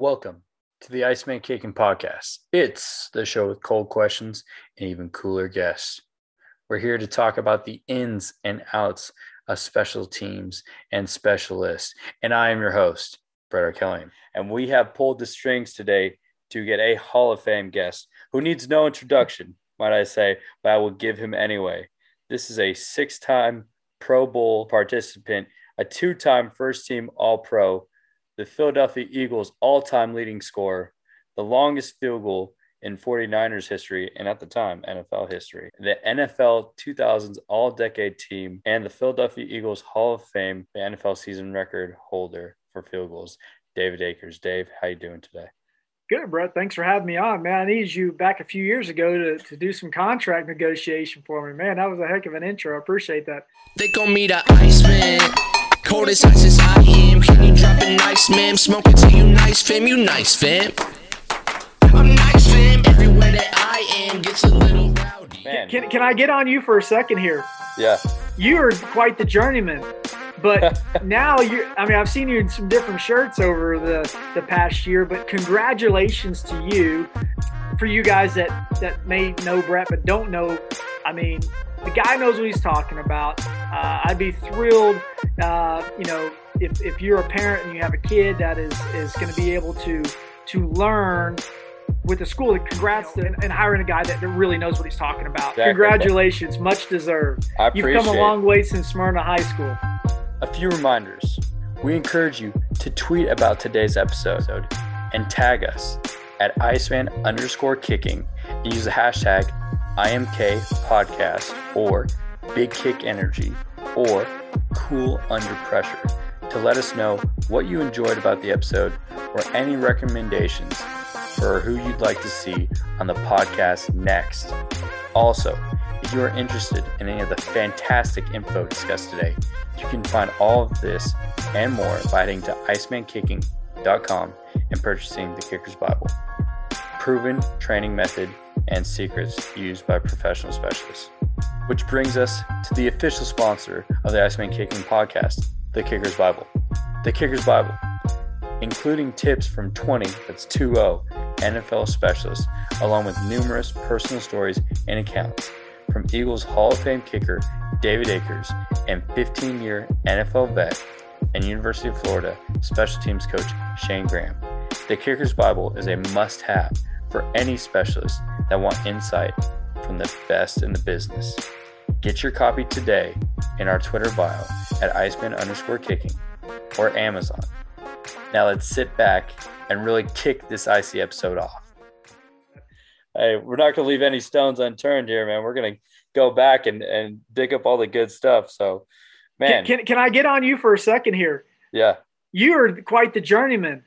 Welcome to the Iceman Kicking Podcast. It's the show with cold questions and even cooler guests. We're here to talk about the ins and outs of special teams and specialists. And I am your host, Brett Kelly. And we have pulled the strings today to get a Hall of Fame guest who needs no introduction, might I say, but I will give him anyway. This is a six time Pro Bowl participant, a two time first team All Pro the Philadelphia Eagles' all time leading scorer, the longest field goal in 49ers history and at the time NFL history, the NFL 2000s All Decade Team, and the Philadelphia Eagles Hall of Fame, the NFL season record holder for field goals, David Akers. Dave, how you doing today? Good, Brett. Thanks for having me on, man. I needed you back a few years ago to, to do some contract negotiation for me, man. That was a heck of an intro. I appreciate that. They call me the Iceman. Cold as ice as I am. Can you drop a nice man? Smoke it till you nice, fam. You nice, fam. I'm nice, fam. Everywhere that I am gets a little rowdy. Man. Can, can I get on you for a second here? Yeah. You are quite the journeyman. But now you I mean I've seen you in some different shirts over the the past year, but congratulations to you for you guys that that may know Brett but don't know. I mean, the guy knows what he's talking about. Uh, I'd be thrilled, uh, you know, if, if you're a parent and you have a kid that is is going to be able to to learn with the school. Congrats to, and hiring a guy that, really knows what he's talking about. Exactly. Congratulations, much deserved. You've come a long way since Smyrna High School. A few reminders. We encourage you to tweet about today's episode and tag us at Iceman underscore kicking and use the hashtag IMK podcast or Big Kick Energy or Cool Under Pressure to let us know what you enjoyed about the episode or any recommendations for who you'd like to see on the podcast next. Also, if you are interested in any of the fantastic info discussed today, you can find all of this and more by heading to icemankicking.com and purchasing the Kicker's Bible. Proven training method and secrets used by professional specialists. Which brings us to the official sponsor of the Iceman Kicking podcast, the Kicker's Bible. The Kicker's Bible, including tips from 20, that's 2 0 NFL specialists, along with numerous personal stories and accounts from Eagles Hall of Fame kicker David Akers and 15 year NFL vet and University of Florida special teams coach Shane Graham. The Kicker's Bible is a must have for any specialist that want insight from the best in the business. Get your copy today in our Twitter bio at Iceman underscore kicking or Amazon. Now let's sit back and really kick this icy episode off. Hey, we're not going to leave any stones unturned here, man. We're going to go back and, and dig up all the good stuff. So, man, Can, can, can I get on you for a second here? yeah, You are quite the journeyman.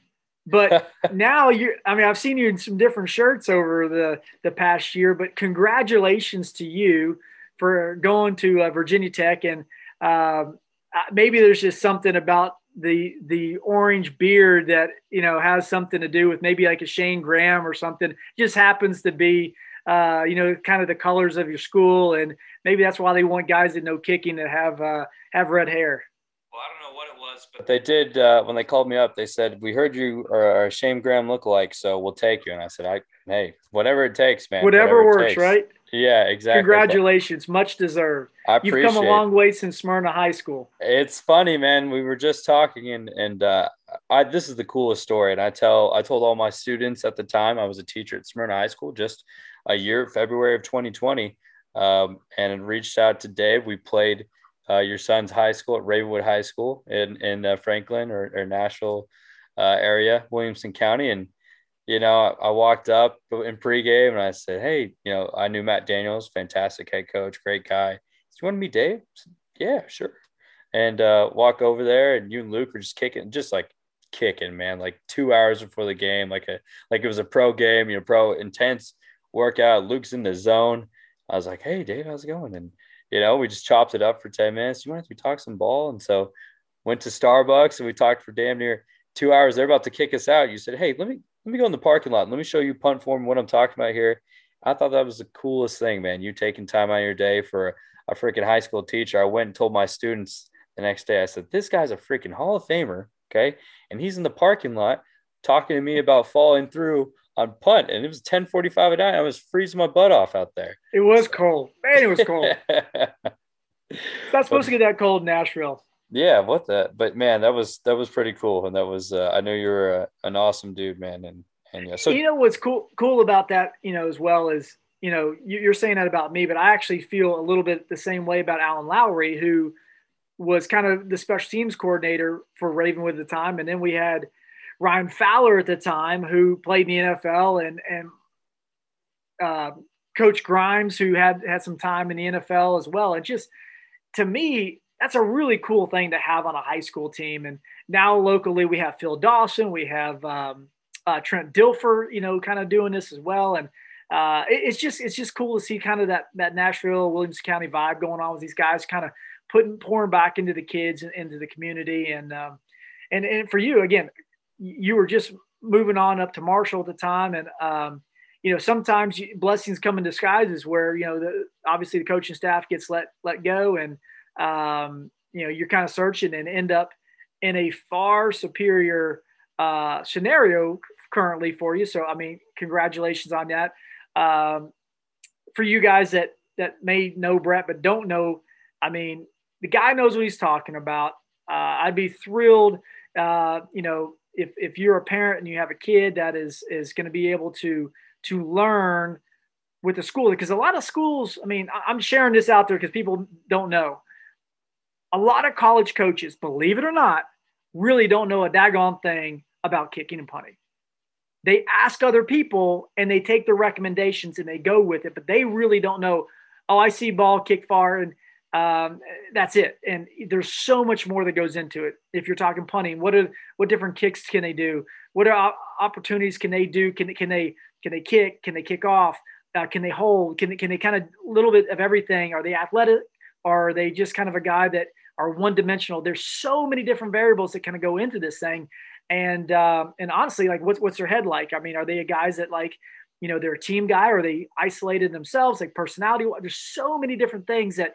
But now you I mean I've seen you in some different shirts over the the past year, but congratulations to you for going to uh, Virginia Tech and um, uh, maybe there's just something about the the orange beard that you know has something to do with maybe like a Shane Graham or something. Just happens to be uh, you know kind of the colors of your school, and maybe that's why they want guys that know kicking that have uh, have red hair. Well, I don't know what it was, but they did uh, when they called me up. They said we heard you are a Shane Graham lookalike, so we'll take you. And I said, I hey, whatever it takes, man. Whatever, it works, takes." right? Yeah, exactly. Congratulations, much deserved. I appreciate You've come a long way since Smyrna High School. It's funny, man. We were just talking, and and uh, I this is the coolest story. And I tell I told all my students at the time I was a teacher at Smyrna High School, just a year, February of 2020, um, and reached out to Dave. We played uh, your son's high school at Ravenwood High School in in uh, Franklin or, or Nashville uh, area, Williamson County, and you know I, I walked up in pregame and I said, "Hey, you know I knew Matt Daniels, fantastic head coach, great guy. Do you want to meet Dave?" Said, yeah, sure. And uh, walk over there, and you and Luke were just kicking, just like kicking, man. Like two hours before the game, like a like it was a pro game, you know, pro intense workout. Luke's in the zone. I was like, "Hey, Dave, how's it going?" And you know, we just chopped it up for ten minutes. You want to talk some ball? And so went to Starbucks and we talked for damn near two hours. They're about to kick us out. You said, "Hey, let me let me go in the parking lot. Let me show you punt form what I'm talking about here." I thought that was the coolest thing, man. You taking time out of your day for a freaking high school teacher. I went and told my students the next day. I said, "This guy's a freaking Hall of Famer." Okay, and he's in the parking lot talking to me about falling through on punt, and it was 10:45 at night. I was freezing my butt off out there. It was cold, man. It was cold. it's not supposed to get that cold in Nashville. Yeah, what the? But man, that was that was pretty cool, and that was uh, I know you're a, an awesome dude, man, and and yeah. So you know what's cool cool about that, you know, as well as you know you're saying that about me, but I actually feel a little bit the same way about Alan Lowry, who was kind of the special teams coordinator for Ravenwood at the time, and then we had Ryan Fowler at the time, who played in the NFL, and and uh, Coach Grimes, who had had some time in the NFL as well. And just to me, that's a really cool thing to have on a high school team. And now locally, we have Phil Dawson, we have um, uh, Trent Dilfer, you know, kind of doing this as well. And uh, it, it's just it's just cool to see kind of that that Nashville Williams County vibe going on with these guys, kind of putting pouring back into the kids and into the community. And um, and and for you again, you were just moving on up to Marshall at the time, and um, you know sometimes blessings come in disguises where you know the, obviously the coaching staff gets let let go, and um, you know you're kind of searching and end up in a far superior uh, scenario currently for you. So I mean, congratulations on that. Um, for you guys that that may know Brett but don't know, I mean, the guy knows what he's talking about. Uh, I'd be thrilled, uh, you know, if if you're a parent and you have a kid that is is going to be able to to learn with the school because a lot of schools i mean i'm sharing this out there because people don't know. A lot of college coaches believe it or not really don't know a daggone thing about kicking and punting. They ask other people and they take their recommendations and they go with it but they really don't know oh i see ball kick far and um, that's it. And there's so much more that goes into it. If you're talking punting, what are what different kicks can they do? What are opportunities can they do? Can can they can they kick? Can they kick off? Uh, can they hold? Can they, can they kind of a little bit of everything? Are they athletic? Are they just kind of a guy that are one dimensional? There's so many different variables that kind of go into this thing. And um, and honestly, like what's what's their head like? I mean, are they guys that like you know they're a team guy? Or are they isolated themselves? Like personality? There's so many different things that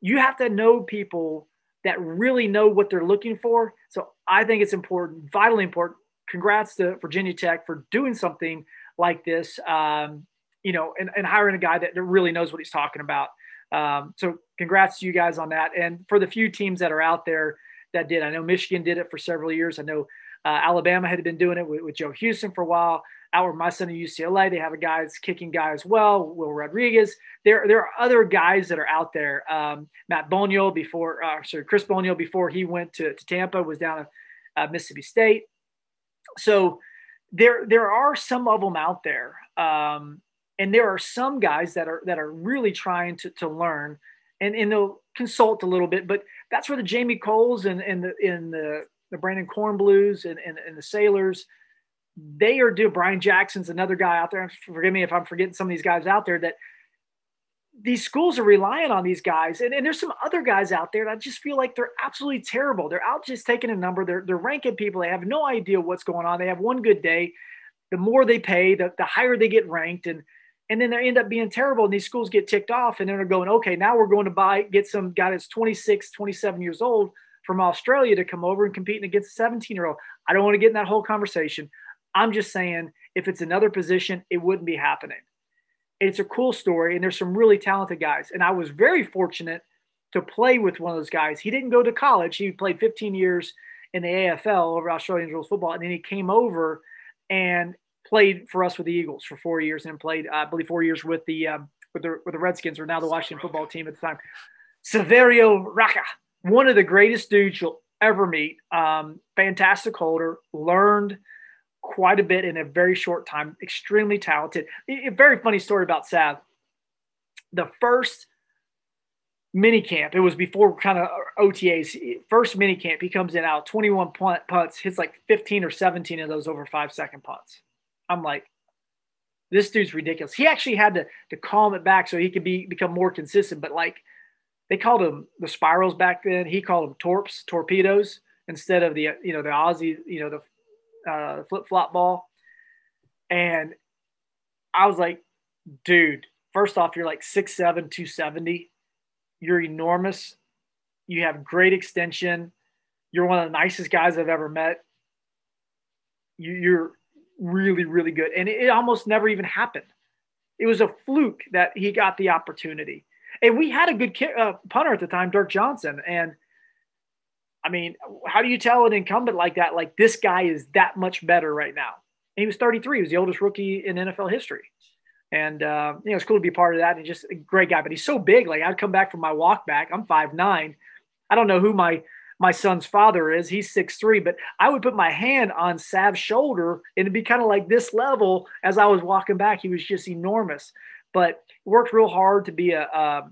you have to know people that really know what they're looking for. So I think it's important, vitally important. Congrats to Virginia Tech for doing something like this, um, you know, and, and, hiring a guy that really knows what he's talking about. Um, so congrats to you guys on that. And for the few teams that are out there that did, I know Michigan did it for several years. I know uh, Alabama had been doing it with, with Joe Houston for a while out where my son at UCLA, they have a guy that's kicking guy as well, Will Rodriguez. There, there are other guys that are out there. Um, Matt Boniol before, uh, sorry, Chris Boniol before he went to, to Tampa was down at uh, Mississippi State. So there, there are some of them out there, um, and there are some guys that are that are really trying to to learn, and and they'll consult a little bit. But that's where the Jamie Kohls and and the in the the Brandon Kornblues and, and, and the Sailers they are doing Brian Jackson's another guy out there. Forgive me if I'm forgetting some of these guys out there that these schools are relying on these guys. And, and there's some other guys out there that I just feel like they're absolutely terrible. They're out just taking a number. They're, they're ranking people. They have no idea what's going on. They have one good day. The more they pay, the, the higher they get ranked. And, and then they end up being terrible. And these schools get ticked off. And then they're going, okay, now we're going to buy, get some guy that's 26, 27 years old from Australia to come over and competing against a 17 year old. I don't want to get in that whole conversation. I'm just saying, if it's another position, it wouldn't be happening. It's a cool story, and there's some really talented guys. And I was very fortunate to play with one of those guys. He didn't go to college, he played 15 years in the AFL over Australian rules football. And then he came over and played for us with the Eagles for four years and played, I believe, four years with the um, with the with the Redskins, or now the Washington football team at the time. Saverio Rocca, one of the greatest dudes you'll ever meet. Um, fantastic holder, learned – quite a bit in a very short time. Extremely talented. A very funny story about Sav. The first mini camp, it was before kind of OTAs. First mini camp, he comes in out 21 punts, hits like 15 or 17 of those over five second punts. I'm like, this dude's ridiculous. He actually had to to calm it back so he could be become more consistent. But like they called him the spirals back then. He called them torps, torpedoes instead of the you know the Aussie you know the uh, flip flop ball. And I was like, dude, first off, you're like 6'7, 270. You're enormous. You have great extension. You're one of the nicest guys I've ever met. you, you're really, really good. And it, it almost never even happened. It was a fluke that he got the opportunity. And we had a good uh, punter at the time, Dirk Johnson. And I mean, how do you tell an incumbent like that, like this guy is that much better right now? And he was 33. He was the oldest rookie in NFL history. And, uh, you know, it's cool to be part of that. And just a great guy, but he's so big. Like I'd come back from my walk back. I'm five nine. I don't know who my my son's father is. He's six three, but I would put my hand on Sav's shoulder and it'd be kind of like this level as I was walking back. He was just enormous, but worked real hard to be a, a,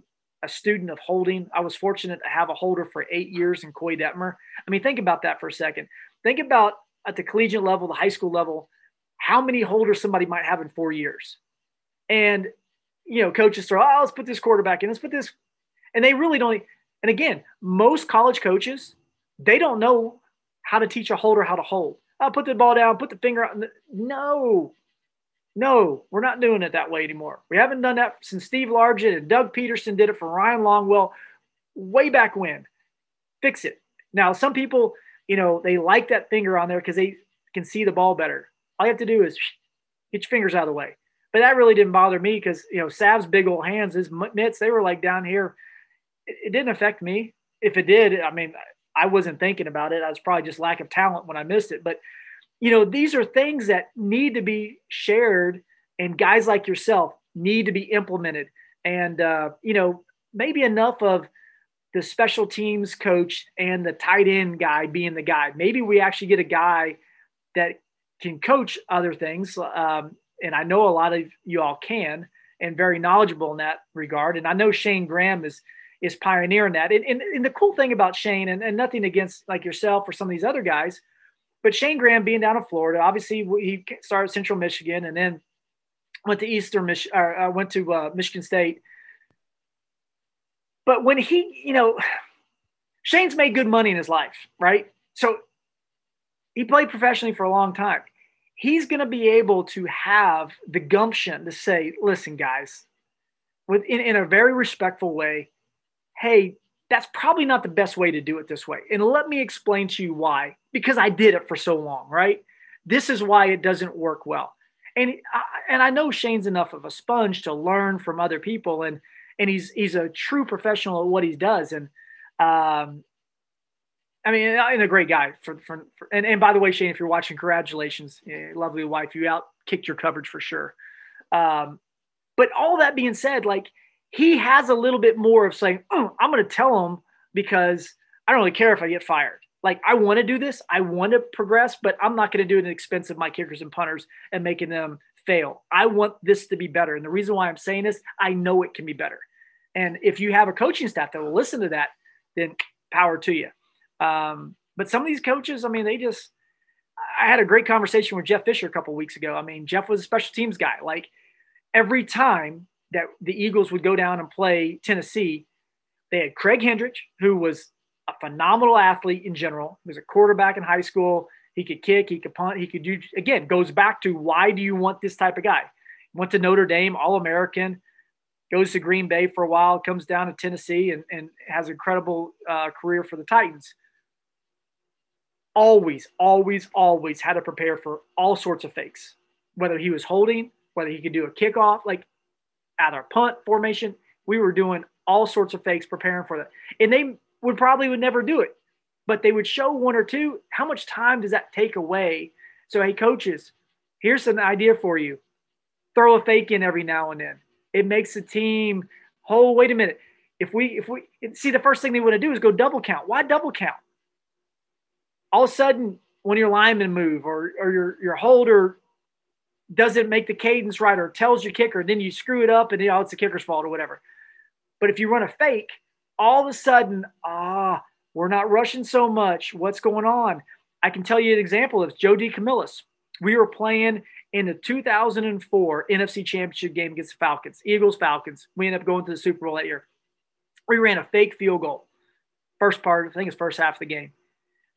a student of holding. I was fortunate to have a holder for eight years in Koy Detmer. I mean, think about that for a second. Think about at the collegiate level, the high school level, how many holders somebody might have in four years. And, you know, coaches throw, oh, let's put this quarterback in, let's put this. And they really don't. And again, most college coaches, they don't know how to teach a holder how to hold. I'll put the ball down, put the finger out. No, no, we're not doing it that way anymore. We haven't done that since Steve Largent and Doug Pederson did it for Ryan Longwell way back when. Fix it. Now, some people, you know, they like that finger on there because they can see the ball better. All you have to do is get your fingers out of the way. But that really didn't bother me because you know Sav's big old hands, his mitts, they were like down here. It, it didn't affect me. If it did, I mean, I wasn't thinking about it. I was probably just lack of talent when I missed it. But you know, these are things that need to be shared, and guys like yourself need to be implemented. And uh, you know, maybe enough of the special teams coach and the tight end guy being the guy. Maybe we actually get a guy that can coach other things. Um, and I know a lot of you all can and very knowledgeable in that regard. And I know Shane Graham is is pioneering that. And, and, and the cool thing about Shane, and, and nothing against like yourself or some of these other guys, but Shane Graham being down in Florida, obviously he started Central Michigan and then went to Eastern Michigan, or uh, went to uh, Michigan State. But when he, you know, Shane's made good money in his life, right? So he played professionally for a long time he's going to be able to have the gumption to say, listen, guys, with in, in a very respectful way, hey, that's probably not the best way to do it this way. And let me explain to you why, because I did it for so long, right? This is why it doesn't work well. And and I know Shane's enough of a sponge to learn from other people, and and he's he's a true professional at what he does. And um, I mean, and a great guy for, for, for, and, and by the way, Shane, if you're watching, congratulations, lovely wife, you out kicked your coverage for sure. Um, but all that being said, like he has a little bit more of saying, oh, I'm going to tell him because I don't really care if I get fired. Like I want to do this, I want to progress, but I'm not going to do it at the expense of my kickers and punters and making them fail. I want this to be better, and the reason why I'm saying this, I know it can be better. And if you have a coaching staff that will listen to that, then power to you. Um, but some of these coaches, I mean, they just. I had a great conversation with Jeff Fisher a couple weeks ago. I mean, Jeff was a special teams guy. Like every time that the Eagles would go down and play Tennessee, they had Craig Hentrich, who was a phenomenal athlete in general. He was a quarterback in high school. He could kick, he could punt, he could do. Again, goes back to why do you want this type of guy? Went to Notre Dame, All American, goes to Green Bay for a while, comes down to Tennessee, and, and has an incredible uh, career for the Titans always, always, always had to prepare for all sorts of fakes, whether he was holding, whether he could do a kickoff, like our punt formation. We were doing all sorts of fakes preparing for that. And they would probably would never do it, but they would show one or two. How much time does that take away? So, hey, coaches, here's an idea for you. Throw a fake in every now and then. It makes the team, oh, wait a minute. If we, if we see the first thing they want to do is go double count. Why double count? all of a sudden when your lineman move or, or your, your holder doesn't make the cadence right or tells your kicker, then you screw it up and you know, it's the kicker's fault or whatever. But if you run a fake, all of a sudden, ah, we're not rushing so much. What's going on? I can tell you an example of Joe D. DeCamillis. We were playing in the 2004 NFC Championship game against the Falcons, Eagles Falcons. We ended up going to the Super Bowl that year. We ran a fake field goal. First part, I think it's first half of the game.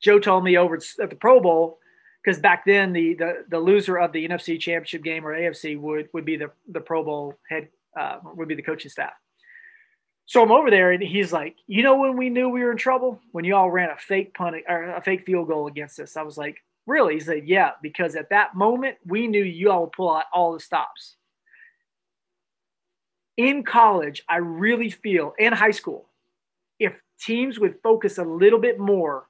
Joe told me over at the Pro Bowl because back then the, the the loser of the NFC Championship game or AFC would would be the the Pro Bowl head uh, would be the coaching staff. So I'm over there and he's like, you know when we knew we were in trouble when you all ran a fake punt or a fake field goal against us. I was like, Really? He said, Yeah, because at that moment, we knew you all would pull out all the stops. In college, I really feel, in high school, if teams would focus a little bit more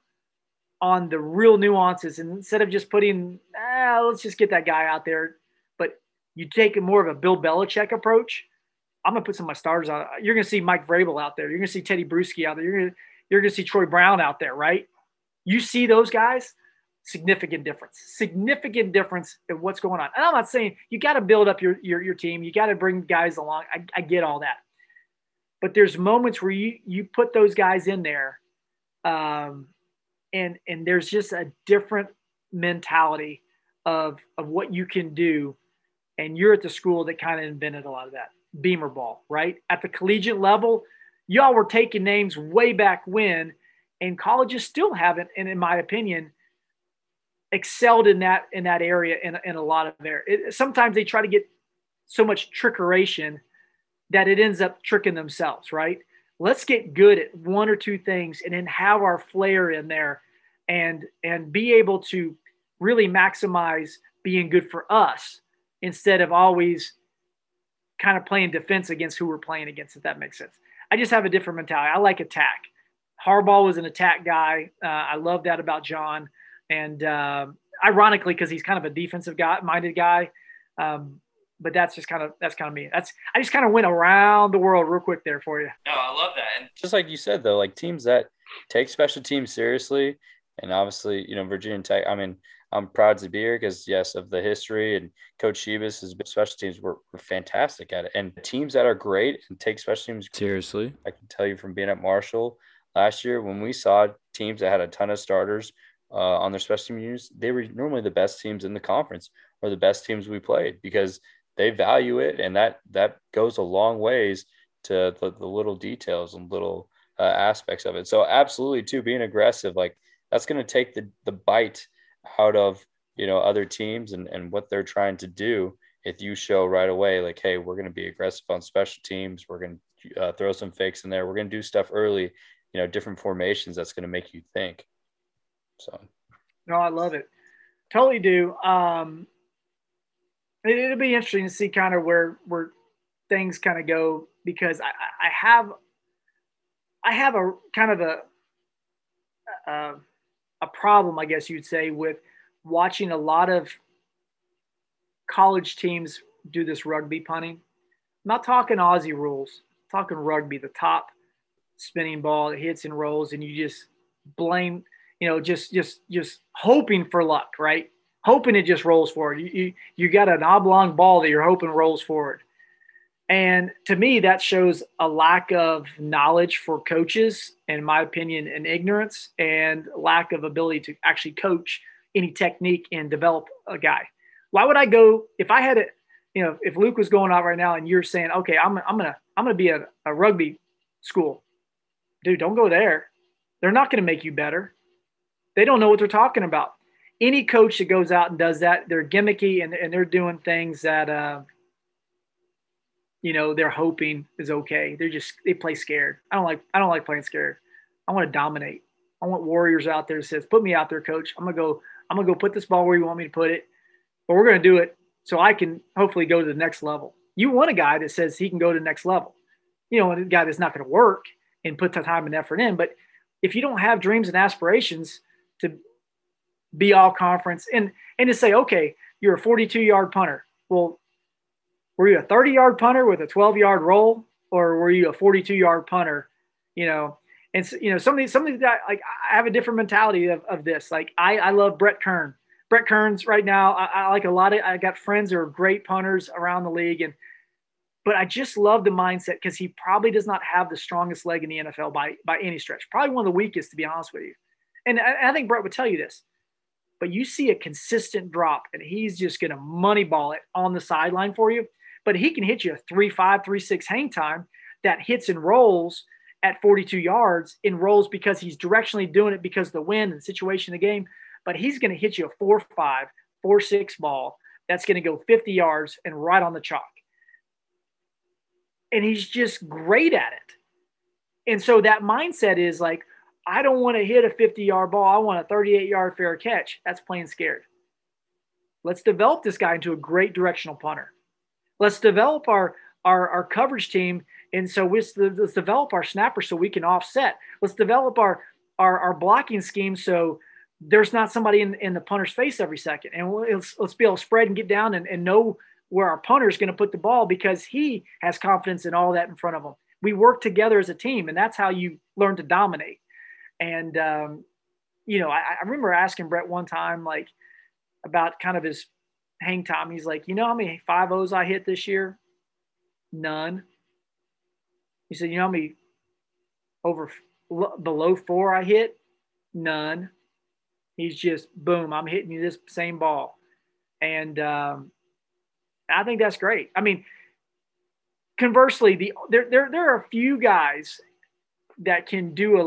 on the real nuances and instead of just putting, ah, let's just get that guy out there, but you take it more of a Bill Belichick approach. I'm gonna put some of my starters on. You're gonna see Mike Vrabel out there. You're gonna see Tedy Bruschi out there. You're gonna you're gonna see Troy Brown out there, right? You see those guys, significant difference. Significant difference in what's going on. And I'm not saying you got to build up your your, your team. You got to bring guys along. I, I get all that, but there's moments where you you put those guys in there, um, and and there's just a different mentality of of what you can do. And you're at the school that kind of invented a lot of that. Beamer ball, right? At the collegiate level, y'all were taking names way back when, and colleges still haven't, and in my opinion, excelled in that in that area in, in a lot of there. Sometimes they try to get so much trickeration that it ends up tricking themselves, right? Let's get good at one or two things and then have our flair in there and and be able to really maximize being good for us instead of always kind of playing defense against who we're playing against, if that makes sense. I just have a different mentality. I like attack. Harbaugh was an attack guy. Uh, I love that about John. And uh, ironically, because he's kind of a defensive guy, minded guy. Um, but that's just kind of that's kind of me. That's I just kind of went around the world real quick there for you. No, I love that. And just like you said though, like teams that take special teams seriously, and obviously, you know, Virginia Tech. I mean, I'm proud to be here because yes, of the history and Coach Shebas, his special teams were, were fantastic at it. And teams that are great and take special teams seriously, I can tell you from being at Marshall last year when we saw teams that had a ton of starters uh, on their special team units, they were normally the best teams in the conference or the best teams we played because they value it, and that that goes a long ways to the, the little details and little uh, aspects of it. So absolutely, too, being aggressive like that's going to take the the bite out of you know other teams and and what they're trying to do. If you show right away, like, hey, we're going to be aggressive on special teams, we're going to uh, throw some fakes in there, we're going to do stuff early, you know, different formations. That's going to make you think. So, no, I love it. Totally do. Um, it, will be interesting to see kind of where where things kind of go because I, I have I have a kind of a a, a problem, I guess you'd say, with watching a lot of college teams do this rugby punting. I'm not talking Aussie rules, I'm talking rugby, the top spinning ball that hits and rolls, and you just blame you know, just just just hoping for luck, right? Hoping it just rolls forward. You you, you got an oblong ball that you're hoping rolls forward. And to me, that shows a lack of knowledge for coaches, in my opinion, and ignorance and lack of ability to actually coach any technique and develop a guy. Why would I go if I had it? You know, if Luke was going out right now and you're saying, okay, I'm, I'm gonna I'm gonna be a, a rugby school, dude, don't go there. They're not gonna make you better. They don't know what they're talking about. Any coach that goes out and does that, they're gimmicky and, and they're doing things that, uh, you know, they're hoping is okay. They're just they play scared. I don't like I don't like playing scared. I want to dominate. I want warriors out there that says, "Put me out there, coach. I'm gonna go. I'm gonna go put this ball where you want me to put it, but we're gonna do it so I can hopefully go to the next level." You want a guy that says he can go to the next level. You know, a guy that's not going to work and put the time and effort in. But if you don't have dreams and aspirations, to be all conference and and to say, okay, you're a 42 yard punter. Well, were you a 30 yard punter with a 12 yard roll, or were you a 42 yard punter? You know, and so, you know, somebody somebody that like I have a different mentality of, of this. Like I I love Brett Kern. Brett Kern's right now. I, I like a lot of. I got friends who are great punters around the league, and but I just love the mindset because he probably does not have the strongest leg in the NFL by by any stretch. Probably one of the weakest, to be honest with you and I, I think Brett would tell you this, but you see a consistent drop and he's just going to moneyball it on the sideline for you. But he can hit you a three five, three six hang time that hits and rolls at 42 yards in rolls because he's directionally doing it because the wind and situation of the game. But he's going to hit you a four five, four six ball that's going to go 50 yards and right on the chalk. And he's just great at it. And so that mindset is like, I don't want to hit a 50 yard ball. I want a 38 yard fair catch. That's playing scared. Let's develop this guy into a great directional punter. Let's develop our our, our coverage team. And so let's, let's develop our snapper so we can offset. Let's develop our, our, our blocking scheme so there's not somebody in, in the punter's face every second. And let's, let's be able to spread and get down and, and know where our punter is going to put the ball because he has confidence in all that in front of him. We work together as a team, and that's how you learn to dominate. And, um, you know, I, I remember asking Brett one time, like, about kind of his hang time. He's like, you know how many five O's I hit this year? None. He said, you know how many over below four I hit? None. He's just boom. I'm hitting you this same ball, and um, I think that's great. I mean, conversely, the there there there are a few guys that can do a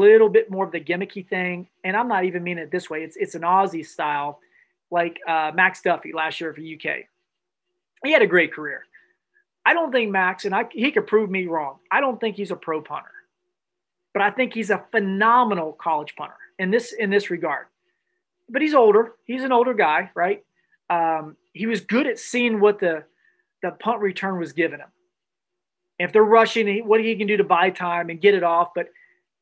little bit more of the gimmicky thing, and I'm not even meaning it this way. It's it's an Aussie style, like uh, Max Duffy last year for UK. He had a great career. I don't think Max, and I, he could prove me wrong. I don't think he's a pro punter, but I think he's a phenomenal college punter in this in this regard. But he's older. He's an older guy, right? Um, he was good at seeing what the the punt return was giving him. If they're rushing, what he can do to buy time and get it off. But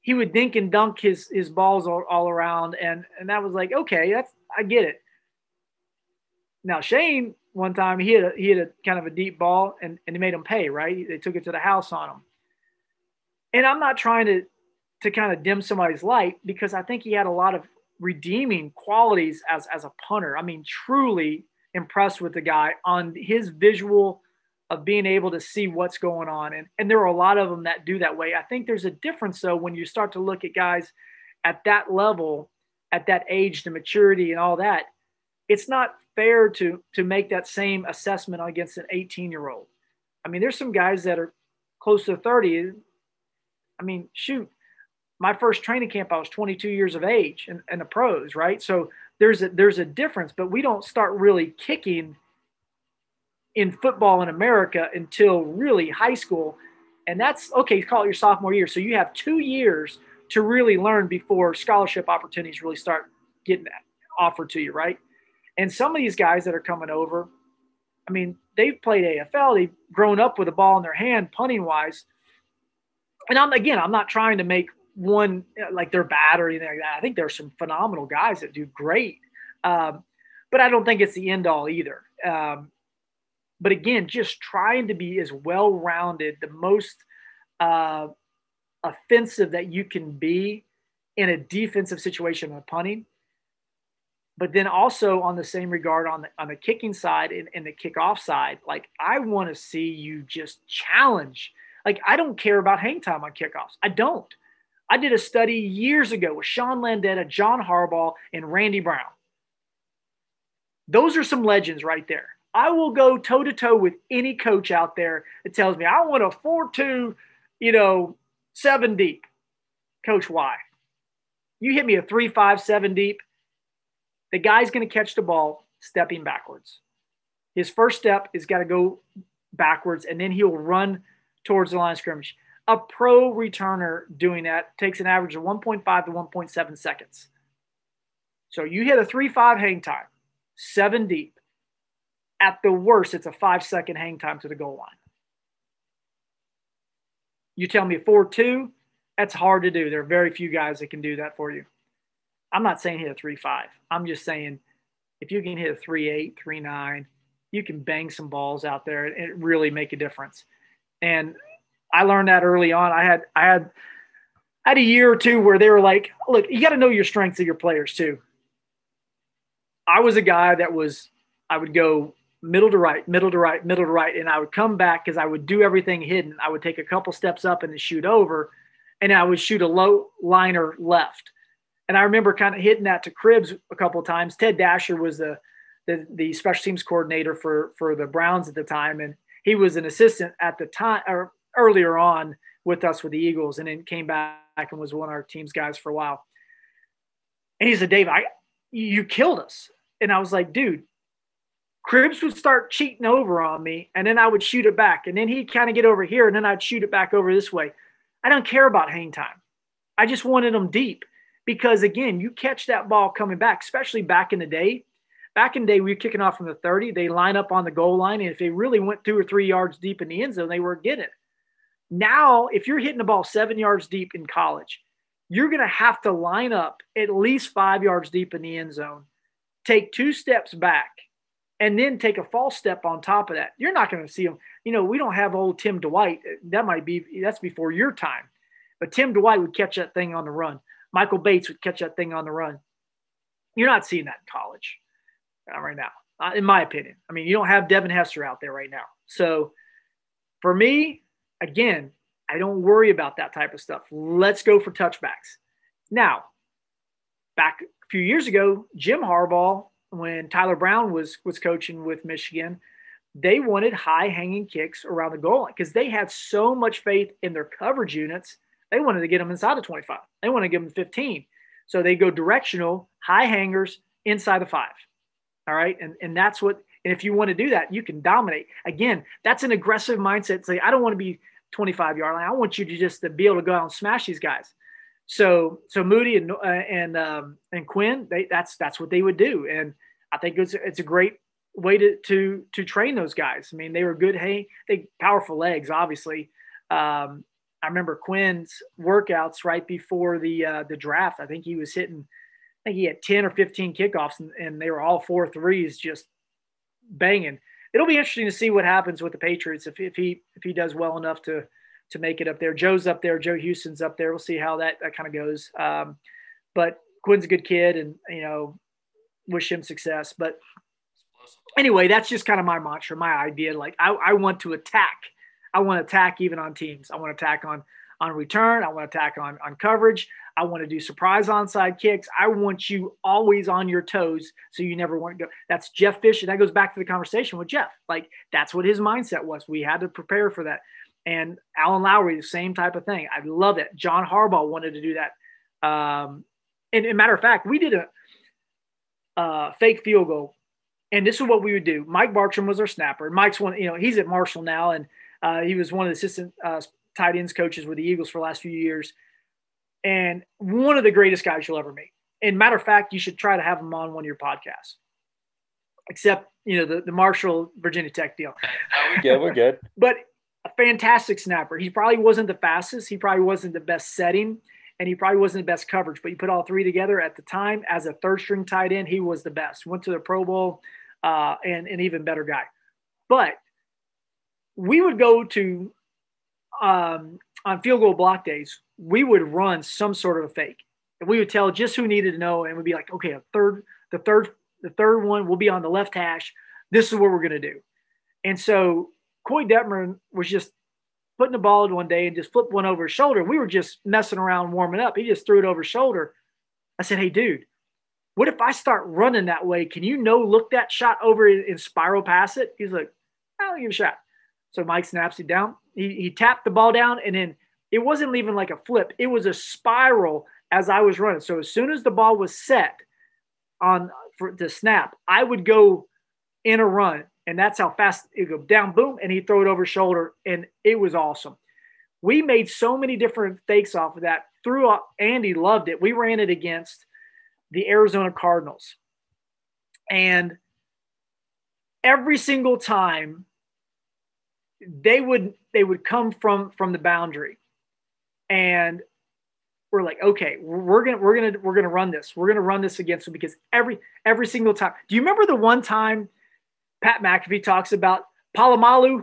he would dink and dunk his his balls all, all around, and and that was like okay, that's I get it. Now Shane one time he had a, he had a kind of a deep ball and, and they made him pay, right? They took it to the house on him. And I'm not trying to to kind of dim somebody's light because I think he had a lot of redeeming qualities as as a punter. I mean, truly impressed with the guy on his visual of being able to see what's going on. And and there are a lot of them that do that way. I think there's a difference though when you start to look at guys at that level, at that age, the maturity and all that. It's not fair to to make that same assessment against an 18 year old. I mean, there's some guys that are close to 30. I mean, shoot, my first training camp, I was 22 years of age and, in the pros, right? So there's a there's a difference, but we don't start really kicking in football in America until really high school. And that's okay, call it your sophomore year. So you have two years to really learn before scholarship opportunities really start getting offered to you, right? And some of these guys that are coming over, I mean, they've played AFL, they've grown up with a ball in their hand, punting wise. And I'm again, I'm not trying to make one like they're bad or anything like that. I think there's some phenomenal guys that do great, um, but I don't think it's the end all either. Um, but again, just trying to be as well rounded, the most uh, offensive that you can be in a defensive situation of punting but then also on the same regard on the on the kicking side and, and the kickoff side, like I want to see you just challenge. Like I don't care about hang time on kickoffs. I don't. I did a study years ago with Sean Landeta, John Harbaugh, and Randy Brown. Those are some legends right there. I will go toe to toe with any coach out there that tells me I want a 4 2, you know, seven deep. Coach, why? You hit me a three, five, seven deep. The guy's going to catch the ball stepping backwards. His first step is got to go backwards, and then he'll run towards the line of scrimmage. A pro returner doing that takes an average of 1.5 to 1.7 seconds. So you hit a 3 5 hang time, seven deep. At the worst, it's a five second hang time to the goal line. You tell me 4 2, that's hard to do. There are very few guys that can do that for you. I'm not saying hit a three five. I'm just saying if you can hit a three eight, three nine, you can bang some balls out there and really make a difference. And I learned that early on. I had I had I had a year or two where they were like, look, you got to know your strengths of your players too. I was a guy that was I would go middle to right, middle to right, middle to right, and I would come back because I would do everything hidden. I would take a couple steps up and shoot over, and I would shoot a low liner left. And I remember kind of hitting that to Cribbs a couple times. Ted Daisher was the, the, the special teams coordinator for for the Browns at the time, and he was an assistant at the time or earlier on with us with the Eagles, and then came back and was one of our team's guys for a while. And he said, "Dave, I you killed us," and I was like, "Dude." Cribbs would start cheating over on me, and then I would shoot it back, and then he'd kind of get over here, and then I'd shoot it back over this way. I don't care about hang time. I just wanted them deep because again, you catch that ball coming back, especially back in the day. Back in the day, we were kicking off from the 30. They line up on the goal line, and if they really went two or three yards deep in the end zone, they were getting it. Now, if you're hitting the ball seven yards deep in college, you're going to have to line up at least five yards deep in the end zone, take two steps back, and then take a false step on top of that. You're not going to see them. You know, we don't have old Tim Dwight. That might be that's before your time, but Tim Dwight would catch that thing on the run. Michael Bates would catch that thing on the run. You're not seeing that in college uh, right now, uh, in my opinion. I mean, you don't have Devin Hester out there right now. So for me, again, I don't worry about that type of stuff. Let's go for touchbacks. Now, back a few years ago, Jim Harbaugh when Tyler Brown was was coaching with Michigan, they wanted high hanging kicks around the goal line because they had so much faith in their coverage units. They wanted to get them inside the 25. They want to give them 15. So they go directional, high hangers inside the five. All right. And, and that's what, and if you want to do that, you can dominate. Again, that's an aggressive mindset. Say, I don't want to be 25 yard line. I want you to just to be able to go out and smash these guys. So so Moody and uh, and um, and Quinn, they that's that's what they would do, and I think it's it's a great way to to to train those guys. I mean, they were good. Hey, they powerful legs, obviously. Um, I remember Quinn's workouts right before the uh, the draft. I think he was hitting. I think he had ten or fifteen kickoffs, and, and they were all four threes, just banging. It'll be interesting to see what happens with the Patriots if, if he if he does well enough to to make it up there. Joe's up there. Joe Houston's up there. We'll see how that, that kind of goes. Um, but Quinn's a good kid, and you know, wish him success. But anyway, that's just kind of my mantra, my idea. Like I, I want to attack. I want to attack even on teams. I want to attack on on return. I want to attack on on coverage. I want to do surprise onside kicks. I want you always on your toes so you never want to go. That's Jeff Fisher. That goes back to the conversation with Jeff. Like that's what his mindset was. We had to prepare for that. And Alan Lowry, the same type of thing. I love it. John Harbaugh wanted to do that. Um, and, and matter of fact, we did a uh, fake field goal, and this is what we would do. Mike Bartram was our snapper. Mike's one, you know, he's at Marshall now, and uh, he was one of the assistant uh, tight ends coaches with the Eagles for the last few years, and one of the greatest guys you'll ever meet. And matter of fact, you should try to have him on one of your podcasts. Except, you know, the, the Marshall Virginia Tech deal. good. We're good. But a fantastic snapper. He probably wasn't the fastest. He probably wasn't the best setting, and he probably wasn't the best coverage. But you put all three together at the time as a third string tight end, he was the best. Went to the Pro Bowl, uh, and an even better guy. But we would go to um, on field goal block days. We would run some sort of a fake, and we would tell just who needed to know, and we'd be like, okay, a third, the third, the third one will be on the left hash. This is what we're going to do. And so Koy Detmer was just putting the ball in one day and just flipped one over his shoulder. We were just messing around, warming up. He just threw it over his shoulder. I said, Hey, dude, what if I start running that way? Can you no look that shot over and spiral pass it? He's like, I'll give a shot. So Mike snaps it down. He, he tapped the ball down and then it wasn't even like a flip. It was a spiral as I was running. So as soon as the ball was set on for the snap, I would go in a run and that's how fast it go down, boom, and he throw it over shoulder, and it was awesome. We made so many different fakes off of that. Threw up, Andy loved it. We ran it against the Arizona Cardinals, and every single time they would they would come from from the boundary, and we're like, okay, we're gonna we're gonna we're gonna run this. We're gonna run this against them because every every single time. Do you remember the one time? Pat McAfee talks about Polamalu,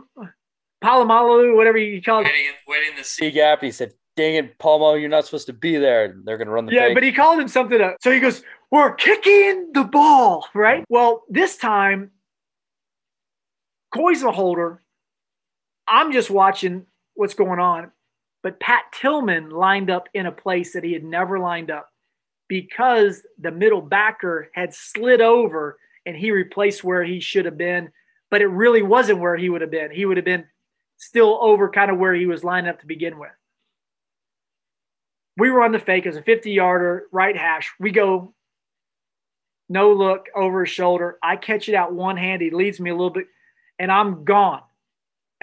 Polamalu, whatever you call it. Waiting, waiting the C gap. He said, dang it, Palmo, you're not supposed to be there. They're going to run the Yeah, fake. but he called him something. Else. So he goes, we're kicking the ball, right? Well, this time, Koy's a holder. I'm just watching what's going on. But Pat Tillman lined up in a place that he had never lined up because the middle backer had slid over and he replaced where he should have been, but it really wasn't where he would have been. He would have been still over kind of where he was lined up to begin with. We were on the fake as a 50 yarder, right hash. We go no look over his shoulder. I catch it out one hand. He leads me a little bit, and I'm gone.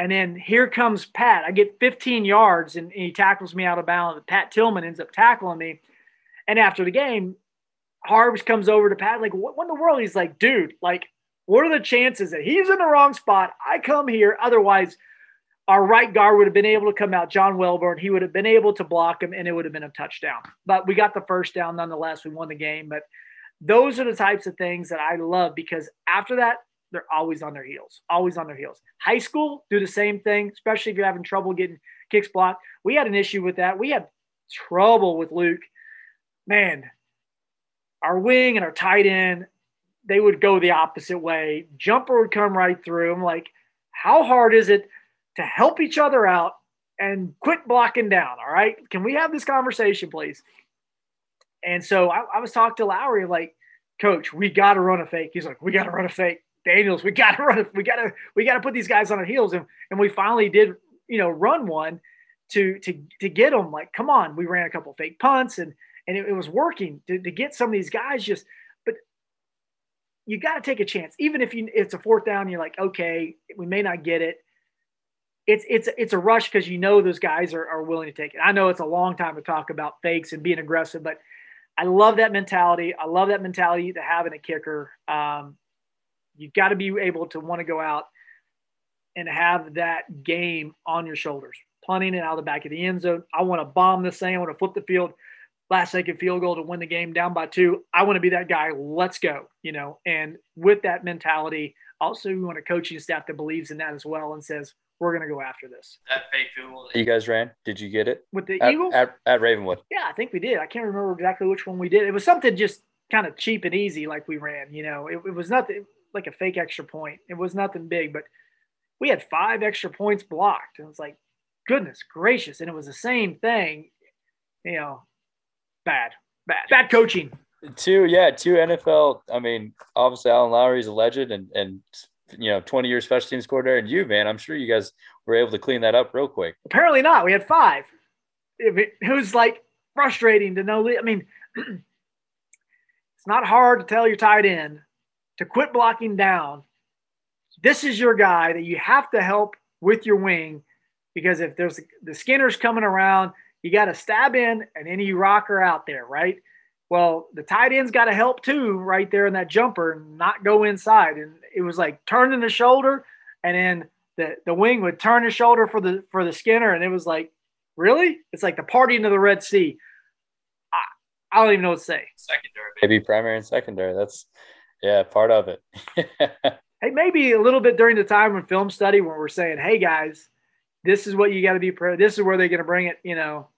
And then here comes Pat. I get 15 yards and, he tackles me out of bounds. Pat Tillman ends up tackling me. And after the game, Harbs comes over to Pat, like, what, what in the world? He's like, dude, like, what are the chances that he's in the wrong spot? I come here. Otherwise, our right guard would have been able to come out, John Welborn. He would have been able to block him, and it would have been a touchdown. But we got the first down nonetheless. We won the game. But those are the types of things that I love because after that, they're always on their heels, always on their heels. High school, do the same thing, especially if you're having trouble getting kicks blocked. We had an issue with that. We had trouble with Luke. Man, our wing and our tight end, they would go the opposite way. Jumper would come right through. I'm like, how hard is it to help each other out and quit blocking down. All right. Can we have this conversation, please? And so I, I was talking to Lowry, like, coach, we got to run a fake. He's like, we got to run a fake. Daniels, we got to run. A, we got to, we got to put these guys on our heels. And, and we finally did, you know, run one to, to, to get them like, come on, we ran a couple fake punts and, and it, it was working to, to get some of these guys just, but you got to take a chance. Even if you, it's a fourth down, you're like, okay, we may not get it it's it's it's a rush because you know those guys are, are willing to take it. I know it's a long time to talk about fakes and being aggressive, but I love that mentality. I love that mentality to have in a kicker. Um, you've got to be able to want to go out and have that game on your shoulders, punting it out of the back of the end zone. I want to bomb this thing. I want to flip the field, last second field goal to win the game down by two. I want to be that guy. Let's go. You know, and with that mentality, also we want a coaching staff that believes in that as well and says, we're going to go after this. That fake field goal you guys ran, did you get it? With the at, Eagles? At, at Ravenwood. Yeah, I think we did. I can't remember exactly which one we did. It was something just kind of cheap and easy like we ran, you know. It, it was nothing like a fake extra point. It was nothing big, but we had five extra points blocked. And it was like, goodness gracious. And it was the same thing, you know, bad, bad, bad coaching. Two, yeah, two NFL. I mean, obviously Alan Lowry is a legend and, and you know 20 year special teams coordinator and you man i'm sure you guys were able to clean that up real quick. Apparently not. We had five. It, it was like frustrating to know i mean it's not hard to tell your tight end to quit blocking down. This is your guy that you have to help with your wing because if there's the skinners coming around you got to stab in and any rocker out there right well, the tight end's got to help too, right there in that jumper, not go inside. And it was like turning the shoulder, and then the the wing would turn the shoulder for the for the Skinner, and it was like, really? It's like the party into the Red Sea. I, I don't even know what to say. Secondary, maybe primary and secondary. That's yeah, part of it. hey, maybe a little bit during the time when film study when we're saying, hey guys, this is what you got to be. This is where they're going to bring it. You know,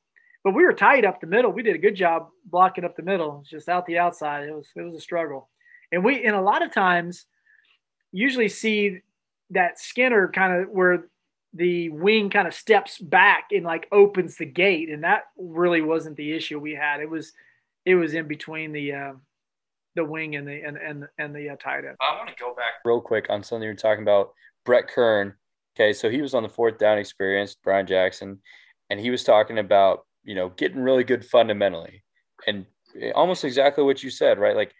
but we were tight up the middle. We did a good job blocking up the middle. It's just out the outside. It was it was a struggle. And we and a lot of times usually see that Skinner kind of where the wing kind of steps back and like opens the gate, and that really wasn't the issue we had. It was it was in between the uh, the wing and the and and and the uh, tight end. I want to go back real quick on something you were talking about, Brett Kern. Okay, so he was on the fourth down experience, Brian Jackson, and he was talking about you know, getting really good fundamentally. And almost exactly what you said, right? Like,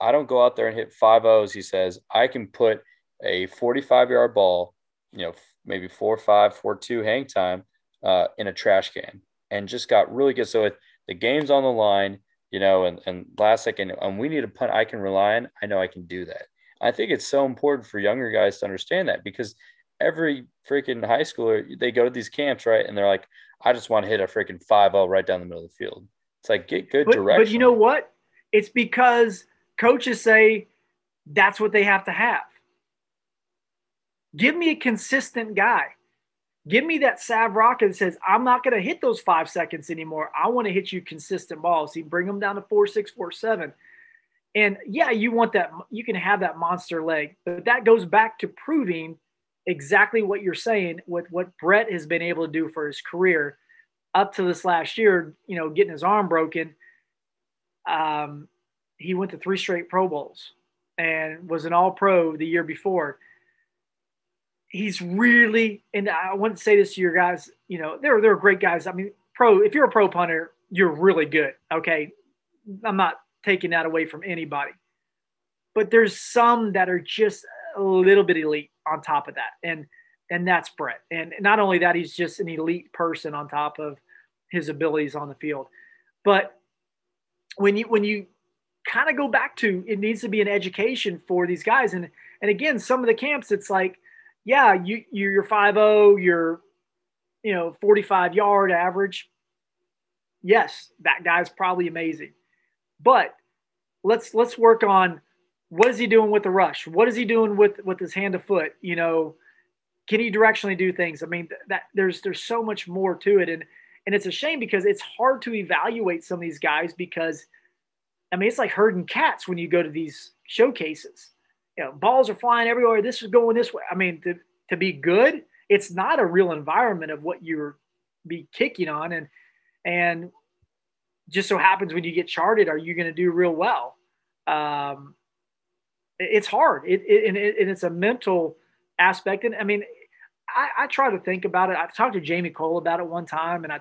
I don't go out there and hit five O's. He says, I can put a 45 yard ball, you know, maybe four, five, four, two hang time uh, in a trash can and just got really good. So if the game's on the line, you know, and, and last second, and we need a punt I can rely on, I know I can do that. I think it's so important for younger guys to understand that because every freaking high schooler, they go to these camps, right? And they're like, I just want to hit a freaking 5 0 right down the middle of the field. It's like, get good but, direction. But you know what? It's because coaches say that's what they have to have. Give me a consistent guy. Give me that Sav rocket that says, I'm not going to hit those five seconds anymore. I want to hit you consistent balls. See, bring them down to four, six, four, seven. And yeah, you want that, you can have that monster leg, but that goes back to proving – exactly what you're saying with what Brett has been able to do for his career up to this last year, you know, getting his arm broken. Um, he went to three straight Pro Bowls and was an all pro the year before. He's really, and I want to say this to your guys, you know, they're, they're great guys. I mean, pro, if you're a pro punter, you're really good. Okay. I'm not taking that away from anybody, but there's some that are just a little bit elite on top of that. And and that's Brett. And not only that, he's just an elite person on top of his abilities on the field. But when you when you kind of go back to it needs to be an education for these guys. And and again, some of the camps, it's like, yeah, you you're five zero, you're you know 45 yard average. Yes, that guy's probably amazing, but let's let's work on what is he doing with the rush? What is he doing with with his hand to foot? You know, can he directionally do things? I mean, that there's there's so much more to it, and and it's a shame because it's hard to evaluate some of these guys because, I mean, it's like herding cats when you go to these showcases. You know, balls are flying everywhere. This is going this way. I mean, to to be good, it's not a real environment of what you're be kicking on, and and just so happens when you get charted, are you going to do real well? Um, it's hard. It, it, and, it, and it's a mental aspect. And I mean, I, I, try to think about it. I've talked to Jamie Kohls about it one time, and I,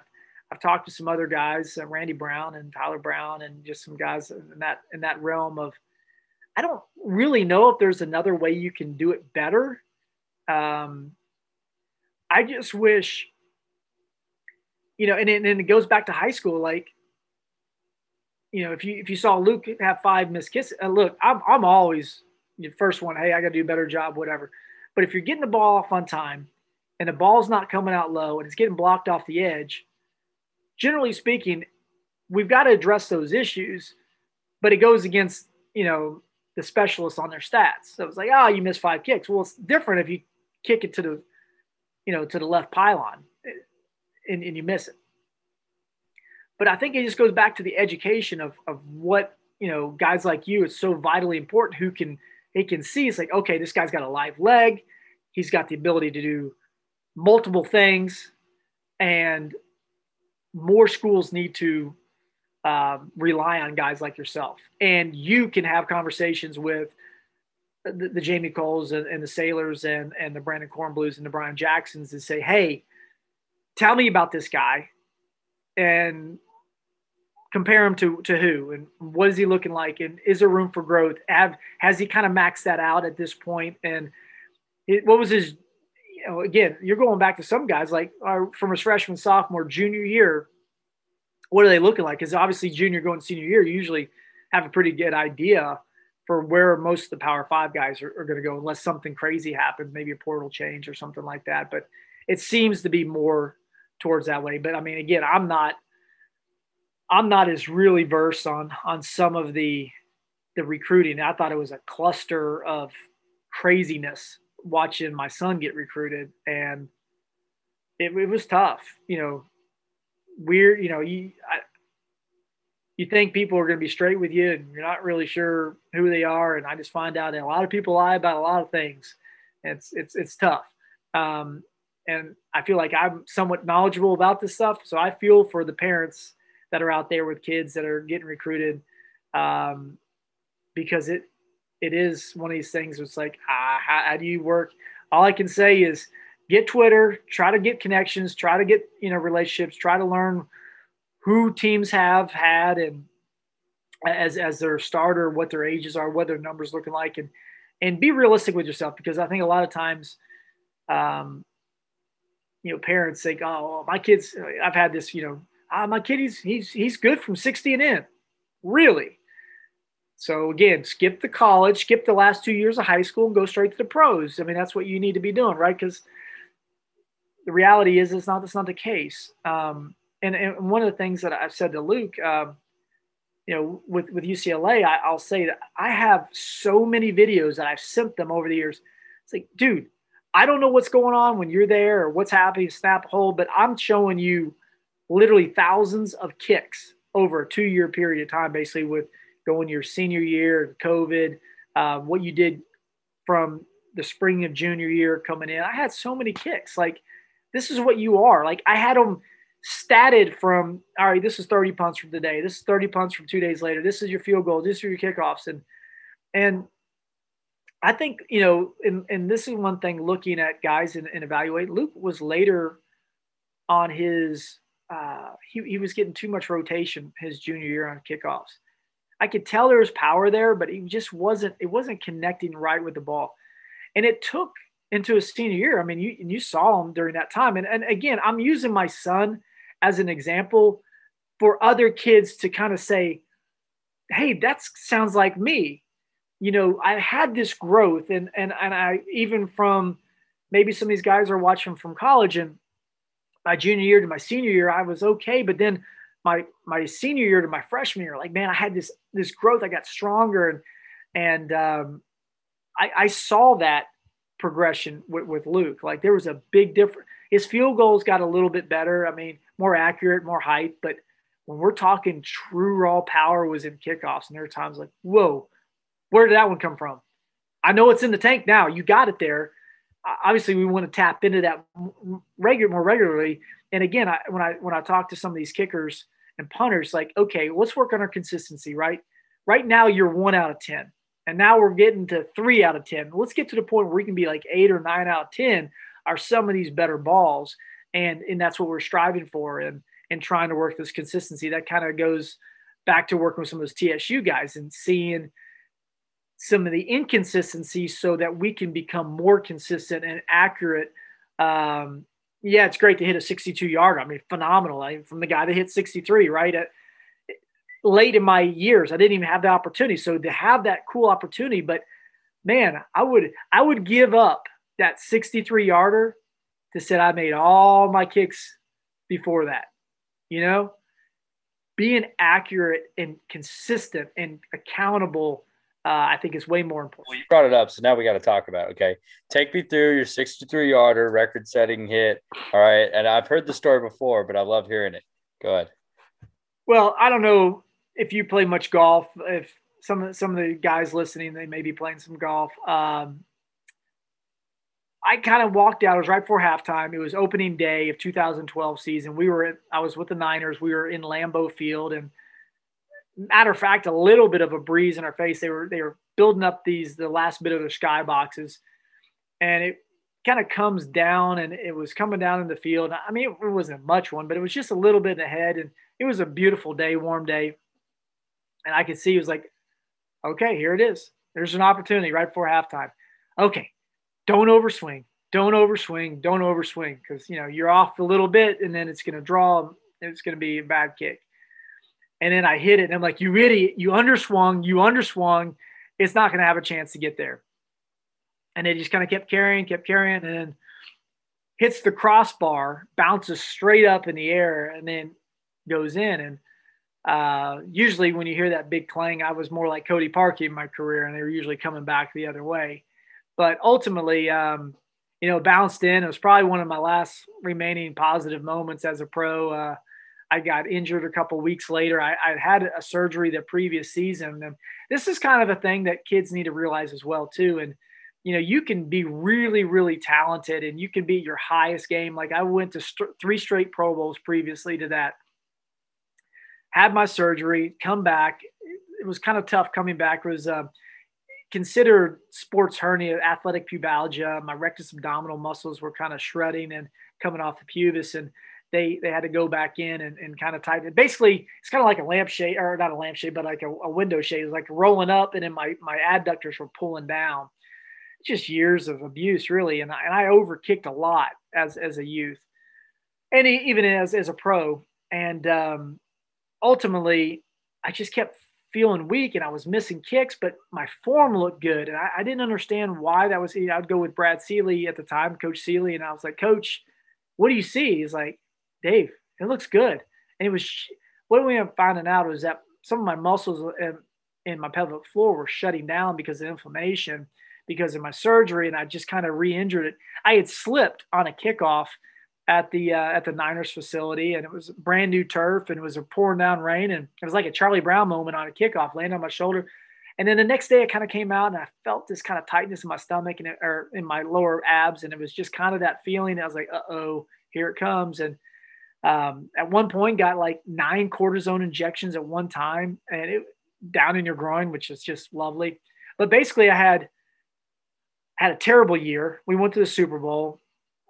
I've talked to some other guys, uh, Randy Brown and Tyler Brown, and just some guys in that in that realm of. I don't really know if there's another way you can do it better. Um, I just wish, you know, and, and it goes back to high school. Like, you know, if you if you saw Luke have five missed kisses, uh, look, I'm I'm always the first one. Hey, I got to do a better job, whatever. But if you're getting the ball off on time, and the ball's not coming out low, and it's getting blocked off the edge, generally speaking, we've got to address those issues. But it goes against you know the specialists on their stats. So it's like, oh, you missed five kicks. Well, it's different if you kick it to the you know to the left pylon and, and you miss it. But I think it just goes back to the education of, of what, you know, guys like you, it's so vitally important who can, he can see it's like, okay, this guy's got a live leg. He's got the ability to do multiple things. And more schools need to uh, rely on guys like yourself. And you can have conversations with the, the Jamie Kohls and, and, the Sailers and, and the Brandon Kornblues and the Brian Jacksons and say, hey, tell me about this guy. And compare him to to who? And what is he looking like? And is there room for growth? Have has he kind of maxed that out at this point? And it, what was his you know again you're going back to some guys like uh, from his freshman sophomore junior year what are they looking like? Because obviously junior going senior year you usually have a pretty good idea for where most of the power five guys are, are going to go unless something crazy happens maybe a portal change or something like that. But it seems to be more towards that way. But i mean again i'm not I'm not as really versed on on some of the the recruiting. I thought it was a cluster of craziness watching my son get recruited, and it, it was tough. You know, weird. You know, you I, you think people are going to be straight with you, and you're not really sure who they are. And I just find out that a lot of people lie about a lot of things. It's it's it's tough. Um, and I feel like I'm somewhat knowledgeable about this stuff, so I feel for the parents that are out there with kids that are getting recruited um, because it it is one of these things it's like ah, how, how do you work? All i can say is get twitter try to get connections try to get you know relationships try to learn who teams have had and as as their starter what their ages are what their numbers looking like and and be realistic with yourself because i think a lot of times um you know parents think oh my kids i've had this you know ah, my kid, he's, he's, he's good from 60 and in. Really? So again, skip the college, skip the last two years of high school and go straight to the pros. I mean, that's what you need to be doing, right? Because the reality is it's not, that's not the case. Um, and, and one of the things that I've said to Luke, um, you know, with, with UCLA, I, I'll say that I have so many videos that I've sent them over the years. It's like, dude, I don't know what's going on when you're there or what's happening, snap hold, but I'm showing you literally thousands of kicks over a two year period of time, basically with going your senior year, COVID, uh, what you did from the spring of junior year coming in. I had so many kicks. Like, this is what you are. Like, I had them statted from, all right, this is 30 punts from today. This is 30 punts from two days later. This is your field goal. This are your kickoffs. And, and, I think, you know, and, and this is one thing looking at guys and, and evaluate. Luke was later on his uh, he, he was getting too much rotation his junior year on kickoffs. I could tell there was power there, but he just wasn't it wasn't connecting right with the ball. And it took into his senior year. I mean, you you saw him during that time. And and again, I'm using my son as an example for other kids to kind of say, hey, that sounds like me. You know, I had this growth and and and I even from maybe some of these guys are watching from college and my junior year to my senior year, I was okay. But then my my senior year to my freshman year, like man, I had this this growth. I got stronger and and um, I, I saw that progression with, with Luke. Like there was a big difference. His field goals got a little bit better. I mean, more accurate, more height. But when we're talking true raw power was in kickoffs, and there are times like, whoa, where did that one come from? I know it's in the tank now. You got it there. Obviously, we want to tap into that regular more regularly. And again, I, when I when I talk to some of these kickers and punters, like, okay, let's work on our consistency. Right, right now you're one out of ten and now we're getting to three out of 10. Let's get to the point where we can be like eight or nine out of 10 are some of these better balls. And, and that's what we're striving for and, and trying to work this consistency. That kind of goes back to working with some of those TSU guys and seeing some of the inconsistencies so that we can become more consistent and accurate. Um, yeah, it's great to hit a 62 yard. I mean, phenomenal. I from the guy that hit 63, right? At, late in my years. I didn't even have the opportunity. So to have that cool opportunity, but man, I would I would give up that 63 yarder to say I made all my kicks before that. You know, being accurate and consistent and accountable, uh, I think is way more important. Well, you brought it up, so now we got to talk about. It, okay, take me through your 63 yarder record-setting hit. All right, and I've heard the story before, but I love hearing it. Go ahead. Well, I don't know if you play much golf, if some some of the guys listening, they may be playing some golf. Um, I kind of walked out. It was right before halftime. It was opening day of 2012 season. We were, I was with the Niners. We were in Lambeau Field, and matter of fact, a little bit of a breeze in our face. They were they were building up these the last bit of the sky boxes, and it kind of comes down, and it was coming down in the field. I mean, it wasn't much one, but it was just a little bit ahead, and it was a beautiful day, warm day. And I could see he was like, okay, here it is. There's an opportunity right before halftime. Okay, don't overswing. Don't overswing. Don't overswing because you know you're off a little bit and then it's going to draw. It's going to be a bad kick. And then I hit it and I'm like, you idiot! You underswung. You underswung. It's not going to have a chance to get there. And it just kind of kept carrying, kept carrying, and then hits the crossbar, bounces straight up in the air, and then goes in. And uh, usually when you hear that big clang, I was more like Cody Parkey in my career, and they were usually coming back the other way. But ultimately, um, you know, bounced in. It was probably one of my last remaining positive moments as a pro. Uh, I got injured a couple weeks later. I, I had a surgery the previous season, and this is kind of a thing that kids need to realize as well too. And you know, you can be really, really talented, and you can be your highest game. Like I went to st- three straight Pro Bowls previously to that had my surgery, come back. It was kind of tough coming back. It was uh, considered sports hernia, athletic pubalgia. My rectus abdominal muscles were kind of shredding and coming off the pubis, and they they had to go back in and, and kind of tighten it. Basically, it's kind of like a lampshade, or not a lampshade, but like a, a window shade. It was like rolling up, and then my my adductors were pulling down. Just years of abuse, really, and I, and I overkicked a lot as as a youth, and even as as a pro. And um, ultimately, I just kept feeling weak and I was missing kicks, but my form looked good. And I, I didn't understand why that was. I'd go with Brad Seely at the time, Coach Seely, and I was like, Coach, what do you see? He's like, Dave, it looks good. And it was what we ended up finding out was that some of my muscles in, in my pelvic floor were shutting down because of inflammation because of my surgery, and I just kind of re-injured it. I had slipped on a kickoff at the uh, at the Niners facility, and it was brand new turf, and it was a pouring down rain, and it was like a Charlie Brown moment on a kickoff, landing on my shoulder. And then the next day, it kind of came out, and I felt this kind of tightness in my stomach and it, or in my lower abs, and it was just kind of that feeling. I was like, "Uh oh, here it comes!" And um, at one point, got like nine cortisone injections at one time, and it down in your groin, which is just lovely. But basically, I had had a terrible year. We went to the Super Bowl.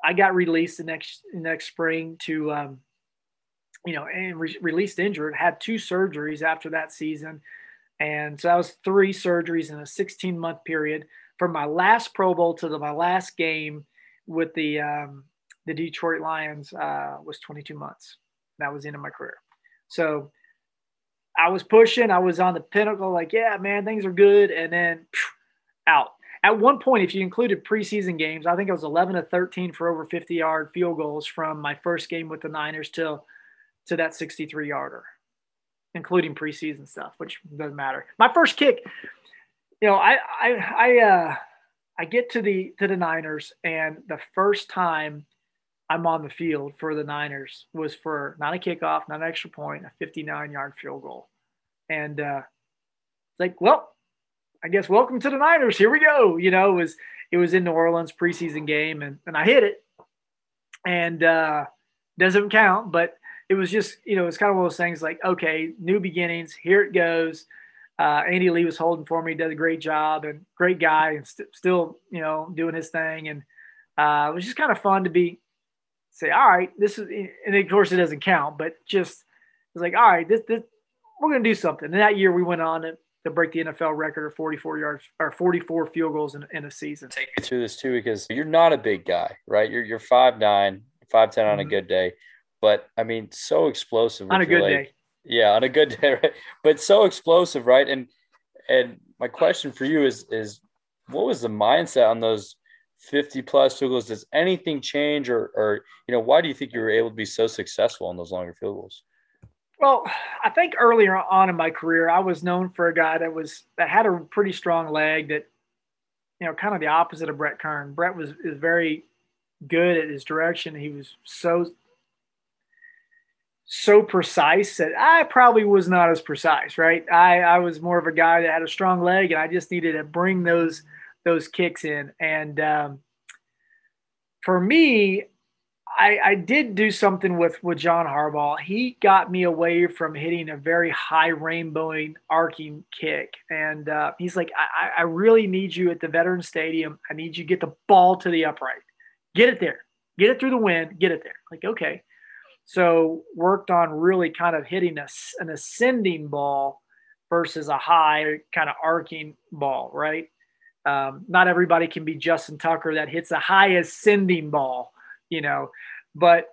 I got released the next next spring to, um, you know, and re- released injured. Had two surgeries after that season, and so that was three surgeries in a 16 month period. from my last Pro Bowl to the, my last game with the um, the Detroit Lions uh, was 22 months. That was the end of my career. So I was pushing. I was on the pinnacle, like, yeah, man, things are good, and then phew, out. At one point, if you included preseason games, I think I was 11 to 13 for over 50 yard field goals from my first game with the Niners till to that 63 yarder, including preseason stuff, which doesn't matter. My first kick, you know, I I I uh I get to the to the Niners, and the first time I'm on the field for the Niners was for not a kickoff, not an extra point, a 59 yard field goal, and uh, it's like, well, I guess welcome to the Niners. Here we go. You know, it was it was in New Orleans preseason game, and and I hit it, and uh, doesn't count, but it was just you know it's kind of one of those things like okay, new beginnings. Here it goes. Uh, Andy Lee was holding for me, did a great job, and great guy, and st- still you know doing his thing, and uh, it was just kind of fun to be say, all right, this is, and of course it doesn't count, but just it's like, all right, this this we're gonna do something. And that year we went on to to break the NFL record of 44 yards or 44 field goals in, in a season. Take me through this too, because you're not a big guy, right? You're you're five nine, five ten on mm-hmm. a good day, but I mean, so explosive on a good day. Yeah, on a good day, right? But so explosive, right? And and my question for you is is what was the mindset on those 50 plus field goals? Does anything change, or or you know, why do you think you were able to be so successful on those longer field goals? Well, I think earlier on in my career, I was known for a guy that was that had a pretty strong leg. That you know, kind of the opposite of Brett Kern. Brett was is very good at his direction. He was so so precise that I probably was not as precise, right? I, I was more of a guy that had a strong leg and I just needed to bring those those kicks in. And um, for me, I, I did do something with with John Harbaugh. He got me away from hitting a very high rainbowing arcing kick, and uh, he's like, I, I really need you at the Veteran Stadium. I need you to get the ball to the upright, get it there, get it through the wind, get it there. Like okay, so worked on really kind of hitting a, an ascending ball versus a high kind of arcing ball, right? Um, not everybody can be Justin Tucker that hits a high ascending ball you know, but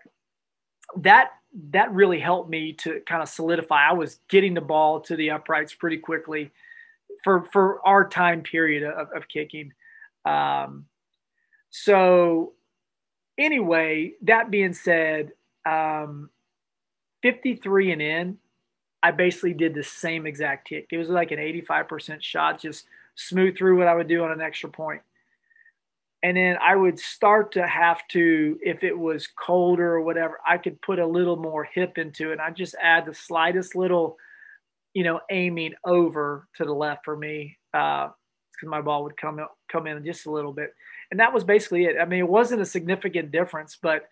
that that really helped me to kind of solidify. I was getting the ball to the uprights pretty quickly for for our time period of, of kicking. Um, so anyway, that being said, um, 53 and in, I basically did the same exact kick. It was like an 85% shot, just smooth through what I would do on an extra point and then I would start to have to, if it was colder or whatever, I could put a little more hip into it. And I just add the slightest little, you know, aiming over to the left for me, Uh, because uh, my ball would come come in just a little bit, and that was basically it. I mean, it wasn't a significant difference, but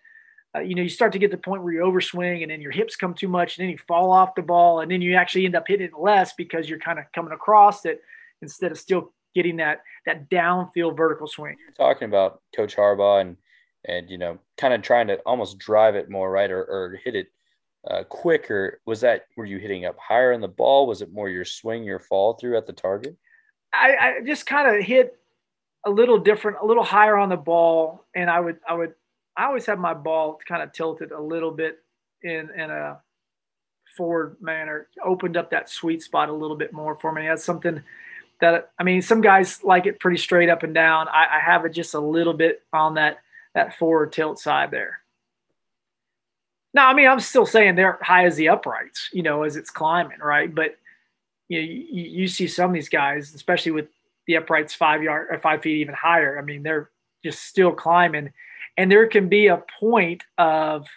uh, you know, you start to get the point where you overswing, and then your hips come too much, and then you fall off the ball, and then you actually end up hitting it less because you're kind of coming across it instead of still getting that that downfield vertical swing. You're talking about Coach Harbaugh and and you know kind of trying to almost drive it more right or, or hit it uh, quicker. Was that were you hitting up higher in the ball? Was it more your swing, your fall through at the target? I, I just kind of hit a little different, a little higher on the ball, and I would I would I always have my ball kind of tilted a little bit in in a forward manner, opened up that sweet spot a little bit more for me. That's something that I mean, some guys like it pretty straight up and down. I, I have it just a little bit on that that forward tilt side there. Now, I mean, I'm still saying they're high as the uprights, you know, as it's climbing, right? But you know, you, you see some of these guys, especially with the uprights five yard or five feet even higher. I mean, they're just still climbing, and there can be a point of,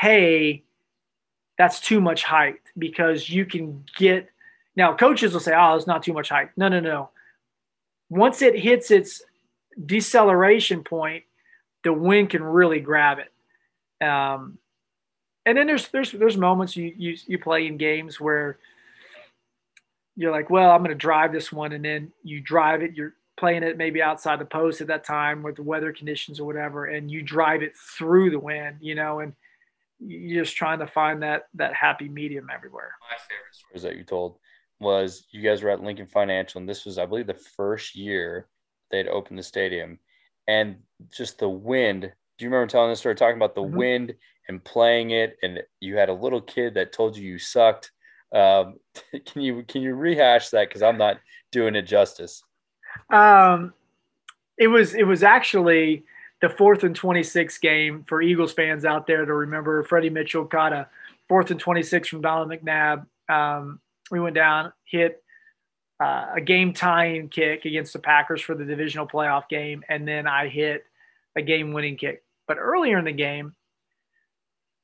hey, that's too much height because you can get now, coaches will say, oh, it's not too much height. No, no, no. Once it hits its deceleration point, the wind can really grab it. Um, and then there's there's there's moments you you you play in games where you're like, well, I'm going to drive this one, and then you drive it. You're playing it maybe outside the post at that time with the weather conditions or whatever, and you drive it through the wind, you know, and you're just trying to find that that happy medium everywhere. My favorite stories that you told was you guys were at Lincoln Financial, and this was, I believe, the first year they'd opened the stadium, and just the wind. Do you remember telling this story, talking about the mm-hmm. wind and playing it, and you had a little kid that told you you sucked? Um, can you can you rehash that because I'm not doing it justice? Um, it was it was actually the fourth and 26 game for Eagles fans out there to remember. Freddie Mitchell caught a fourth and 26 from Donovan McNabb. Um, we went down, hit uh, a game tying kick against the Packers for the divisional playoff game, and then I hit a game winning kick. But earlier in the game,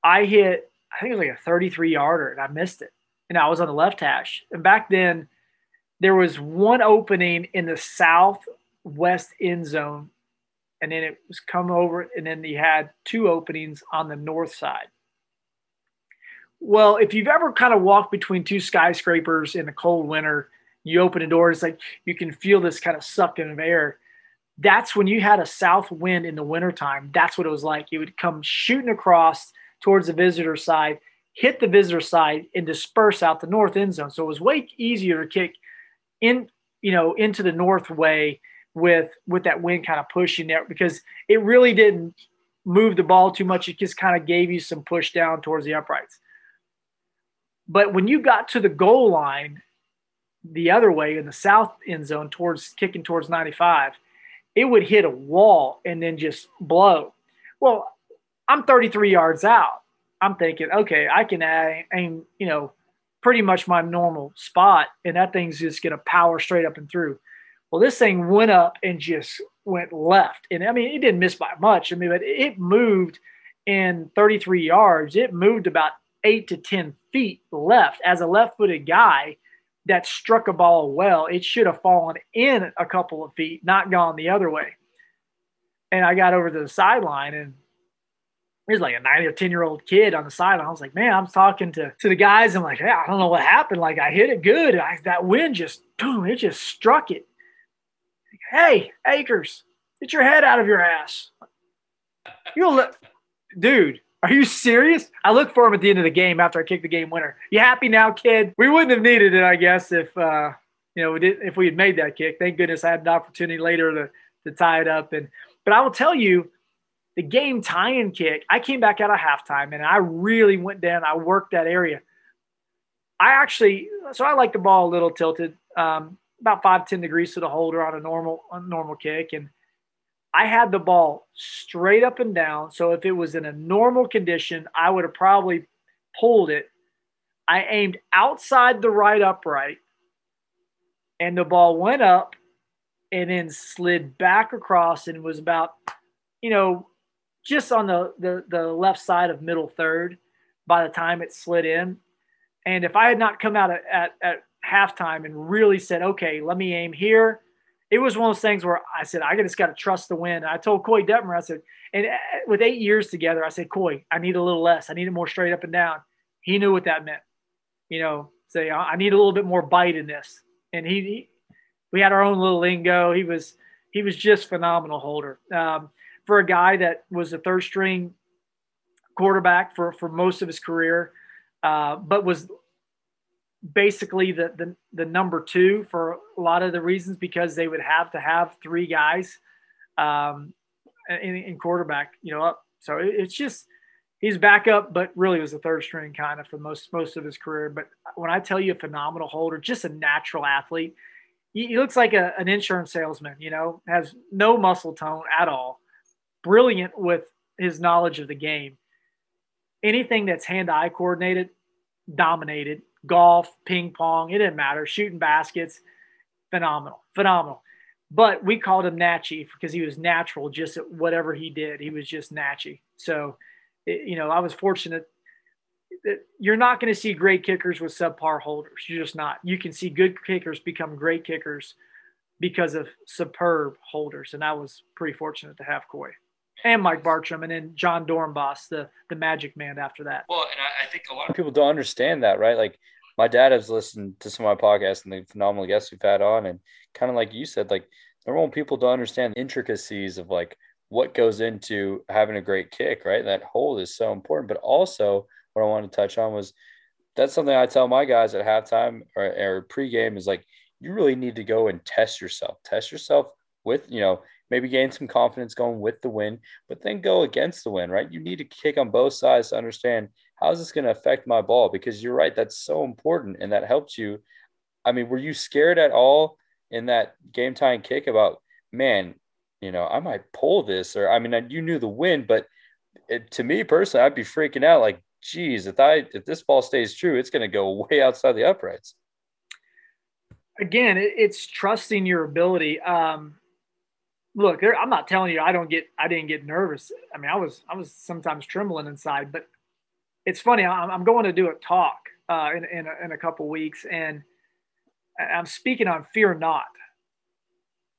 I hit, I think it was like a 33 yarder, and I missed it. And I was on the left hash. And back then, there was one opening in the southwest end zone, and then it was come over, and then you had two openings on the north side. Well, if you've ever kind of walked between two skyscrapers in the cold winter, you open a door, it's like you can feel this kind of sucking of air. That's when you had a south wind in the wintertime. That's what it was like. It would come shooting across towards the visitor side, hit the visitor side, and disperse out the north end zone. So it was way easier to kick in, you know, into the north way with with that wind kind of pushing there because it really didn't move the ball too much. It just kind of gave you some push down towards the uprights. But when you got to the goal line, the other way in the south end zone towards kicking towards 95, it would hit a wall and then just blow. Well, I'm 33 yards out. I'm thinking, okay, I can aim, you know, pretty much my normal spot, and that thing's just to power straight up and through. Well, this thing went up and just went left. And I mean, it didn't miss by much. I mean, but it moved in 33 yards. It moved about eight to 10 feet left as a left footed guy that struck a ball well, it should have fallen in a couple of feet, not gone the other way. And I got over to the sideline and there's like a nine or 10 year old kid on the sideline. I was like, man, I'm talking to, to the guys. I'm like, yeah, I don't know what happened. Like I hit it good. I, that wind just, boom, it just struck it. Hey, Akers, get your head out of your ass. You'll let, dude, are you serious? I look for him at the end of the game after I kick the game winner. You happy now, kid? We wouldn't have needed it, I guess, if uh, you know we did if we had made that kick. Thank goodness I had an opportunity later to to tie it up. And but I will tell you, the game tying kick. I came back out of halftime and I really went down. I worked that area. I actually so I like the ball a little tilted, um, about five ten degrees to the holder on a normal on a normal kick, and I had the ball straight up and down. So if it was in a normal condition, I would have probably pulled it. I aimed outside the right upright, and the ball went up and then slid back across and was about, you know, just on the, the, the left side of middle third by the time it slid in. And if I had not come out at, at, at halftime and really said, okay, let me aim here it was one of those things where I said, I just got to trust the wind. I told Koy Detmer, I said, and uh, with eight years together, I said, Koy, I need a little less. I need it more straight up and down. He knew what that meant. You know, say, I need a little bit more bite in this. And he, he we had our own little lingo. He was, he was just phenomenal holder. Um, for a guy that was a third string quarterback for, for most of his career, uh, but was basically the, the the number two for a lot of the reasons because they would have to have three guys um, in, in quarterback, you know, up. So it, it's just he's back up, but really was a third string kind of for most most of his career. But when I tell you a phenomenal holder, just a natural athlete, he, he looks like a, an insurance salesman. You know, has no muscle tone at all. Brilliant with his knowledge of the game. Anything that's hand-eye coordinated, dominated golf, ping pong, it didn't matter, shooting baskets, phenomenal, phenomenal. But we called him Natchy because he was natural, just at whatever he did, he was just Natchy. So, it, you know, I was fortunate that you're not going to see great kickers with subpar holders. You're just not. You can see good kickers become great kickers because of superb holders, and I was pretty fortunate to have Koy and Mike Bartram, and then Jon Dorenbos, the the Magic Man after that. Well, and I, I think a lot of people don't understand that, right? Like my dad has listened to some of my podcasts and the phenomenal guests we've had on, and kind of like you said, like normal people don't understand the intricacies of like what goes into having a great kick, right? That hold is so important. But also, what I wanted to touch on was that's something I tell my guys at halftime or, or pregame is like you really need to go and test yourself, test yourself with, you know, maybe gain some confidence going with the win, but then go against the win, right? You need to kick on both sides to understand how is this going to affect my ball because you're right, that's so important and that helps you. I mean, were you scared at all in that game time kick about, man, you know, I might pull this or I mean, you knew the win, but it, to me personally, I'd be freaking out like, geez, if I if this ball stays true, it's going to go way outside the uprights. Again, it's trusting your ability. Um, look, there, I'm not telling you I don't get I didn't get nervous. I mean, I was I was sometimes trembling inside, but it's funny. I'm, I'm going to do a talk uh, in in a, in a couple weeks, and I'm speaking on fear not.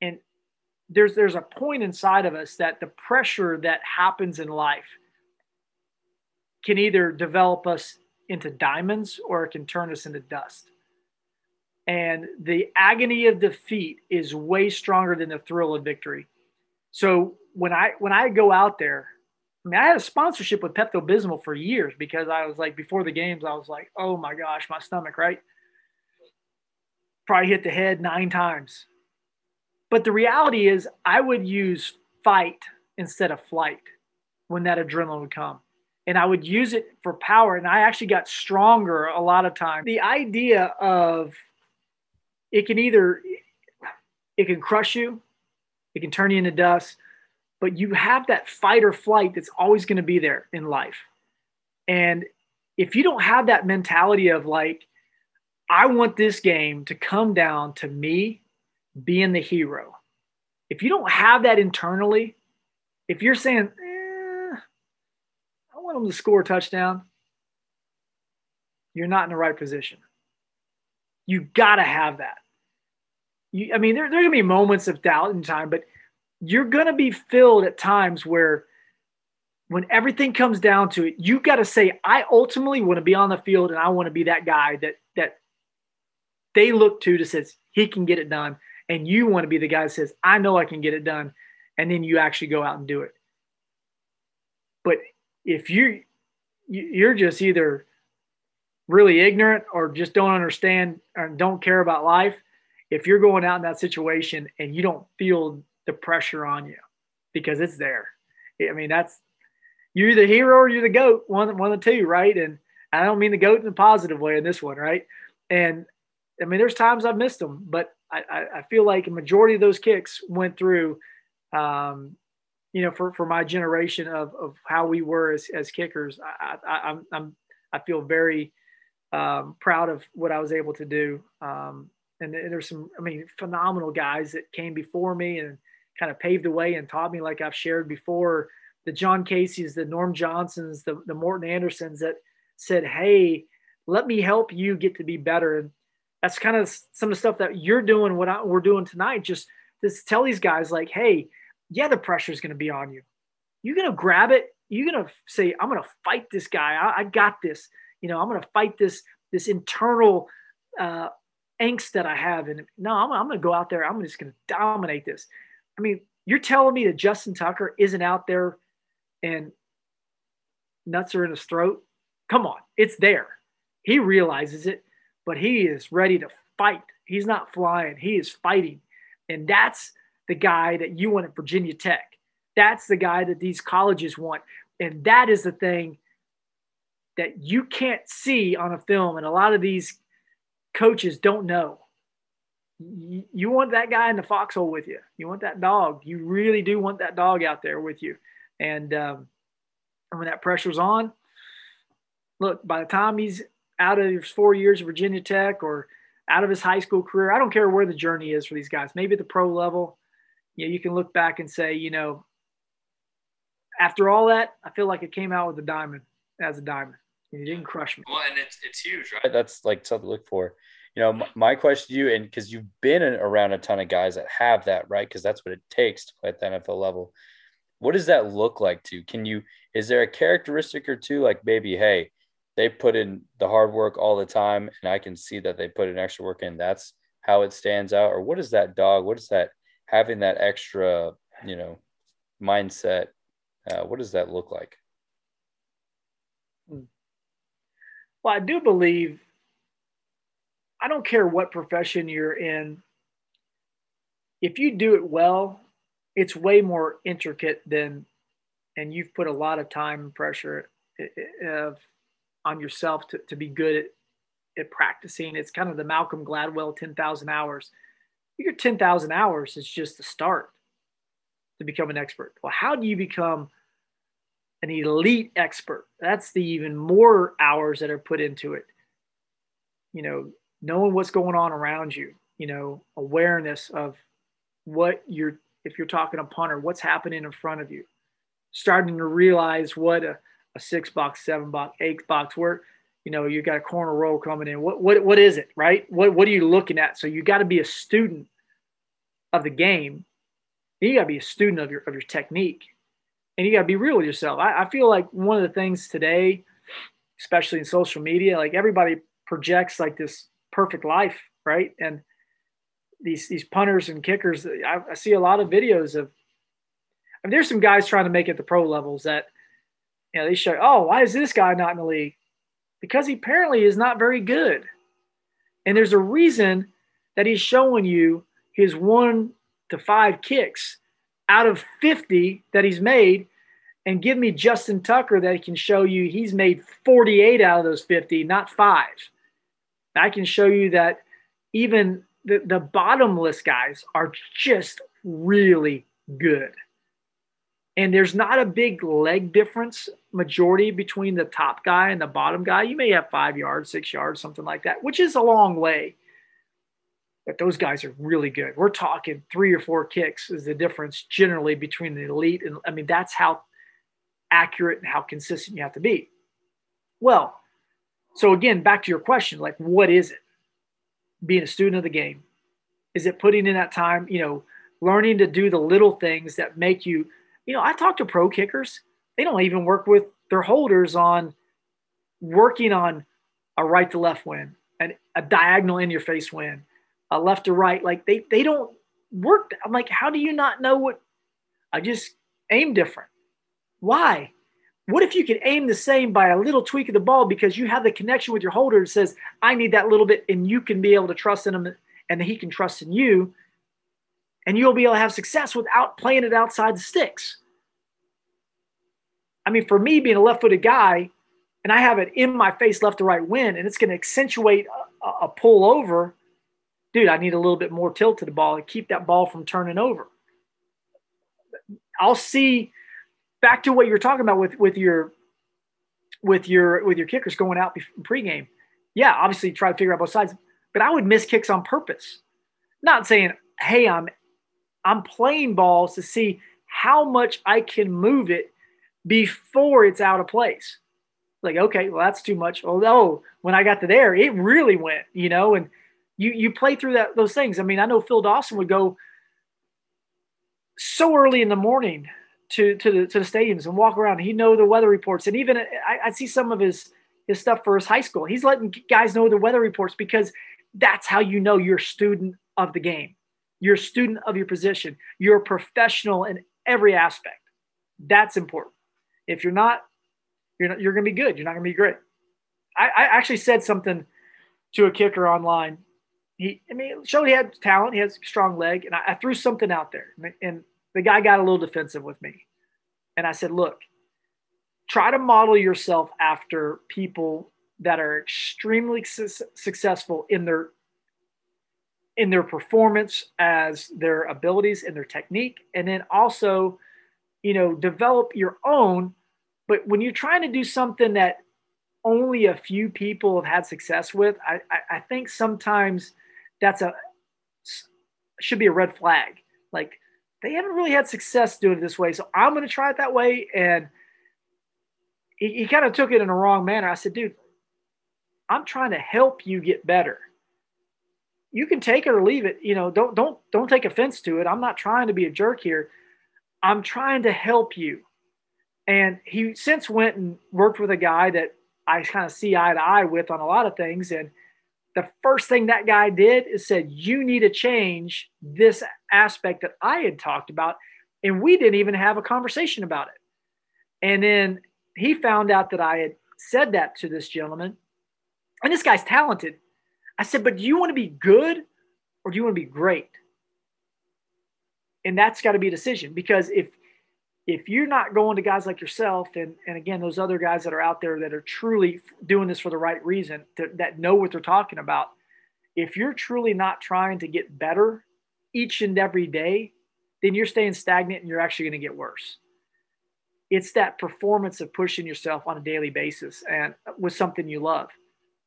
And there's there's a point inside of us that the pressure that happens in life can either develop us into diamonds or it can turn us into dust. And the agony of defeat is way stronger than the thrill of victory. So when I when I go out there, I mean I had a sponsorship with Pepto Bismol for years because I was like before the games I was like, oh my gosh, my stomach, right? Probably hit the head nine times. But the reality is I would use fight instead of flight when that adrenaline would come and I would use it for power. And I actually got stronger a lot of times. The idea of it can either it can crush you, it can turn you into dust, but you have that fight or flight that's always going to be there in life. And if you don't have that mentality of like, I want this game to come down to me being the hero. If you don't have that internally, if you're saying, eh, I want them to score a touchdown, you're not in the right position. You got to have that. You, I mean, there, there's going to be moments of doubt in time, but you're going to be filled at times where when everything comes down to it, you got to say, I ultimately want to be on the field and I want to be that guy that, that they look to to says he can get it done. And you want to be the guy that says, I know I can get it done. And then you actually go out and do it. But if you you're just either really ignorant or just don't understand or don't care about life if you're going out in that situation and you don't feel the pressure on you because it's there. I mean that's you're the hero or you're the goat one one of the two right? And i don't mean the goat in a positive way in this one right? And i mean there's times i've missed them but i i feel like a majority of those kicks went through um, you know, for, for my generation of, of how we were as, as kickers, I, I, I'm, I'm, I feel very um, proud of what I was able to do. Um, and there's some, I mean, phenomenal guys that came before me and kind of paved the way and taught me, like I've shared before, the John Carneys, the Norm Johnsons, the, the Morten Andersens that said, Hey, let me help you get to be better. And that's kind of some of the stuff that you're doing, what I, we're doing tonight. Just, just tell these guys like, Hey, yeah, the pressure is going to be on you. You're going to grab it. You're going to say, I'm going to fight this guy. I, I, got this. You know, I'm going to fight this, this internal uh, angst that I have. And no, I'm, I'm going to go out there. I'm just going to dominate this. I mean, you're telling me that Justin Tucker isn't out there and nuts are in his throat? Come on, it's there. He realizes it, but he is ready to fight. He's not flying, he is fighting. And that's the guy that you want at Virginia Tech. That's the guy that these colleges want. And that is the thing that you can't see on a film. And a lot of these coaches don't know. You want that guy in the foxhole with you. You want that dog. You really do want that dog out there with you. And, um, and when that pressure's on, look, by the time he's out of his four years of Virginia Tech or out of his high school career, I don't care where the journey is for these guys, maybe at the pro level, you know, you can look back and say, you know, after all that, I feel like it came out with a diamond as a diamond. You didn't crush me. Well, and it's it's huge, right? That's like something to look for. You know, my, my question to you, and because you've been around a ton of guys that have that, right? Because that's what it takes to play at the NFL level. What does that look like to? Can you? Is there a characteristic or two, like maybe, hey, they put in the hard work all the time, and I can see that they put in extra work in. That's how it stands out. Or what is that dog? What is that? having that extra, you know, mindset, uh, what does that look like? Well, I do believe, I don't care what profession you're in, if you do it well, it's way more intricate than, and you've put a lot of time and pressure uh, on yourself to, to be good at, at practicing. It's kind of the Malcolm Gladwell 10,000 hours. Your 10,000 hours is just the start to become an expert. Well, how do you become an elite expert? That's the even more hours that are put into it. You know, knowing what's going on around you, you know, awareness of what you're, if you're talking a punter, what's happening in front of you, starting to realize what a, a six box, seven box, eight box, where, you know, you got a corner roll coming in. What, what, what is it, right? What, what are you looking at? So you got to be a student of the game. You got to be a student of your, of your technique and you got to be real with yourself. I, I feel like one of the things today, especially in social media, like everybody projects like this perfect life, right? And these these punters and kickers, I, I see a lot of videos of. I mean, there's some guys trying to make it the pro levels that, you know, they show. Oh, why is this guy not in the league? Because he apparently is not very good, and there's a reason that he's showing you his one to five kicks out of 50 that he's made and give me Justin Tucker that can show you he's made 48 out of those 50, not five. I can show you that even the, the bottomless guys are just really good. And there's not a big leg difference majority between the top guy and the bottom guy. You may have five yards, six yards, something like that, which is a long way. But those guys are really good. We're talking three or four kicks is the difference generally between the elite and I mean that's how accurate and how consistent you have to be. Well, so again, back to your question, like what is it? Being a student of the game. Is it putting in that time, you know, learning to do the little things that make you, you know, I talk to pro kickers. They don't even work with their holders on working on a right to left win and a diagonal in your face win, a left to right. Like they they don't work. I'm like, how do you not know what? I just aim different. Why? What if you could aim the same by a little tweak of the ball because you have the connection with your holder that says, I need that little bit, and you can be able to trust in him and he can trust in you, and you'll be able to have success without playing it outside the sticks. I mean, for me being a left footed guy, and I have it in my face left to right win, and it's going to accentuate a, a pull over, dude, I need a little bit more tilt to the ball to keep that ball from turning over. I'll see back to what you're talking about with with your with your with your kickers going out pregame. Yeah, obviously try to figure out both sides, but I would miss kicks on purpose. Not saying, "Hey, I'm I'm playing balls to see how much I can move it before it's out of place." Like, okay, well that's too much. Although when I got to there, it really went, you know, and you you play through that those things. I mean, I know Phil Dawson would go so early in the morning to to the to the stadiums and walk around. He'd know the weather reports, and even I, I see some of his his stuff for his high school. He's letting guys know the weather reports because that's how you know you're a student of the game. You're a student of your position. You're a professional in every aspect. That's important. If you're not, you're not, you're going to be good. You're not going to be great. I, I actually said something to a kicker online. He, I mean, showed he had talent. He has strong leg, and I, I threw something out there, and the guy got a little defensive with me. And I said, look, try to model yourself after people that are extremely su- successful in their in their performance as their abilities and their technique and then also you know develop your own but when you're trying to do something that only a few people have had success with i i, I think sometimes that's a should be a red flag like they haven't really had success doing it this way. So I'm going to try it that way. And he, he kind of took it in a wrong manner. I said, dude, I'm trying to help you get better. You can take it or leave it. You know, don't don't don't take offense to it. I'm not trying to be a jerk here. I'm trying to help you. And he since went and worked with a guy that I kind of see eye to eye with on a lot of things. And the first thing that guy did is said, You need to change this aspect that I had talked about. And we didn't even have a conversation about it. And then he found out that I had said that to this gentleman. And this guy's talented. I said, But do you want to be good or do you want to be great? and that's got to be a decision because if if you're not going to guys like yourself and and again those other guys that are out there that are truly doing this for the right reason to, that know what they're talking about if you're truly not trying to get better each and every day then you're staying stagnant and you're actually going to get worse. It's that performance of pushing yourself on a daily basis and uh, with something you love.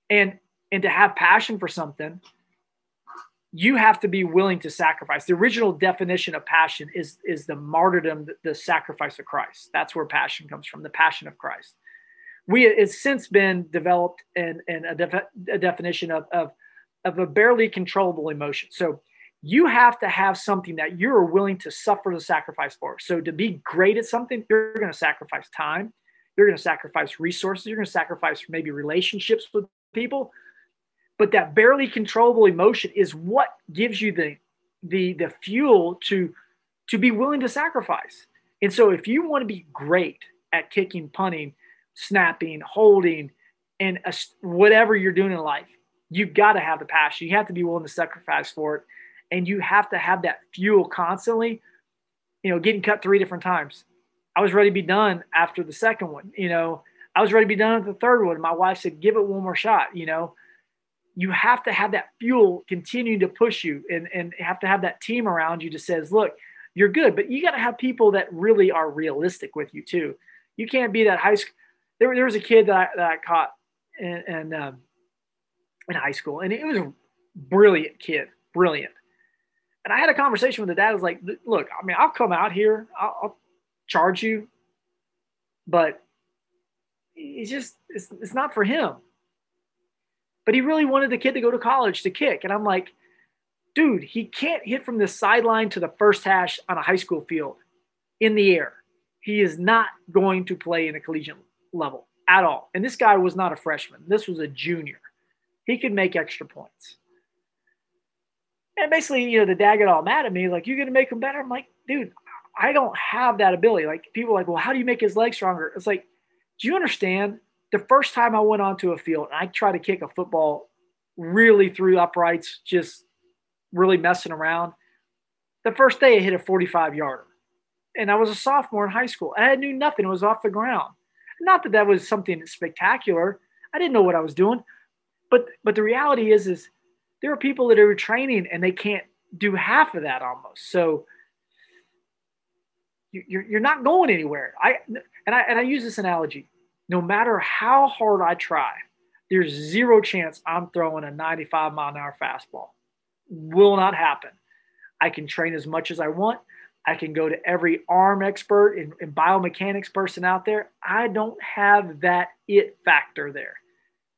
And and to have passion for something you have to be willing to sacrifice. The original definition of passion is is the martyrdom, the, sacrifice of Christ. That's where passion comes from, the passion of Christ. We it's since been developed in, in a, def, a definition of, of of a barely controllable emotion. So you have to have something that you're willing to suffer the sacrifice for. So to be great at something, you're going to sacrifice time, you're going to sacrifice resources, you're going to sacrifice maybe relationships with people but that barely controllable emotion is what gives you the the the fuel to to be willing to sacrifice. And so if you want to be great at kicking punting snapping holding and a, whatever you're doing in life you've got to have the passion. You have to be willing to sacrifice for it. And you have to have that fuel constantly you know getting cut three different times. I was ready to be done after the second one you know. I was ready to be done at the third one. My wife said give it one more shot you know you have to have that fuel continue to push you and, and have to have that team around you that says, look, you're good, but you got to have people that really are realistic with you too. You can't be that high school. There, there was a kid that I, that I caught in, in, um, in high school, and it was a brilliant kid, brilliant. And I had a conversation with the dad. I was like, look, I mean, I'll come out here, I'll, I'll charge you, but it's just, it's, it's not for him but he really wanted the kid to go to college to kick. And I'm like, dude, he can't hit from the sideline to the first hash on a high school field in the air. He is not going to play in a collegiate level at all. And this guy was not a freshman, this was a junior. He could make extra points. And basically, you know, the dad got all mad at me, like, you're going to make him better. I'm like, dude, I don't have that ability. Like, people like, well, how do you make his legs stronger? It's like, do you understand the first time I went onto a field and I tried to kick a football really through uprights, just really messing around. The first day I hit a 45 yarder and I was a sophomore in high school. I knew nothing. It was off the ground. Not that that was something spectacular. I didn't know what I was doing. But but the reality is is there are people that are training and they can't do half of that almost. So you're, you're not going anywhere. I and I and I use this analogy no matter how hard I try, there's zero chance I'm throwing a 95 mile an hour fastball. Will not happen. I can train as much as I want. I can go to every arm expert and, and biomechanics person out there. I don't have that it factor there.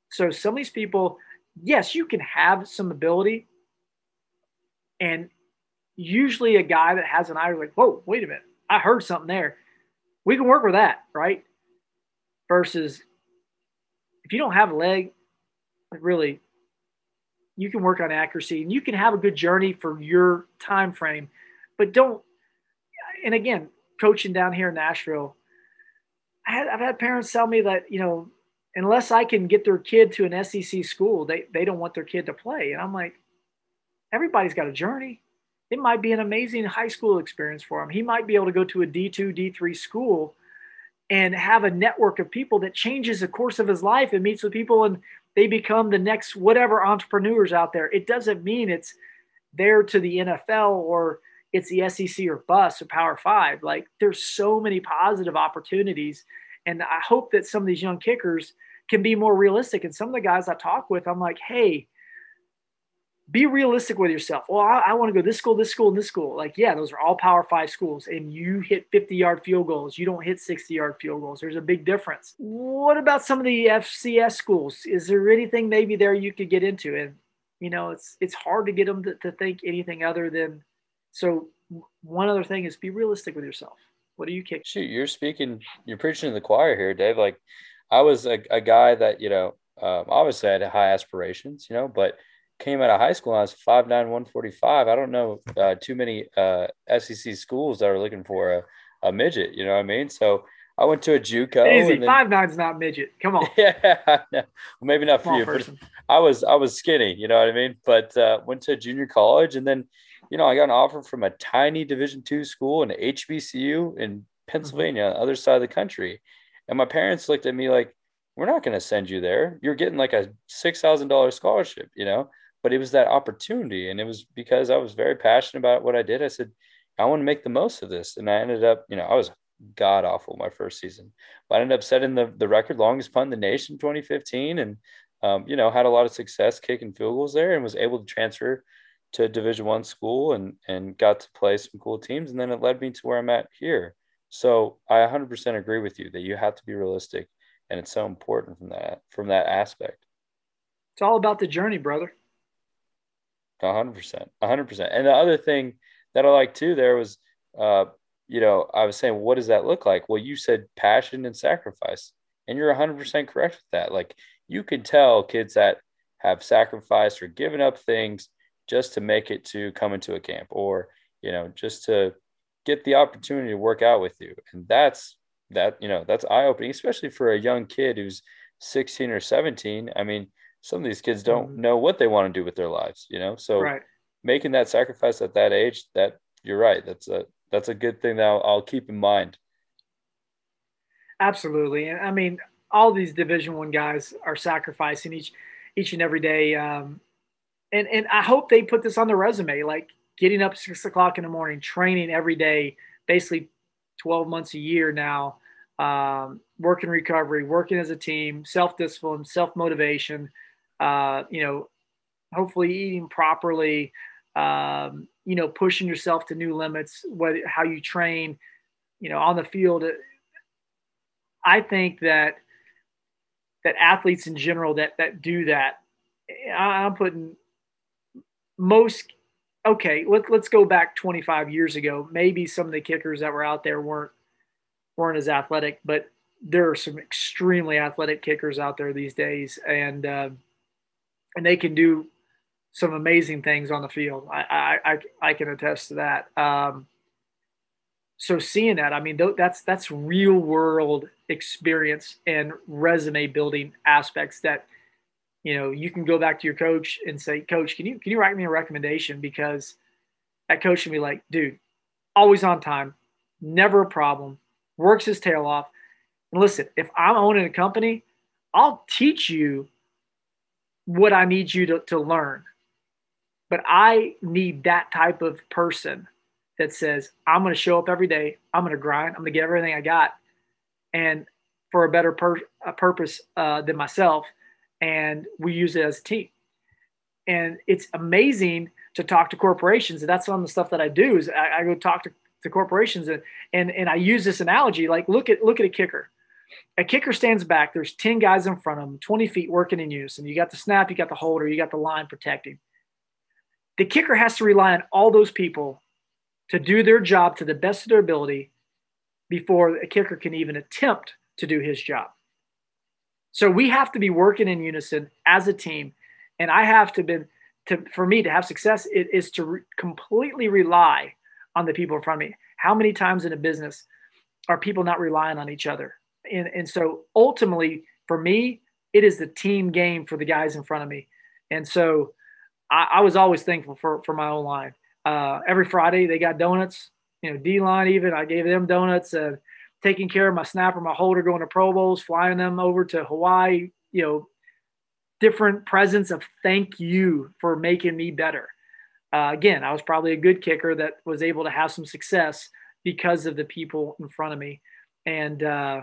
So some of these people, yes, you can have some ability. And usually a guy that has an eye is like, whoa, wait a minute, I heard something there. We can work with that, right? Versus if you don't have a leg, really, you can work on accuracy and you can have a good journey for your time frame, but don't. And again, coaching down here in Nashville, I have had parents tell me that you know unless I can get their kid to an SEC school, they they don't want their kid to play, and I'm like, everybody's got a journey. It might be an amazing high school experience for him. He might be able to go to a D2, D3 school and have a network of people that changes the course of his life and meets with people and they become the next whatever entrepreneurs out there. It doesn't mean it's there to the NFL or it's the SEC or bus or Power Five. Like there's so many positive opportunities. And I hope that some of these young kickers can be more realistic. And some of the guys I talk with, I'm like, hey, be realistic with yourself. Well, I, I want to go this school, this school, and this school. Like, yeah, those are all Power Five schools, and you hit 50 yard field goals. You don't hit 60 yard field goals. There's a big difference. What about some of the FCS schools? Is there anything maybe there you could get into? And you know, it's it's hard to get them to, to think anything other than. So one other thing is be realistic with yourself. What do you kick? Shoot, you're speaking, you're preaching to the choir here, Dave. Like, I was a, a guy that you know, um, obviously I had high aspirations, you know, but came out of high school, I was 5'9", 145. I don't know uh, too many uh, SEC schools that are looking for a, a midget. You know what I mean? So I went to a JUCO. Easy, then, five nine is not midget. Come on. Yeah, well, maybe not for you, person. but I was I was skinny. You know what I mean? But uh, went to junior college, and then you know, I got an offer from a tiny Division two school in HBCU in Pennsylvania, mm-hmm. other side of the country. And my parents looked at me like, we're not going to send you there. You're getting like a $6,000 scholarship, you know? But it was that opportunity. And it was because I was very passionate about what I did. I said, I want to make the most of this. And I ended up, you know, I was god awful my first season, but I ended up setting the, the record longest punt in the nation 2015. And, um, you know, had a lot of success kicking field goals there and was able to transfer to division one school and, and got to play some cool teams. And then it led me to where I'm at here. So I 100% agree with you that you have to be realistic and it's so important from that from that aspect. It's all about the journey, brother. 100%. 100%. And the other thing that I like too there was uh you know, I was saying what does that look like? Well, you said passion and sacrifice. And you're 100% correct with that. Like you can tell kids that have sacrificed or given up things just to make it to come into a camp or, you know, just to get the opportunity to work out with you. And that's that, you know, that's eye opening, especially for a young kid who's 16 or 17. I mean, some of these kids don't mm-hmm. know what they want to do with their lives, you know? So right. making that sacrifice at that age, that you're right. That's a, that's a good thing that I'll, I'll keep in mind. Absolutely. And I mean, all these division one guys are sacrificing each, each and every day. Um, and, and I hope they put this on the resume, like getting up six o'clock in the morning, training every day, basically 12 months a year now, um, working recovery, working as a team, self discipline, self motivation, uh, you know, hopefully eating properly, um, you know, pushing yourself to new limits, whether how you train, you know, on the field. I think that that athletes in general that that do that, I'm putting most okay, let, let's go back 25 years ago. Maybe some of the kickers that were out there weren't weren't as athletic, but there are some extremely athletic kickers out there these days, and uh, and they can do some amazing things on the field. I I, I can attest to that. Um, so seeing that, I mean, that's that's real world experience and resume building aspects that you know, you can go back to your coach and say, Coach, can you can you write me a recommendation? Because that coach can be like, dude, always on time, never a problem, works his tail off. And listen, if I'm owning a company, I'll teach you what I need you to, to learn. But I need that type of person that says, I'm going to show up every day. I'm going to grind. I'm going to get everything I got. And for a better per- a purpose uh, than myself – and we use it as a team. And it's amazing to talk to corporations. And that's some of the stuff that I do is I, I go talk to, to corporations and, and, and I use this analogy, like look at, look at a kicker. A kicker stands back. There's 10 guys in front of him, 20 feet working in unison. You got the snap, you got the holder, you got the line protecting. The kicker has to rely on all those people to do their job to the best of their ability before a kicker can even attempt to do his job. So we have to be working in unison as a team, and I have to be to for me to have success. It is to re- completely rely on the people in front of me. How many times in a business are people not relying on each other? And and so ultimately, for me, it is the team game for the guys in front of me. And so I, I was always thankful for for my O line. Uh, every Friday they got donuts. You know, D line even I gave them donuts. Uh, taking care of my snapper, my holder, going to Pro Bowls, flying them over to Hawaii, you know, different presents of thank you for making me better. Uh, again, I was probably a good kicker that was able to have some success because of the people in front of me. And uh,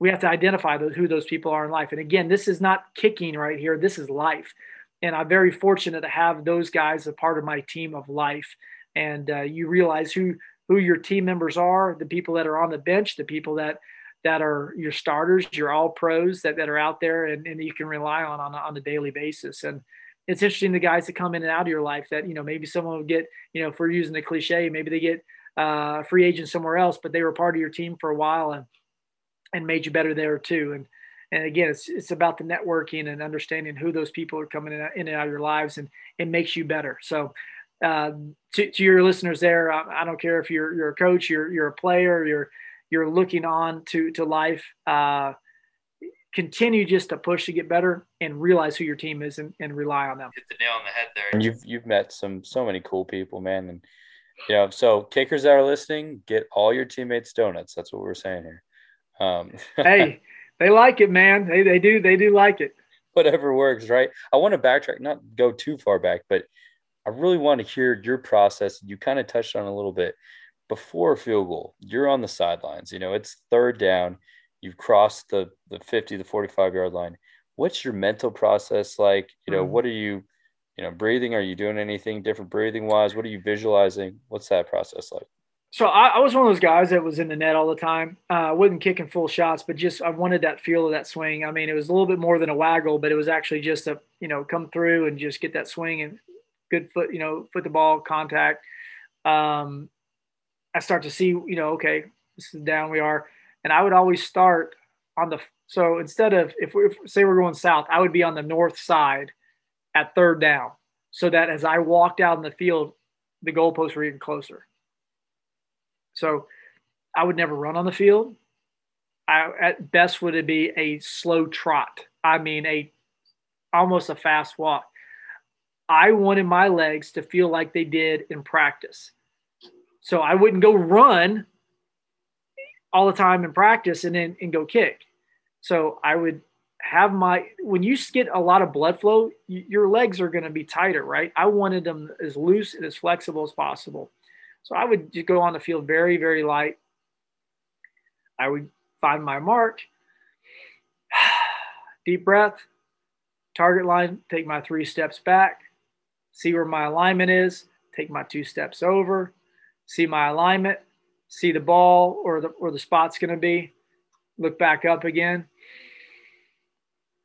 we have to identify who those people are in life. And again, this is not kicking right here, this is life. And I'm very fortunate to have those guys a part of my team of life. And uh, you realize who who your team members are, the people that are on the bench, the people that that are your starters, your all pros that, that are out there and, and you can rely on, on on a daily basis. And it's interesting the guys that come in and out of your life that, you know, maybe someone will get, you know, if we're using the cliche, maybe they get uh, free agent somewhere else, but they were part of your team for a while and and made you better there too. And and again, it's it's about the networking and understanding who those people are coming in, in and out of your lives, and it makes you better. So uh, to, to, your listeners there, I, I, don't care if you're you're a coach, you're you're a player, you're you're looking on to to life. Uh, continue just to push to get better and realize who your team is and, and rely on them. Hit the nail on the head there. And you've you've met some so many cool people, man. And you know, so kickers that are listening, get all your teammates donuts. That's what we're saying here. Um, hey, they like it, man. They they do they do like it. Whatever works, right? I want to backtrack, not go too far back, but I really want to hear your process. You kind of touched on a little bit before field goal. You're on the sidelines. You know, it's third down. You've crossed the the 50, the 45 yard line. What's your mental process like? You know, mm-hmm. what are you, you know, breathing? Are you doing anything different breathing wise? What are you visualizing? What's that process like? So I, I, was one of those guys that was in the net all the time. Uh, I wasn't kicking full shots, but just I wanted that feel of that swing. I mean, it was a little bit more than a waggle, but it was actually just a you know come through and just get that swing and good foot, you know, foot the ball contact. Um, I start to see, you know, okay, this is down we are, and I would always start on the. So instead of if we say we're going south, I would be on the north side at third down, so that as I walked out in the field, the goalposts were even closer. So I would never run on the field. I, at best would it be a slow trot. I mean a almost a fast walk. I wanted my legs to feel like they did in practice. So I wouldn't go run all the time in practice and then and go kick. So I would have my when you get a lot of blood flow, your legs are going to be tighter, right? I wanted them as loose and as flexible as possible. So I would just go on the field very, very light. I would find my mark, deep breath, target line, take my three steps back, see where my alignment is, take my two steps over, see my alignment, see the ball or the or the spot's going to be, look back up again,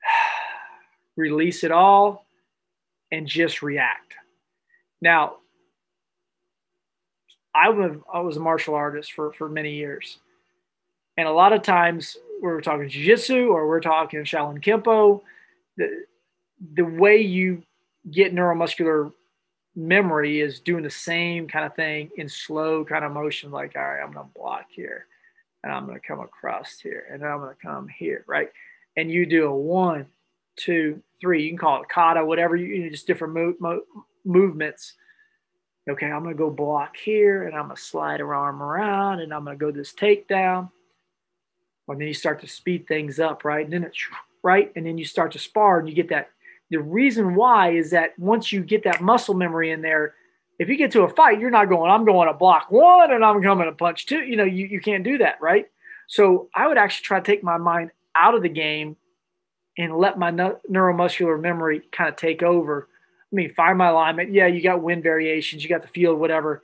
release it all, and just react. Now, I was I was a martial artist for for many years, and a lot of times we're talking jiu-jitsu or we're talking Shaolin Kempo. The the way you get neuromuscular memory is doing the same kind of thing in slow kind of motion, like, all right, I'm going to block here and I'm going to come across here and I'm going to come here, right? And you do a one, two, three, you can call it kata, whatever, you, you know, just different mo- mo- movements. Okay, I'm going to go block here and I'm going to slide her arm around and I'm going to go this takedown. And then you start to speed things up, right? And then it's right. And then you start to spar and you get that the reason why is that once you get that muscle memory in there, if you get to a fight, you're not going, I'm going to block one and I'm coming to punch two. You know, you, you can't do that, right? So I would actually try to take my mind out of the game and let my neuromuscular memory kind of take over. I mean, find my alignment. Yeah, you got wind variations, you got the field, whatever.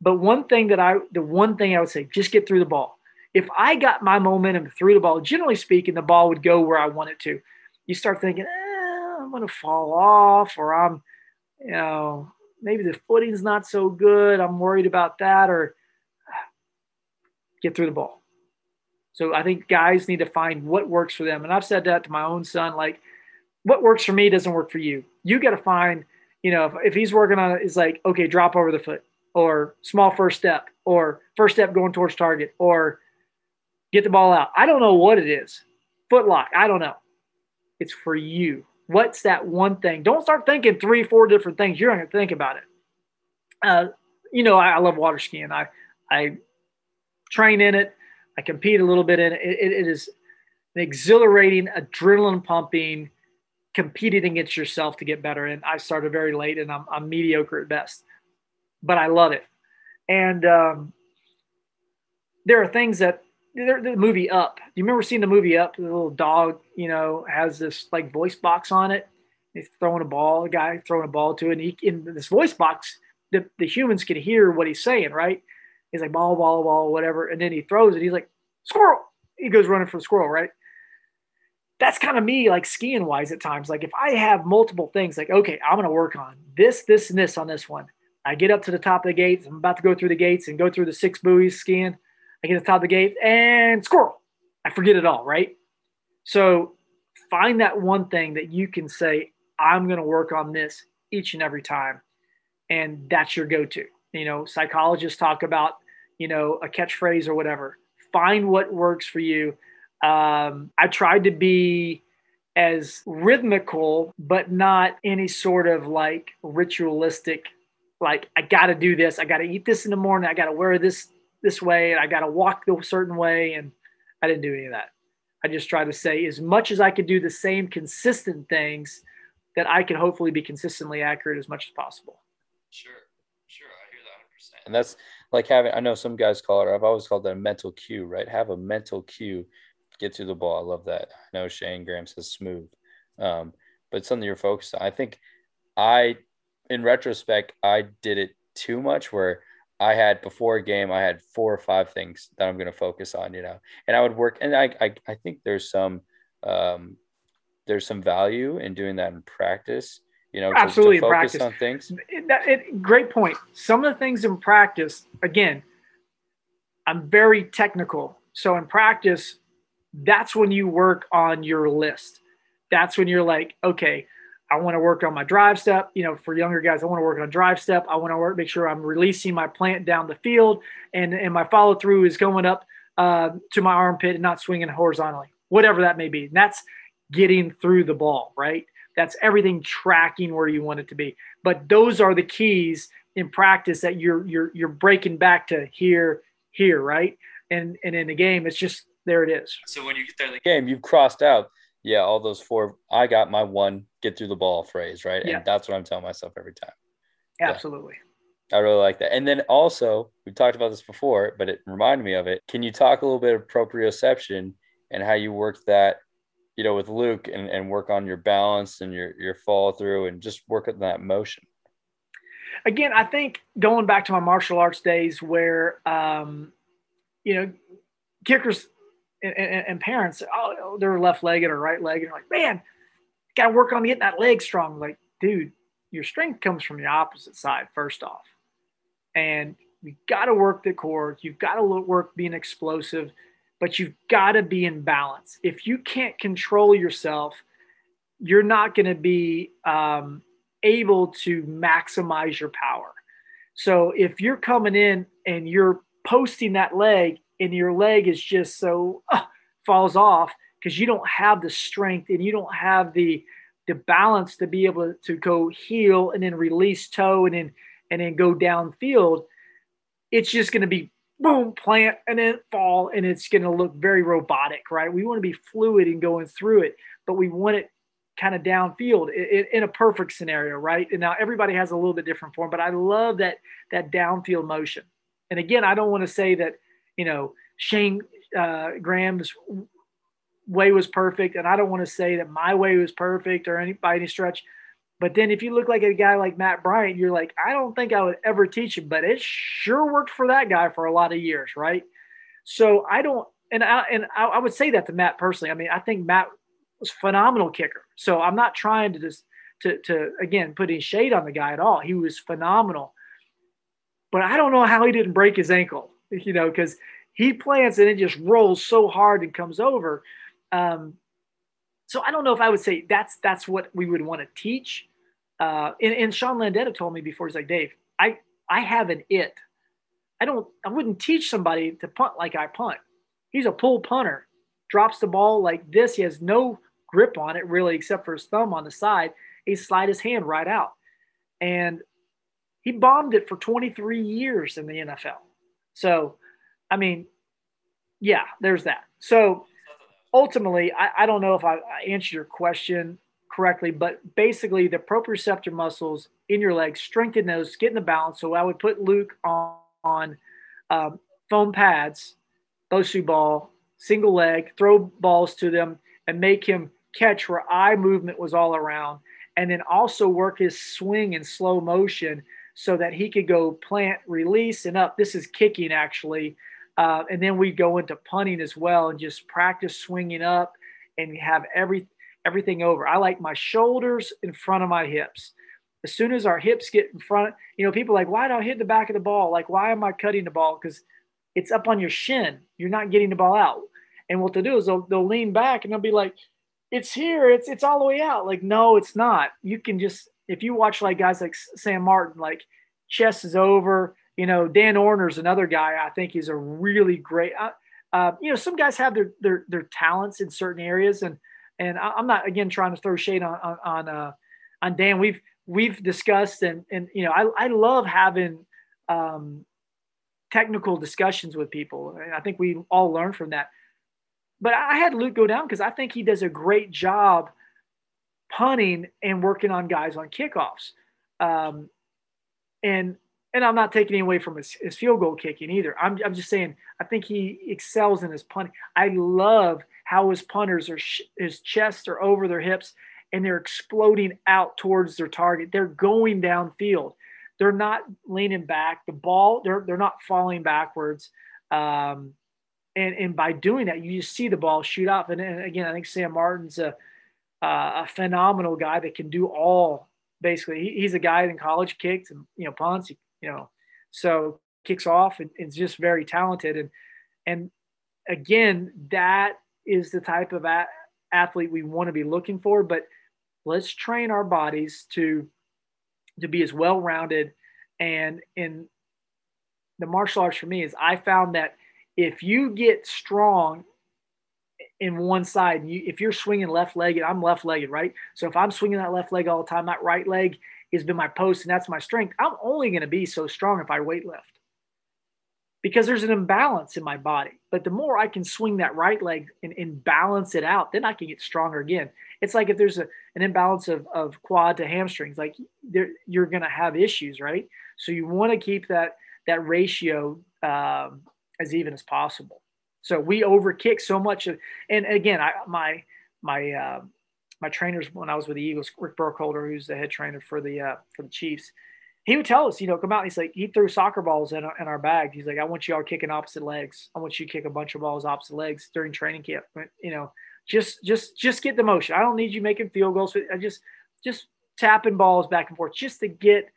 But one thing that I, the one thing I would say, just get through the ball. If I got my momentum through the ball, generally speaking, the ball would go where I want it to. You start thinking, eh, I'm going to fall off, or I'm, you know, maybe the footing's not so good. I'm worried about that, or get through the ball. So I think guys need to find what works for them. And I've said that to my own son, like, what works for me doesn't work for you. You got to find, you know, if, if he's working on it, it's like, okay, drop over the foot, or small first step, or first step going towards target, or get the ball out. I don't know what it is. Foot lock. I don't know. It's for you. What's that one thing? Don't start thinking three, four different things. You're going to think about it. Uh, you know, I, I, love water skiing. I, I train in it. I compete a little bit in it. it, it is an exhilarating, adrenaline pumping, competing against yourself to get better. And I started very late and I'm, I'm mediocre at best, but I love it. And um, there are things that the movie Up. You remember seeing the movie Up? The little dog, you know, has this like voice box on it. He's throwing a ball, a guy throwing a ball to it. And he, in this voice box, the, the humans can hear what he's saying, right? He's like, ball, ball, ball, whatever. And then he throws it. He's like, squirrel. He goes running for the squirrel, right? That's kind of me, like skiing wise at times. Like if I have multiple things, like, okay, I'm going to work on this, this, and this on this one. I get up to the top of the gates. I'm about to go through the gates and go through the six buoys skiing. I get to the top of the gate and squirrel. I forget it all, right? So find that one thing that you can say, I'm going to work on this each and every time. And that's your go to. You know, psychologists talk about, you know, a catchphrase or whatever. Find what works for you. Um, I tried to be as rhythmical, but not any sort of like ritualistic. Like I got to do this. I got to eat this in the morning. I got to wear this this way, and I got to walk the certain way. And I didn't do any of that. I just tried to say as much as I could do the same consistent things that I can hopefully be consistently accurate as much as possible. Sure, sure, I hear that 100%. And that's like having. I know some guys call it. I've always called that a mental cue, right? Have a mental cue, get to the ball. I love that. I know Shayne Graham says smooth, um, but something you're focused on. I think I, in retrospect, I did it too much where I had before a game, I had four or five things that I'm going to focus on, you know, and I would work. And I, I, I think there's some, um, there's some value in doing that in practice, you know, absolutely to, to focus practice. on things. It, that, it, great point. Some of the things in practice, again, I'm very technical. So in practice, that's when you work on your list. That's when you're like, okay, I want to work on my drive step. You know, for younger guys, I want to work on drive step. I want to work, make sure I'm releasing my plant down the field, and and my follow through is going up uh, to my armpit and not swinging horizontally, whatever that may be. And that's getting through the ball, right? That's everything tracking where you want it to be. But those are the keys in practice that you're you're you're breaking back to here, here, right? And and in the game, it's just there it is. So when you get there in the game, you've crossed out yeah, all those four. I got my one get through the ball phrase, right? Yeah. And that's what I'm telling myself every time. Absolutely. Yeah. I really like that. And then also, we've talked about this before, but it reminded me of it. Can you talk a little bit of proprioception and how you work that, you know, with Luke and, and work on your balance and your, your follow through and just work on that motion? Again, I think going back to my martial arts days where, um, you know, kickers and, and, and parents, oh, they're left legged or right legged. Like, man, got to work on getting that leg strong. Like, dude, your strength comes from the opposite side, first off. And you got to work the core. You've got to work being explosive, but you've got to be in balance. If you can't control yourself, you're not going to be um, able to maximize your power. So if you're coming in and you're posting that leg and your leg is just so uh, falls off because you don't have the strength and you don't have the the balance to be able to go heel and then release toe and then and then go downfield. It's just going to be boom plant and then fall and it's going to look very robotic right? We want to be fluid and going through it but we want it kind of downfield in, in, a perfect scenario right? And now everybody has a little bit different form but i love that that downfield motion. And again i don't want to say that you know, Shayne uh, Graham's way was perfect, and I don't want to say that my way was perfect or any by any stretch. But then if you look like a guy like Matt Bryant, you're like, I don't think I would ever teach him, but it sure worked for that guy for a lot of years, right? So I don't, and I and I, I would say that to Matt personally. I mean, I think Matt was phenomenal kicker. So I'm not trying to just to to again put any shade on the guy at all. He was phenomenal, but I don't know how he didn't break his ankle you know, because he plants and it just rolls so hard and comes over. Um, so I don't know if I would say that's that's what we would want to teach. Uh, and, and Sean Landeta told me before, he's like, Dave, I I have an it. I don't I wouldn't teach somebody to punt like I punt. He's a pull punter, drops the ball like this. He has no grip on it really, except for his thumb on the side. He slide his hand right out, and he bombed it for 23 years in the NFL. So, I mean, yeah, there's that. So ultimately, I, I don't know if I, I answered your question correctly, but basically the proprioceptor muscles in your legs, strengthen those, get in the balance. So I would put Luke on, on um, foam pads, Bosu ball, single leg, throw balls to them and make him catch where eye movement was all around. And then also work his swing in slow motion so that he could go plant, release, and up. This is kicking actually. Uh, and then we go into punting as well and just practice swinging up and have every everything over. I like my shoulders in front of my hips. As soon as our hips get in front, you know, people like, why do I hit the back of the ball? Like, why am I cutting the ball? Because it's up on your shin. You're not getting the ball out. And what they'll do is they'll, they'll lean back and they'll be like, it's here. It's it's all the way out. Like, no, it's not. You can just if you watch like guys like Sam Martin, like chess is over. You know, Dan Orner's another guy. I think he's a really great. I, uh, you know, some guys have their their their talents in certain areas, and and I'm not again trying to throw shade on on on, uh, on Dan. We've we've discussed and and you know I I love having um, technical discussions with people. And I think we all learn from that. But I had Luke go down because I think he does a great job punting and working on guys on kickoffs. Um, and and I'm not taking away from his, his field goal kicking either. I'm, I'm just saying I think he excels in his punting. I love how his punters are sh- his chests are over their hips and they're exploding out towards their target. They're going downfield. They're not leaning back. The ball they're they're not falling backwards. Um, and and by doing that, you just see the ball shoot up. And, and again, I think Sam Martin's a uh, a phenomenal guy that can do all. Basically, he, he's a guy in college kicked and you know punts. You know, so kicks off and is just very talented. And and again, that is the type of a- athlete we want to be looking for. But let's train our bodies to to be as well rounded. And in the martial arts for me is I found that if you get strong in one side, you, if you're swinging left legged, I'm left legged, right? So if I'm swinging that left leg all the time, that right leg has been my post and that's my strength. I'm only going to be so strong if I weight lift because there's an imbalance in my body. But the more I can swing that right leg and, and balance it out, then I can get stronger again. It's like if there's a, an imbalance of, of quad to hamstrings, like you're going to have issues, right? So you want to keep that that ratio um, as even as possible. So we overkick so much and again, I my my uh, my trainers when I was with the Eagles, Rick Burkholder, who's the head trainer for the uh, for the Chiefs he would tell us, you know, come out and he's like, he threw soccer balls in, in our bag. He's like, I want you all kicking opposite legs. I want you to kick a bunch of balls opposite legs during training camp. You know, just, just, just get the motion. I don't need you making field goals. I just, just tapping balls back and forth just to get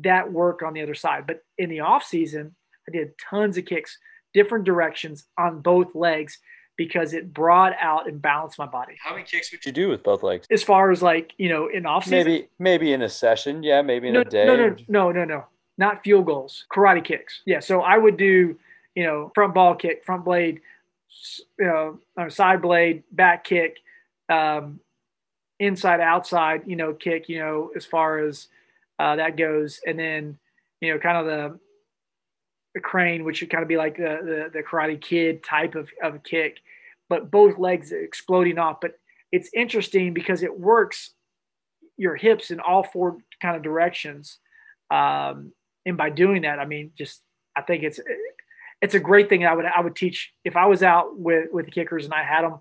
that work on the other side. But in the off season, I did tons of kicks, different directions on both legs because it brought out and balanced my body. How many kicks would you do with both legs? As far as like, you know, in off season? Maybe maybe in a session. Yeah, maybe in no, a day. No, no, no, no, no. Not field goals. Karate kicks. Yeah. So I would do, you know, front ball kick, front blade, you know, side blade, back kick, um, inside outside, you know, kick, you know, as far as uh, that goes. And then, you know, kind of the the crane, which would kind of be like the, the, the Karate Kid type of, of kick, but both legs exploding off. But it's interesting because it works your hips in all four kind of directions. Um, and by doing that, I mean, just I think it's it's a great thing. I would I would teach if I was out with with the kickers and I had them,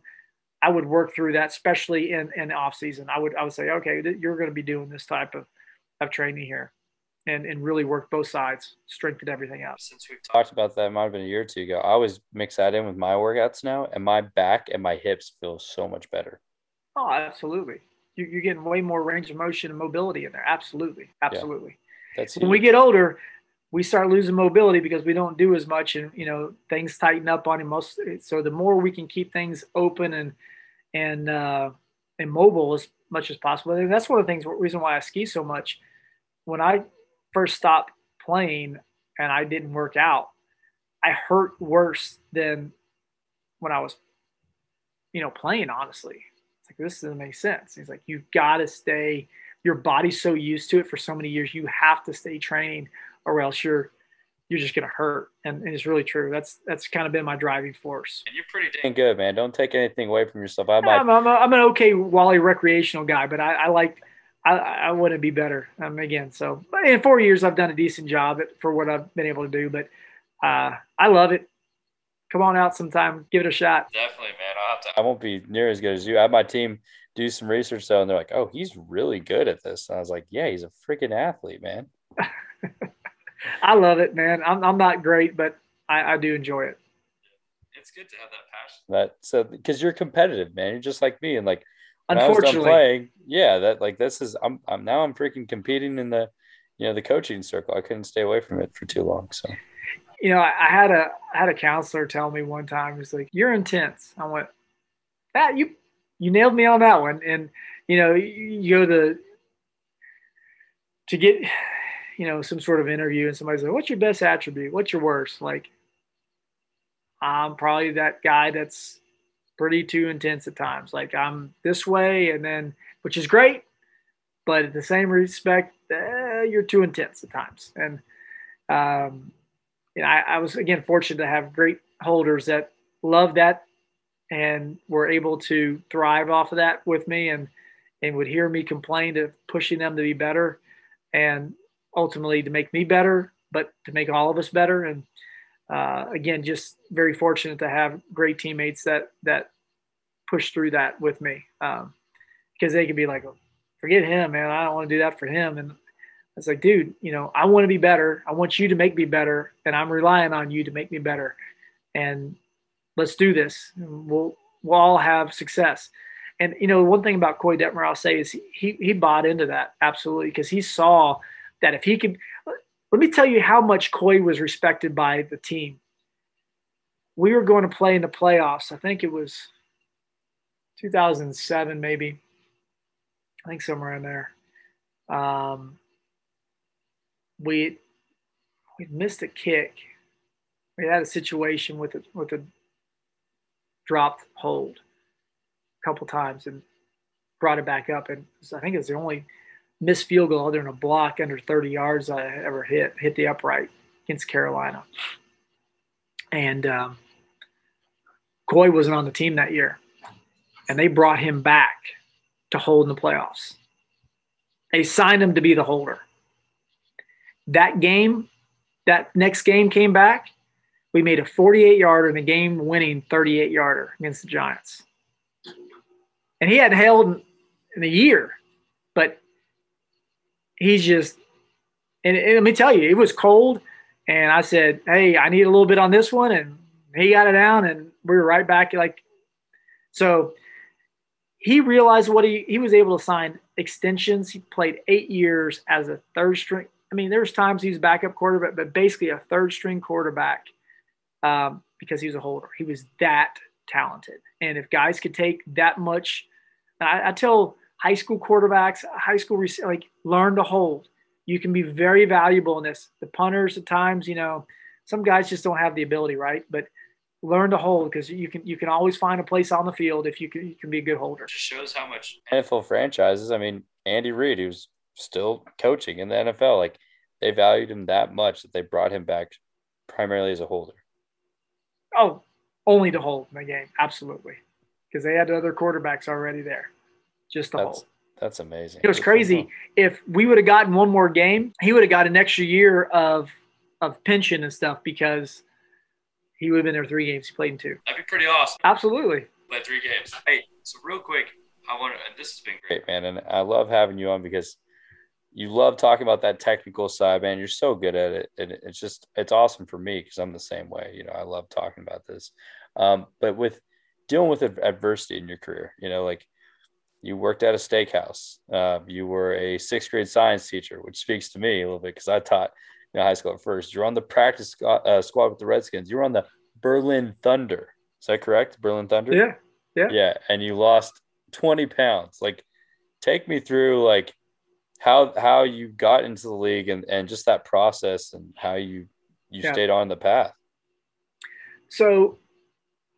I would work through that, especially in in off season. I would I would say, okay, you're going to be doing this type of of training here and, and really work both sides, strengthen everything out. Since we've talked about that, might have been a year or two ago. I always mix that in with my workouts now, and my back and my hips feel so much better. Oh, absolutely. You, you're getting way more range of motion and mobility in there. Absolutely, absolutely. Yeah, that's when huge. we get older, we start losing mobility because we don't do as much, and you know things tighten up on. Most so the more we can keep things open and and uh, and mobile as much as possible. And that's one of the things. Reason why I ski so much. When I first stopped playing and I didn't work out, I hurt worse than when I was, you know, playing. Honestly, it's like this doesn't make sense. He's like, you've got to stay. Your body's so used to it for so many years. You have to stay training, or else you're you're just gonna hurt. And, and, it's really true. That's that's kind of been my driving force. And you're pretty dang good, man. Don't take anything away from yourself. I might... I'm, I'm, a, I'm an okay Wally recreational guy, but I, I like I, I wouldn't be better um, again. So in four years, I've done a decent job at, for what I've been able to do, but uh, I love it. Come on out sometime, give it a shot. Definitely, man. I'll have to. I won't be near as good as you. I have my team do some research though, and they're like, "Oh, he's really good at this." And I was like, "Yeah, he's a freaking athlete, man." I love it, man. I'm I'm not great, but I, I do enjoy it. It's good to have that passion. That so because you're competitive, man. You're just like me, and like Unfortunately, playing, yeah, that like this is I'm I'm now I'm freaking competing in the you know the coaching circle. I couldn't stay away from it for too long. So, you know, I had a I had a counselor tell me one time, he's like, "You're intense." I went, "That you you nailed me on that one." And you know, you go to to get you know some sort of interview, and somebody's like, "What's your best attribute? What's your worst?" Like, I'm probably that guy that's pretty too intense at times. Like I'm this way, and then which is great, but at the same respect, eh, you're too intense at times. And um, you know, I, I was again fortunate to have great holders that love that and were able to thrive off of that with me and and would hear me complain of pushing them to be better and ultimately to make me better but to make all of us better and uh, again just very fortunate to have great teammates that that push through that with me um, because they can be like oh, forget him man i don't want to do that for him and it's like dude you know i want to be better i want you to make me better and i'm relying on you to make me better and let's do this. We'll we'll all have success. And you know, one thing about Koy Detmer I'll say is he he bought into that absolutely because he saw that if he could. Let me tell you how much Koy was respected by the team. We were going to play in the playoffs. I think it was 2007, maybe. I think somewhere in there. Um, we we missed a kick. We had a situation with a with a dropped hold a couple times and brought it back up. And I think it's the only missed field goal other than a block under 30 yards I ever hit, hit the upright against Carolina. And um, Koy wasn't on the team that year. And they brought him back to hold in the playoffs. They signed him to be the holder. That game, that next game came back we made a 48 yarder and a game winning 38 yarder against the Giants. And he hadn't held in a year, but he's just, and, and let me tell you, it was cold. And I said, Hey, I need a little bit on this one. And he got it down and we were right back. Like, so he realized what he, he was able to sign extensions. He played eight years as a third string. I mean, there's times he's backup quarterback, but basically a third string quarterback um, because he was a holder. He was that talented. And if guys could take that much, I, I tell high school quarterbacks, high school, like learn to hold. You can be very valuable in this. The punters at times, you know, some guys just don't have the ability, right? But learn to hold because you can you can always find a place on the field if you can you can be a good holder. Just shows how much NFL franchises. I mean, Andy Reid, who's still coaching in the NFL, like they valued him that much that they brought him back primarily as a holder. Oh, only to hold in the game, absolutely, because they had other quarterbacks already there, just to that's, hold. That's amazing. It was crazy. If we would have gotten one more game, he would have got an extra year of of pension and stuff because he would have been there three games. He played in two. That'd be pretty awesome. Absolutely. Played three games. Hey, so real quick, I want to. This has been great, man, and I love having you on because you love talking about that technical side, man. You're so good at it. And it's just, it's awesome for me because I'm the same way. You know, I love talking about this. Um, but with dealing with adversity in your career, you know, like you worked at a steakhouse, uh, you were a sixth grade science teacher, which speaks to me a little bit because I taught you know, high school at first. You're on the practice squad, uh, squad with the Redskins. You were on the Berlin Thunder. Is that correct? Berlin Thunder? Yeah. Yeah. Yeah. And you lost 20 pounds. Like, take me through, like, how how you got into the league and and just that process and how you you yeah. stayed on the path. So,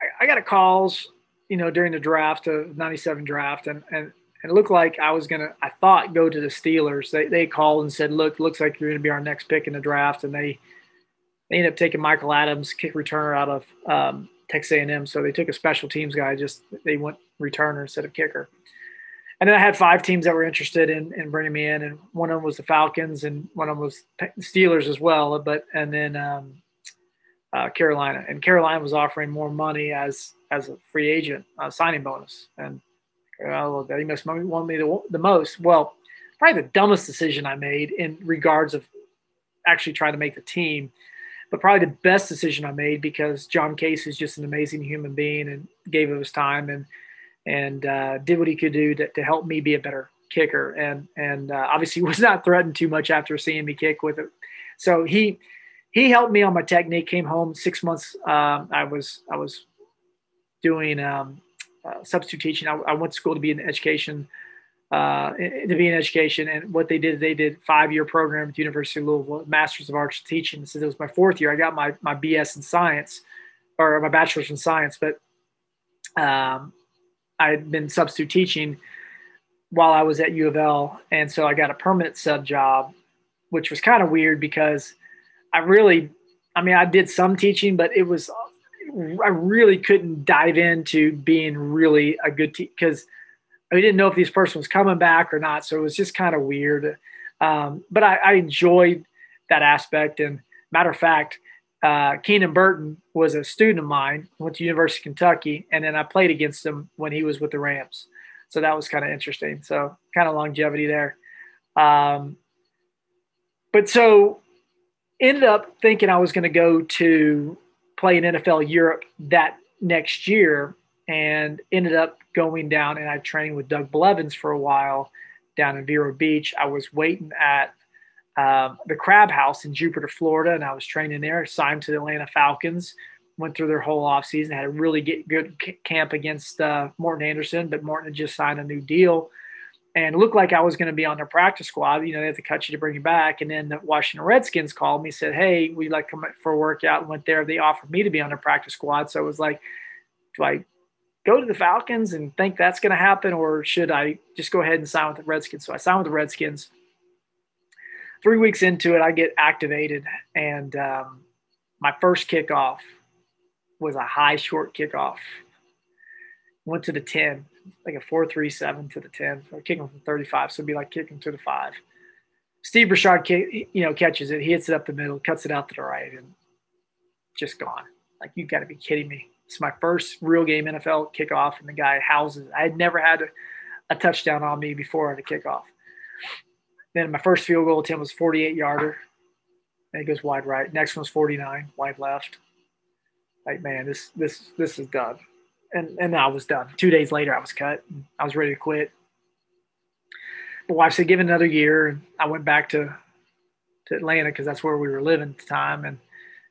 I, I got a calls, you know, during the draft of '97 draft, and and and it looked like I was gonna, I thought, go to the Steelers. They they called and said, "Look, looks like you're gonna be our next pick in the draft," and they they ended up taking Michael Adams, kick returner out of um, Texas A&M. So they took a special teams guy. Just they went returner instead of kicker and then I had five teams that were interested in, in bringing me in, and one of them was the Falcons, and one of them was Steelers as well. But and then um, uh, Carolina, and Carolina was offering more money as as a free agent uh, signing bonus, and well, he must want me the, the most. Well, probably the dumbest decision I made in regards of actually trying to make the team, but probably the best decision I made because John Kasay is just an amazing human being and gave of his time and and uh, did what he could do to, to help me be a better kicker. And and uh, obviously was not threatened too much after seeing me kick with it. So he he helped me on my technique. Came home six months. Um, I was I was doing um, uh, substitute teaching. I, I, went to school to be in education. Uh, to be in education, and what they did, they did five year program at the University of Louisville, Masters of Arts Teaching. So it was my fourth year. I got my my BS in science or my bachelor's in science, but um, I had been substitute teaching while I was at U of L, and so I got a permanent sub job, which was kind of weird because I really, I mean, I did some teaching, but it was I really couldn't dive into being really a good teacher because I didn't know if this person was coming back or not. So it was just kind of weird. Um, but I, I, enjoyed that aspect. And matter of fact, uh, Keenan Burton was a student of mine, went to University of Kentucky, and then I played against him when he was with the Rams. So that was kind of interesting. So kind of longevity there. Um, but so ended up thinking I was going to go to play in NFL Europe that next year and ended up going down and I trained with Doug Blevins for a while down in Vero Beach. I was waiting at um, the Crab House in Jupiter, Florida, and I was training there, signed to the Atlanta Falcons. Went through their whole offseason, had a really get good camp against uh, Morten Andersen, but Morten had just signed a new deal and looked like I was going to be on their practice squad. You know, they had to cut you to bring you back. And then the Washington Redskins called me, said, Hey, we'd like come for a workout and went there. They offered me to be on their practice squad. So it was like, do I go to the Falcons and think that's going to happen, or should I just go ahead and sign with the Redskins? So I signed with the Redskins. Three weeks into it, I get activated, and um, my first kickoff was a high short kickoff. Went to the 10 like a four three seven to the ten, or kicking from thirty five. So it'd be like kicking to the five. Steve Burchard, you know, catches it. He hits it up the middle, cuts it out to the right, and just gone. Like you've got to be kidding me! It's my first real game NFL kickoff, and the guy houses. I had never had a, a touchdown on me before on a kickoff. Then my first field goal attempt was 48 yarder, and it goes wide right. Next one was 49, wide left. Like man, this this this is done and and I was done. Two days later, I was cut. I was ready to quit. My wife said, "Give it another year." I went back to to Atlanta because that's where we were living at the time. And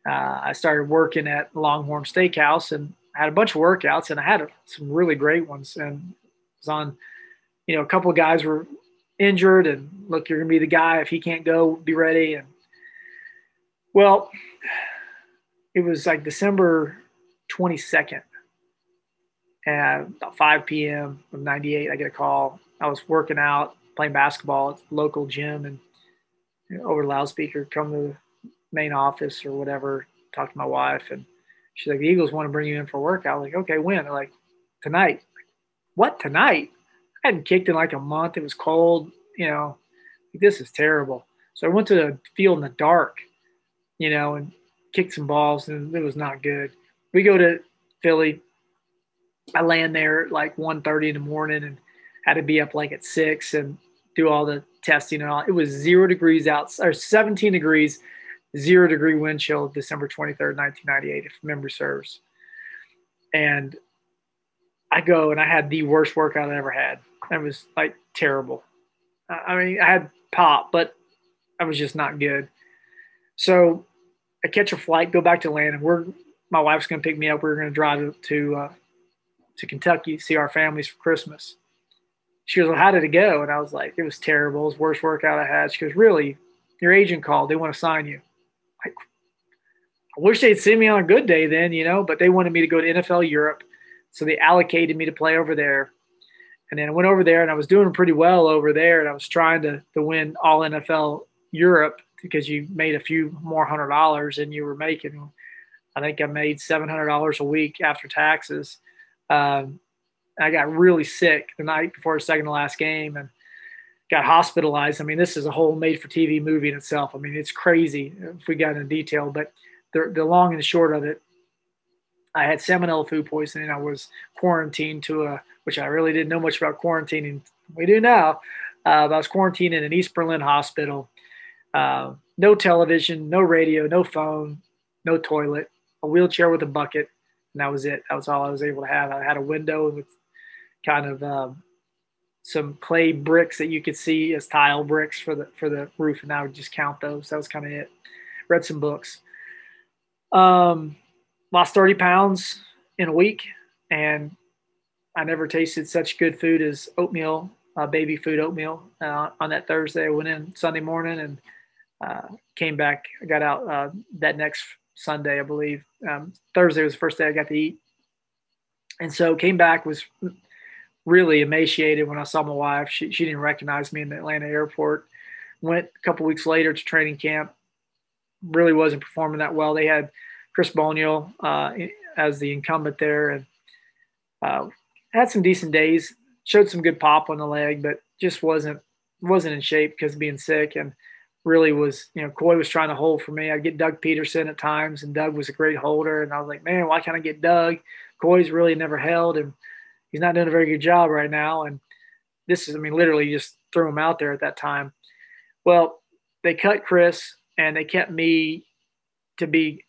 uh, I started working at Longhorn Steakhouse and I had a bunch of workouts and I had some really great ones. And was on, you know, a couple of guys were injured and look, you're gonna be the guy if he can't go, be ready. And well, it was like December 22nd and about 5 p.m. of 98, I get a call. I was working out, playing basketball at local gym, and you know, over the loudspeaker, come to the main office or whatever, talk to my wife. And she's like, the Eagles want to bring you in for a workout. I was like, okay, when? They're like, tonight. Like, what, tonight? I hadn't kicked in like a month. It was cold. You know, this is terrible. So I went to the field in the dark, you know, and kicked some balls, and it was not good. We go to Philly, I land there like 1.30 in the morning and had to be up like at six and do all the testing and all. It was zero degrees out or 17 degrees, zero degree wind chill, December 23rd, 1998, if memory serves. And I go and I had the worst workout I ever had. It was like terrible. I mean, I had pop, but I was just not good. So I catch a flight, go back to Atlanta. We're my wife's going to pick me up. We're going to drive to uh, to Kentucky to see our families for Christmas. She goes, Well, how did it go? And I was like, It was terrible. It was worst workout I had. She goes, Really? Your agent called. They want to sign you. I wish they'd send me on a good day then, you know, but they wanted me to go to NFL Europe. So they allocated me to play over there. And then I went over there and I was doing pretty well over there. And I was trying to, to win all NFL Europe because you made a few more hundred dollars than you were making. I think I made $700 a week after taxes. Um, I got really sick the night before the second to last game and got hospitalized. I mean, this is a whole made for TV movie in itself. I mean, it's crazy if we got into detail, but the, the long and short of it, I had salmonella food poisoning. I was quarantined to a, which I really didn't know much about quarantining. We do now. Uh, I was quarantined in an East Berlin hospital. Uh, no television, no radio, no phone, no toilet, a wheelchair with a bucket and that was it. That was all I was able to have. I had a window with kind of um, some clay bricks that you could see as tile bricks for the for the roof, and I would just count those. That was kind of it. Read some books. Um, lost 30 pounds in a week, and I never tasted such good food as oatmeal, uh, baby food oatmeal. Uh, on that Thursday, I went in Sunday morning and uh, came back. I got out uh, that next Sunday, I believe. Um, Thursday was the first day I got to eat, and so came back was really emaciated when I saw my wife. She she didn't recognize me in the Atlanta airport. Went a couple weeks later to training camp. Really wasn't performing that well. They had Chris Boniol uh, as the incumbent there, and uh, had some decent days. Showed some good pop on the leg, but just wasn't wasn't in shape because being sick and really was, you know, Koy was trying to hold for me. I'd get Doug Pederson at times, and Doug was a great holder. And I was like, man, why can't I get Doug? Koy's really never held, and he's not doing a very good job right now. And this is, I mean, literally just threw him out there at that time. Well, they cut Chris and they kept me to be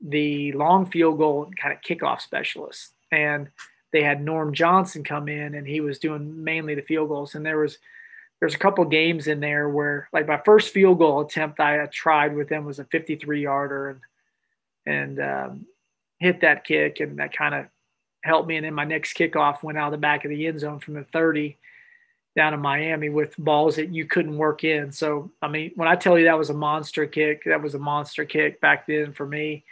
the long field goal kind of kickoff specialist. And they had Norm Johnson come in and he was doing mainly the field goals. And there was there's a couple games in there where like my first field goal attempt I tried with them was a 53 yarder and and um, hit that kick and that kind of helped me. And then my next kickoff went out of the back of the end zone from the 30 down in Miami with balls that you couldn't work in. So, I mean, when I tell you that was a monster kick, that was a monster kick back then for me.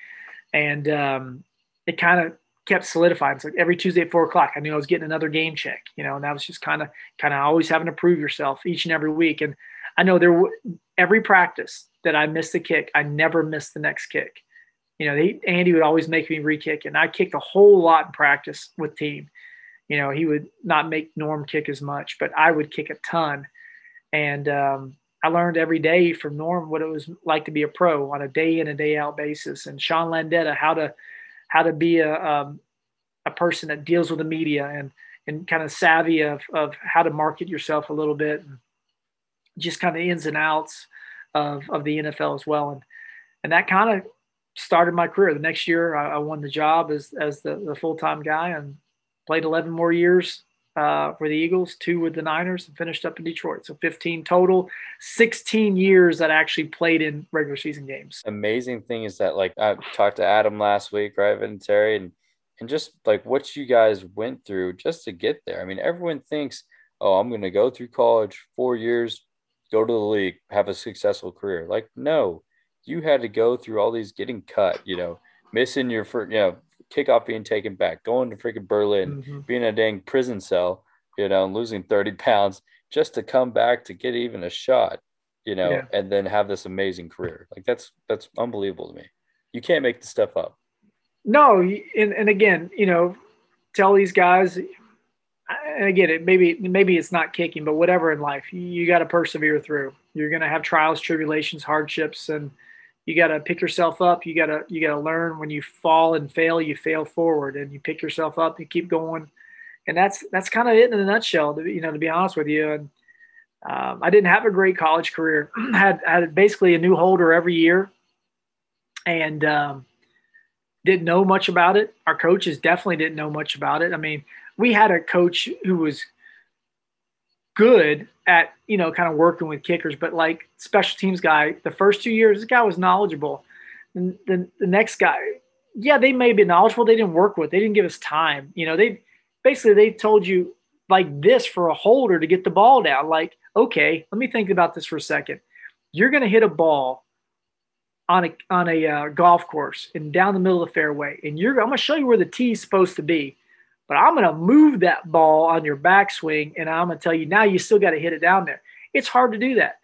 And um, it kind of kept solidifying. It's like every Tuesday at four o'clock, I knew I was getting another game check, you know, and that was just kind of, kind of always having to prove yourself each and every week. And I know there, every practice that I missed the kick, I never missed the next kick. You know, they, Andy would always make me re-kick, and I kicked a whole lot in practice with team. You know, he would not make Norm kick as much, but I would kick a ton. And um, I learned every day from Norm what it was like to be a pro on a day in and day out basis, and Sean Landeta how to how to be a um, a person that deals with the media and and kind of savvy of of how to market yourself a little bit, and just kind of ins and outs of of the NFL as well, and and that kind of started my career. The next year, I, I won the job as as the, the full time guy and played 11 more years uh, for the Eagles, two with the Niners, and finished up in Detroit. So 15 total, 16 years that actually played in regular season games. Amazing thing is that like I talked to Adam last week, right, and Terry, and and just like what you guys went through just to get there. I mean, everyone thinks, oh, I'm going to go through college, four years, go to the league, have a successful career. Like, no, you had to go through all these getting cut, you know, missing your first, you know, kickoff being taken back, going to freaking Berlin, mm-hmm. being in a dang prison cell, you know, losing 30 pounds just to come back to get even a shot, you know, yeah. and then have this amazing career. Like that's that's unbelievable to me. You can't make the stuff up. No, and, and again, you know, tell these guys and I get it. Maybe maybe it's not kicking, but whatever in life, you, you got to persevere through. You're going to have trials, tribulations, hardships, and you got to pick yourself up. You got to you got to learn when you fall and fail, you fail forward, and you pick yourself up. You keep going, and that's that's kind of it in a nutshell. To, you know, to be honest with you, and um, I didn't have a great college career. had had basically a new holder every year, and um, didn't know much about it. Our coaches definitely didn't know much about it. I mean, we had a coach who was good at you know kind of working with kickers, but like special teams guy, the first two years, this guy was knowledgeable. And the, the next guy, yeah, they may be knowledgeable. They didn't work with. They didn't give us time. You know, they basically they told you like this for a holder to get the ball down. Like, okay, let me think about this for a second. You're going to hit a ball on a on a uh, golf course and down the middle of the fairway, and you're I'm going to show you where the tee is supposed to be but I'm going to move that ball on your backswing, and I'm going to tell you now you still got to hit it down there. It's hard to do that.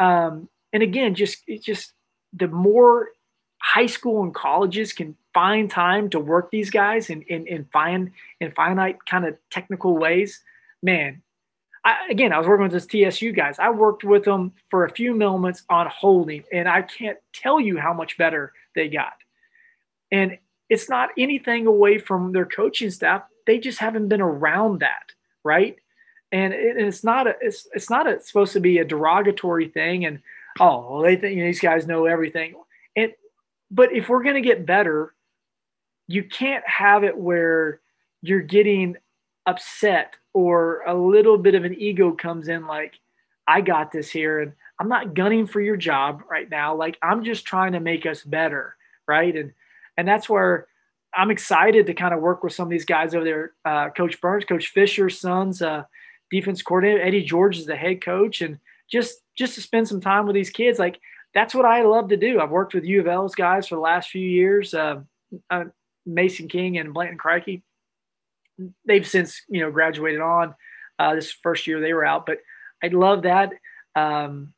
Um, and again, just it's just the more high school and colleges can find time to work these guys in in, in fine in finite kind of technical ways, man. I, again, I was working with this TSU guys. I worked with them for a few moments on holding, and I can't tell you how much better they got. And it's not anything away from their coaching staff they just haven't been around that, right? And, it, and it's not a it's it's not a, it's supposed to be a derogatory thing. And oh, well, they think you know, these guys know everything. And but if we're gonna get better, you can't have it where you're getting upset or a little bit of an ego comes in like I got this here and I'm not gunning for your job right now like I'm just trying to make us better right and and that's where I'm excited to kind of work with some of these guys over there. Uh, coach Burns, Coach Fisher, Sons, uh, defense coordinator Eddie George is the head coach, and just just to spend some time with these kids. Like that's what I love to do. I've worked with U of L's guys for the last few years. Uh, uh, Mason King and Blanton Creque. They've since you know graduated on. Uh, this first year they were out, but I love that. Um,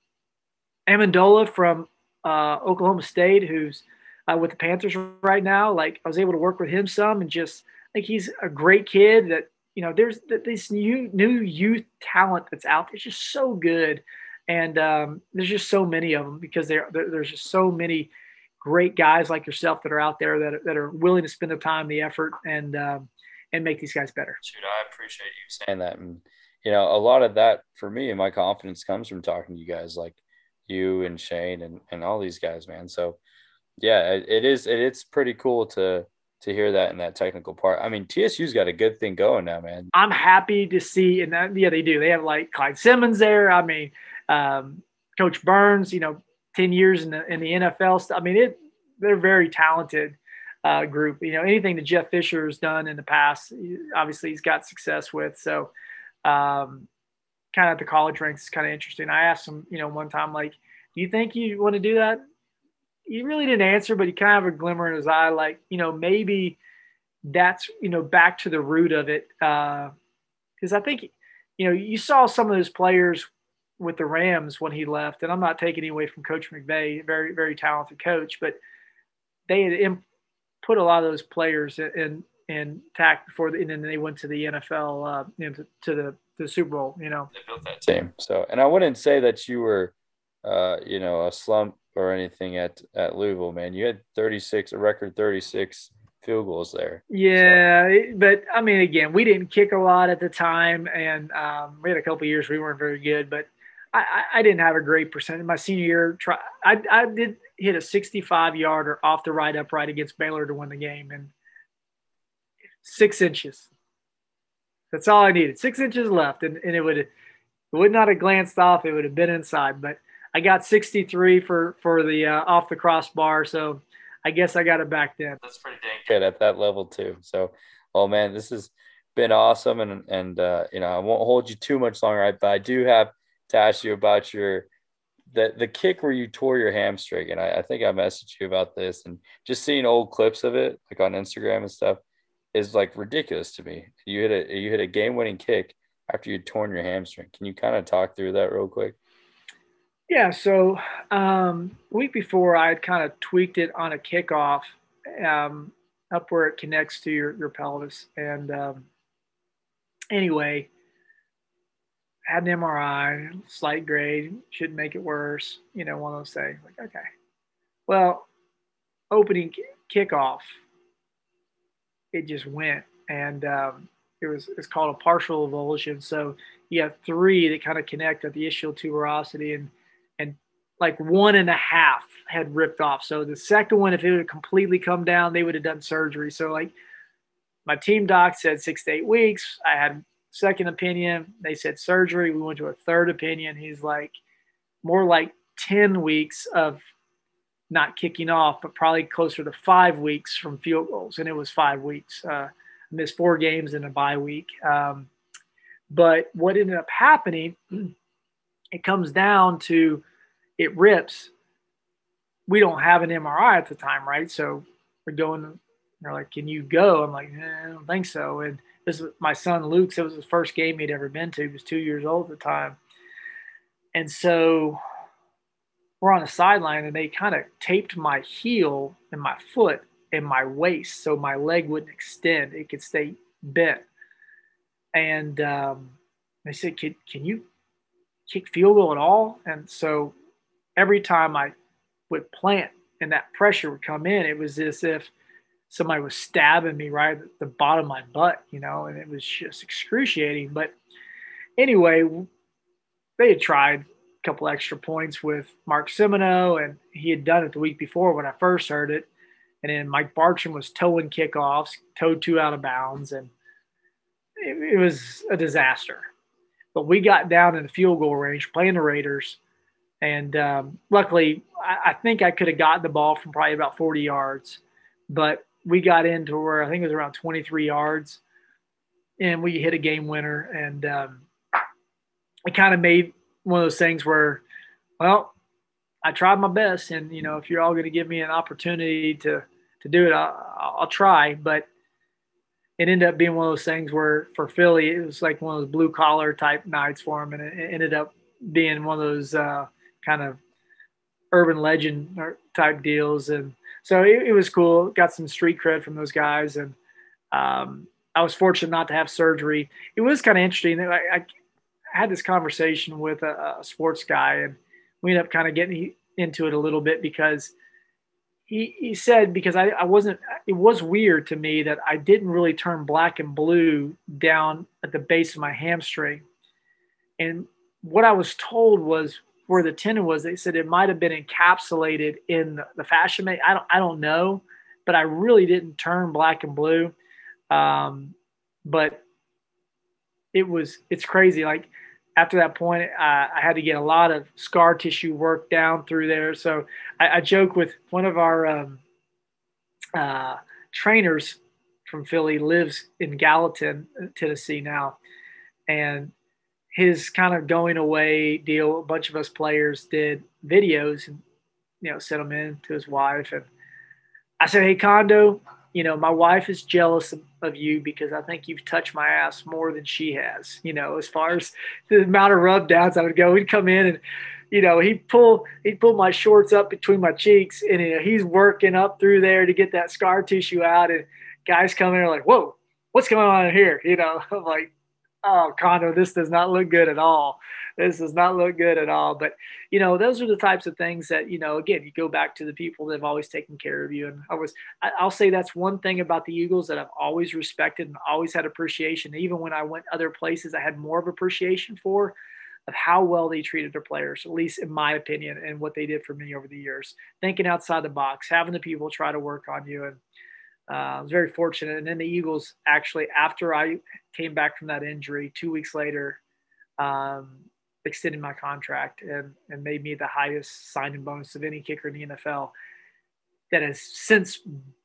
Ammendola from uh, Oklahoma State, who's uh, with the Panthers right now. Like I was able to work with him some, and just like he's a great kid. That you know, there's this new new youth talent that's out. It's just so good, and um, there's just so many of them because there there's just so many great guys like yourself that are out there that, that are willing to spend the time, the effort, and um, and make these guys better. Shoot, I appreciate you saying that, and you know, a lot of that for me and my confidence comes from talking to you guys like you and Shayne and, and all these guys, man. So yeah, it, it is, it, it's pretty cool to, to hear that in that technical part. I mean, TSU's got a good thing going now, man. I'm happy to see, and that, yeah, they do. They have like Clyde Simmons there. I mean, um, Coach Burns, you know, 10 years in the, in the NFL. I mean, it, they're very talented uh, group. You know, anything that Jeff Fisher has done in the past, obviously he's got success with. So, um, kind of at the college ranks is kind of interesting. I asked him, you know, one time, like, do you think you want to do that? He really didn't answer, but he kind of have a glimmer in his eye, like, you know, maybe that's, you know, back to the root of it. Because uh, I think, you know, you saw some of those players with the Rams when he left, and I'm not taking away from Coach McVay, very, very talented coach, but they had put a lot of those players in, and tack before, the, and then they went to the NFL, uh, you know, to, to the the Super Bowl. You know, they built that team. So, and I wouldn't say that you were, uh, you know, a slump or anything at at Louisville, man. You had 36, a record 36 field goals there. Yeah, so. but I mean, again, we didn't kick a lot at the time, and um, we had a couple years we weren't very good, but. I, I didn't have a great percentage. My senior year, try, I, I did hit a 65 yarder off the right upright against Baylor to win the game, and six inches. That's all I needed. Six inches left, and, and it would it would not have glanced off. It would have been inside. But I got 63 for for the uh, off the crossbar, so I guess I got it back then. That's pretty dang good at that level too. So, oh man, this has been awesome, and and uh, you know I won't hold you too much longer, but I do have to ask you about your the the kick where you tore your hamstring, and I, I think I messaged you about this, and just seeing old clips of it like on Instagram and stuff is like ridiculous to me. You hit a you hit a game winning kick after you'd torn your hamstring. Can you kind of talk through that real quick? Yeah. So um, week before, I had kind of tweaked it on a kickoff um, up where it connects to your your pelvis, and um, anyway, had an MRI, slight grade, shouldn't make it worse. You know, one of those things. Like, okay, well, opening kickoff it just went. And um, it was it's called a partial avulsion. So you have three that kind of connect at the ischial tuberosity, and and like one and a half had ripped off. So the second one, if it would completely come down, they would have done surgery. So like my team doc said six to eight weeks. I had second opinion. They said surgery. We went to a third opinion. He's like more like 10 weeks of not kicking off, but probably closer to five weeks from field goals. And it was five weeks. Uh, missed four games in a bye week. Um, but what ended up happening, it comes down to it rips. We don't have an MRI at the time, right? So we're going, they're like, can you go? I'm like, eh, I don't think so. And this is my son Luke's. It was his first game he'd ever been to. He was two years old at the time. And so we're on the sideline and they kind of taped my heel and my foot and my waist so my leg wouldn't extend. It could stay bent. And um, they said, can, can you kick field goal at all? And so every time I would plant and that pressure would come in, it was as if somebody was stabbing me right at the bottom of my butt, you know, and it was just excruciating. But anyway, they had tried a couple extra points with Mark Simoneau, and he had done it the week before when I first heard it. And then Mike Bartram was toeing kickoffs, toed two out of bounds, and it, it was a disaster. But we got down in the field goal range playing the Raiders, and um, luckily, I, I think I could have gotten the ball from probably about 40 yards, but we got into where I think it was around 23 yards, and we hit a game winner, and um, it kind of made one of those things where, well, I tried my best, and you know, if you're all going to give me an opportunity to to do it, I'll, I'll try. But it ended up being one of those things where for Philly, it was like one of those blue collar type nights for him, and it ended up being one of those uh, kind of urban legend type deals. And so it, it, was cool. Got some street cred from those guys, and um, I was fortunate not to have surgery. It was kind of interesting. I, I, had this conversation with a, a sports guy, and we ended up kind of getting into it a little bit because he, he said because I, I wasn't it was weird to me that I didn't really turn black and blue down at the base of my hamstring. And what I was told was where the tendon was, they said it might have been encapsulated in the, the fascia. I don't I don't know, but I really didn't turn black and blue. Um, but it was it's crazy. Like after that point, uh, I had to get a lot of scar tissue work down through there. So I, I joke with one of our um, uh, trainers from Philly lives in Gallatin, Tennessee now, and his kind of going away deal. A bunch of us players did videos and you know sent them in to his wife, and I said, "Hey, Condo, you know, my wife is jealous of, you because I think you've touched my ass more than she has. You know, as far as the amount of rub downs I would go, he'd come in and, you know, he'd pull he'd pull my shorts up between my cheeks, and you know, he's working up through there to get that scar tissue out. And guys come in are like, "Whoa, what's going on here?" You know, I'm like, "Oh, Condo, this does not look good at all." this does not look good at all. But you know, those are the types of things that you know. Again, you go back to the people that have always taken care of you, and I was. I'll say that's one thing about the Eagles that I've always respected and always had appreciation. Even when I went other places, I had more of appreciation for of how well they treated their players, at least in my opinion, and what they did for me over the years. Thinking outside the box, having the people try to work on you, and uh, I was very fortunate. And then the Eagles actually, after I came back from that injury, two weeks later, um, extended my contract and, and made me the highest signing bonus of any kicker in the NFL that has since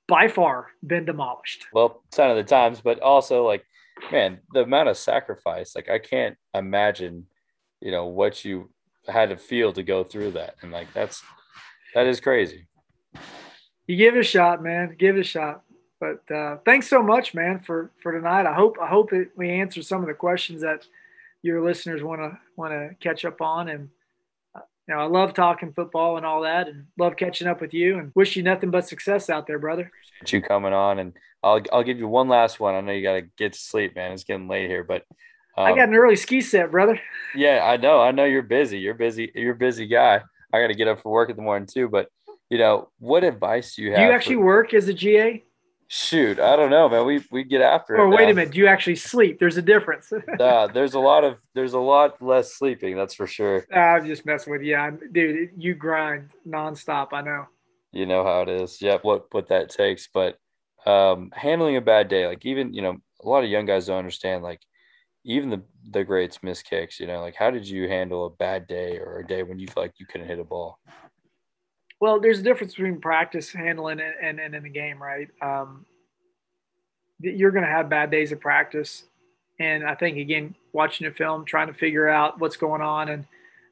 by far been demolished. Well, sign of the times, but also like, man, the amount of sacrifice, like I can't imagine, you know, what you had to feel to go through that. And like, that's, that is crazy. You give it a shot, man. Give it a shot. But uh, thanks so much, man, for for tonight. I hope I hope it, we answer some of the questions that your listeners want to want to catch up on. And uh, you know, I love talking football and all that, and love catching up with you. And wish you nothing but success out there, brother. You coming on, and I'll I'll give you one last one. I know you got to get to sleep, man. It's getting late here, but. Um, I got an early ski set, brother. Yeah, I know. I know you're busy. You're busy. You're a busy guy. I got to get up for work in the morning too. But you know, what advice do you have? Do you actually for- work as a GA? Shoot, I don't know, man. We we get after or it. Or wait a minute, do you actually sleep? There's a difference. uh, there's a lot of there's a lot less sleeping. That's for sure. I'm just messing with you, I'm, dude. You grind nonstop. I know. You know how it is. Yep. What what that takes, but um, handling a bad day, like even you know, a lot of young guys don't understand. Like even the the greats miss kicks. You know, like how did you handle a bad day or a day when you feel like you couldn't hit a ball? Well, there's a difference between practice handling and, and, and in the game, right? Um, you're going to have bad days of practice. And I think, again, watching a film, trying to figure out what's going on and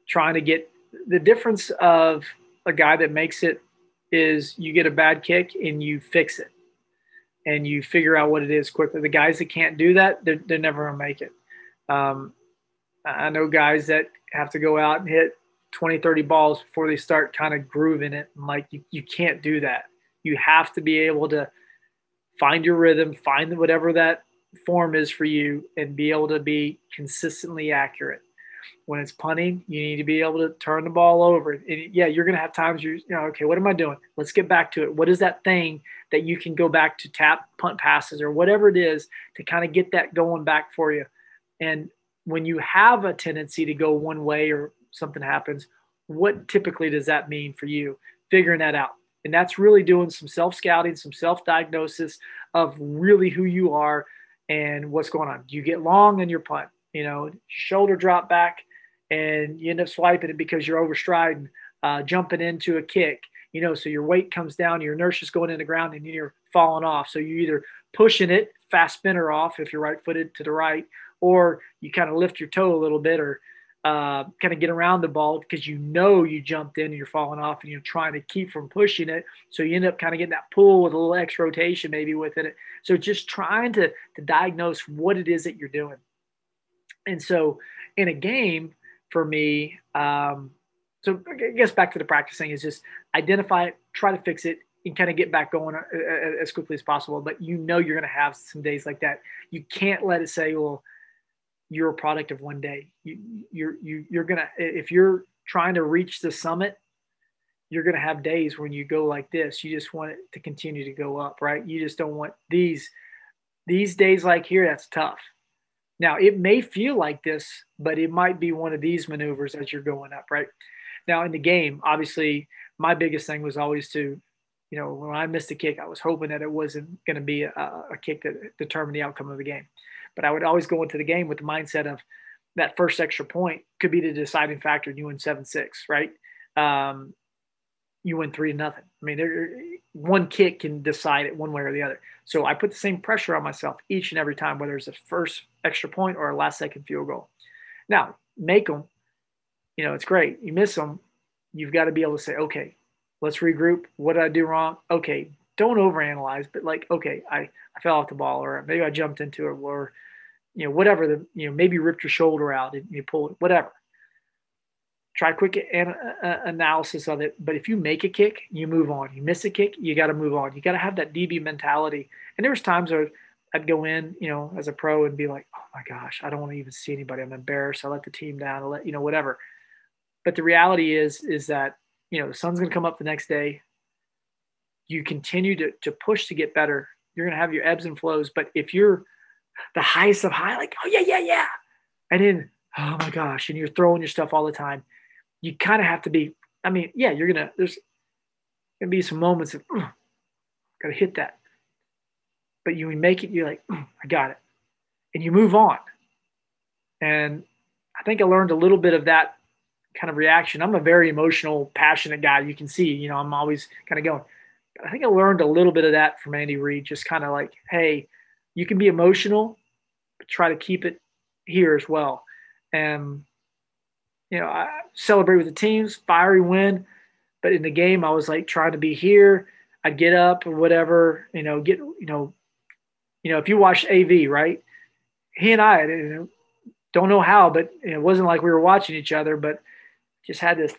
trying to get the difference of a guy that makes it is you get a bad kick and you fix it and you figure out what it is quickly. The guys that can't do that, they're, they're never going to make it. Um, I know guys that have to go out and hit 20, 30 balls before they start kind of grooving it. And like, you, you can't do that. You have to be able to find your rhythm, find whatever that form is for you, and be able to be consistently accurate. When it's punting, you need to be able to turn the ball over. And yeah, you're going to have times you, you know, okay, what am I doing? Let's get back to it. What is that thing that you can go back to tap punt passes or whatever it is to kind of get that going back for you? And when you have a tendency to go one way or something happens, what typically does that mean for you? Figuring that out. And that's really doing some self scouting, some self diagnosis of really who you are and what's going on. You get long in your punt? You know, shoulder drop back and you end up swiping it because you're overstriding, uh, jumping into a kick, you know, so your weight comes down, your inertia's going in the ground and you're falling off. So you're either pushing it, fast spinner off if you're right footed to the right, or you kind of lift your toe a little bit or uh, kind of get around the ball because you know you jumped in and you're falling off and you're trying to keep from pushing it. So you end up kind of getting that pull with a little X rotation maybe within it. So just trying to, to diagnose what it is that you're doing. And so in a game for me, um, so I guess back to the practicing is just identify it, try to fix it, and kind of get back going uh, uh, as quickly as possible. But you know you're going to have some days like that. You can't let it say, well, you're a product of one day. You, you're you, you're gonna if you're trying to reach the summit, you're gonna have days when you go like this. You just want it to continue to go up, right? You just don't want these these days like here. That's tough. Now it may feel like this, but it might be one of these maneuvers as you're going up, right? Now in the game, obviously, my biggest thing was always to you know, when I missed a kick, I was hoping that it wasn't going to be a, a, kick that determined the outcome of the game. But I would always go into the game with the mindset of that first extra point could be the deciding factor. You win seven six, right? Um, you win three to nothing. I mean, one kick can decide it one way or the other. So I put the same pressure on myself each and every time, whether it's a first extra point or a last second field goal. Now, make them. You know, it's great. You miss them, you've got to be able to say, okay, let's regroup. What did I do wrong? Okay, don't overanalyze, but like, okay, I, I fell off the ball or maybe I jumped into it or, you know, whatever the, you know, maybe you ripped your shoulder out and you pulled it, whatever. Try quick an, analysis of it. But if you make a kick, you move on. You miss a kick, you got to move on. You got to have that DB mentality. And there was times where I'd go in, you know, as a pro and be like, oh my gosh, I don't want to even see anybody. I'm embarrassed. I let the team down. I let, you know, whatever. But the reality is, is that you know, the sun's going to come up the next day. You continue to, to push to get better. You're going to have your ebbs and flows. But if you're the highest of high, like, oh, yeah, yeah, yeah. And then, oh my gosh, and you're throwing your stuff all the time, you kind of have to be, I mean, yeah, you're going to, there's going to be some moments of, oh, got to hit that. But you make it, you're like, I got it. And you move on. And I think I learned a little bit of that kind of reaction. I'm a very emotional, passionate guy. You can see, you know, I'm always kind of going. I think I learned a little bit of that from Andy Reid, just kind of like, hey, you can be emotional, but try to keep it here as well. And, you know, I celebrate with the teams, fiery win. But in the game, I was like trying to be here. I'd get up or whatever, you know, get, you know, you know, if you watch AV, right? He and I, don't know how, but it wasn't like we were watching each other, but just had this,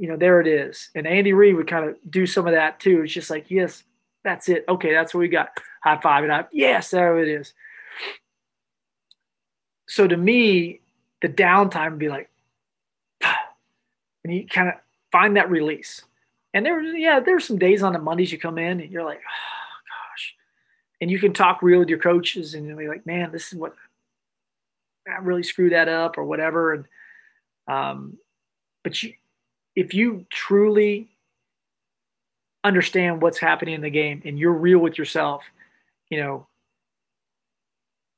you know, there it is. And Andy Reid would kind of do some of that too. It's just like, yes, that's it. Okay, that's what we got. High five and I, yes, there it is. So to me, the downtime would be like, and you kind of find that release. And there, yeah, there's some days on the Mondays you come in and you're like, oh gosh, and you can talk real with your coaches and be like, man, this is what I really screwed that up or whatever. And um, but you, if you truly understand what's happening in the game and you're real with yourself, you know,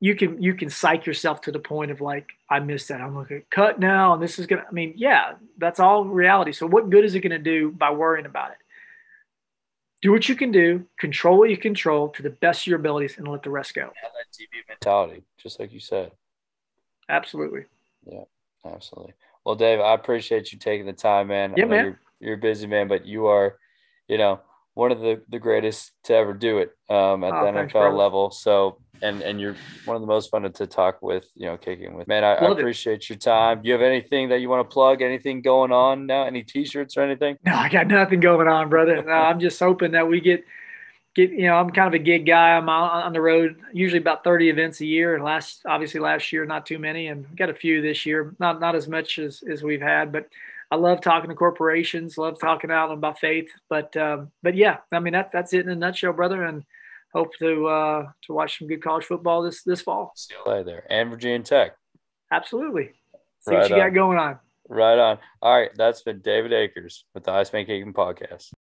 you can you can psych yourself to the point of like I missed that. I'm gonna cut now, and this is gonna. I mean, yeah, that's all reality. So what good is it gonna do by worrying about it? Do what you can do, control what you control to the best of your abilities, and let the rest go. Have that DB mentality, just like you said. Absolutely. Yeah, absolutely. Well, Dave, I appreciate you taking the time, man. Yeah, man. You're, you're, a busy man, but you are, you know, one of the, the greatest to ever do it um, at oh, the thanks, NFL bro. level. So, and and you're one of the most fun to talk with, you know, kicking with. Man, I, I appreciate it. your time. Do you have anything that you want to plug? Anything going on now? Any T-shirts or anything? No, I got nothing going on, brother. No, I'm just hoping that we get – get you know i'm kind of a gig guy. I'm on the road usually about 30 events a year. And last obviously last year not too many. And got a few this year. Not not as much as as we've had but i love talking to corporations love talking out about faith. But um, but yeah i mean that, that's it in a nutshell brother. And hope to uh to watch some good college football this this fall. Still there. And virginia tech. Absolutely. See right what you on. got going on. Right on. All right. That's been david akers with the iceman kicking podcast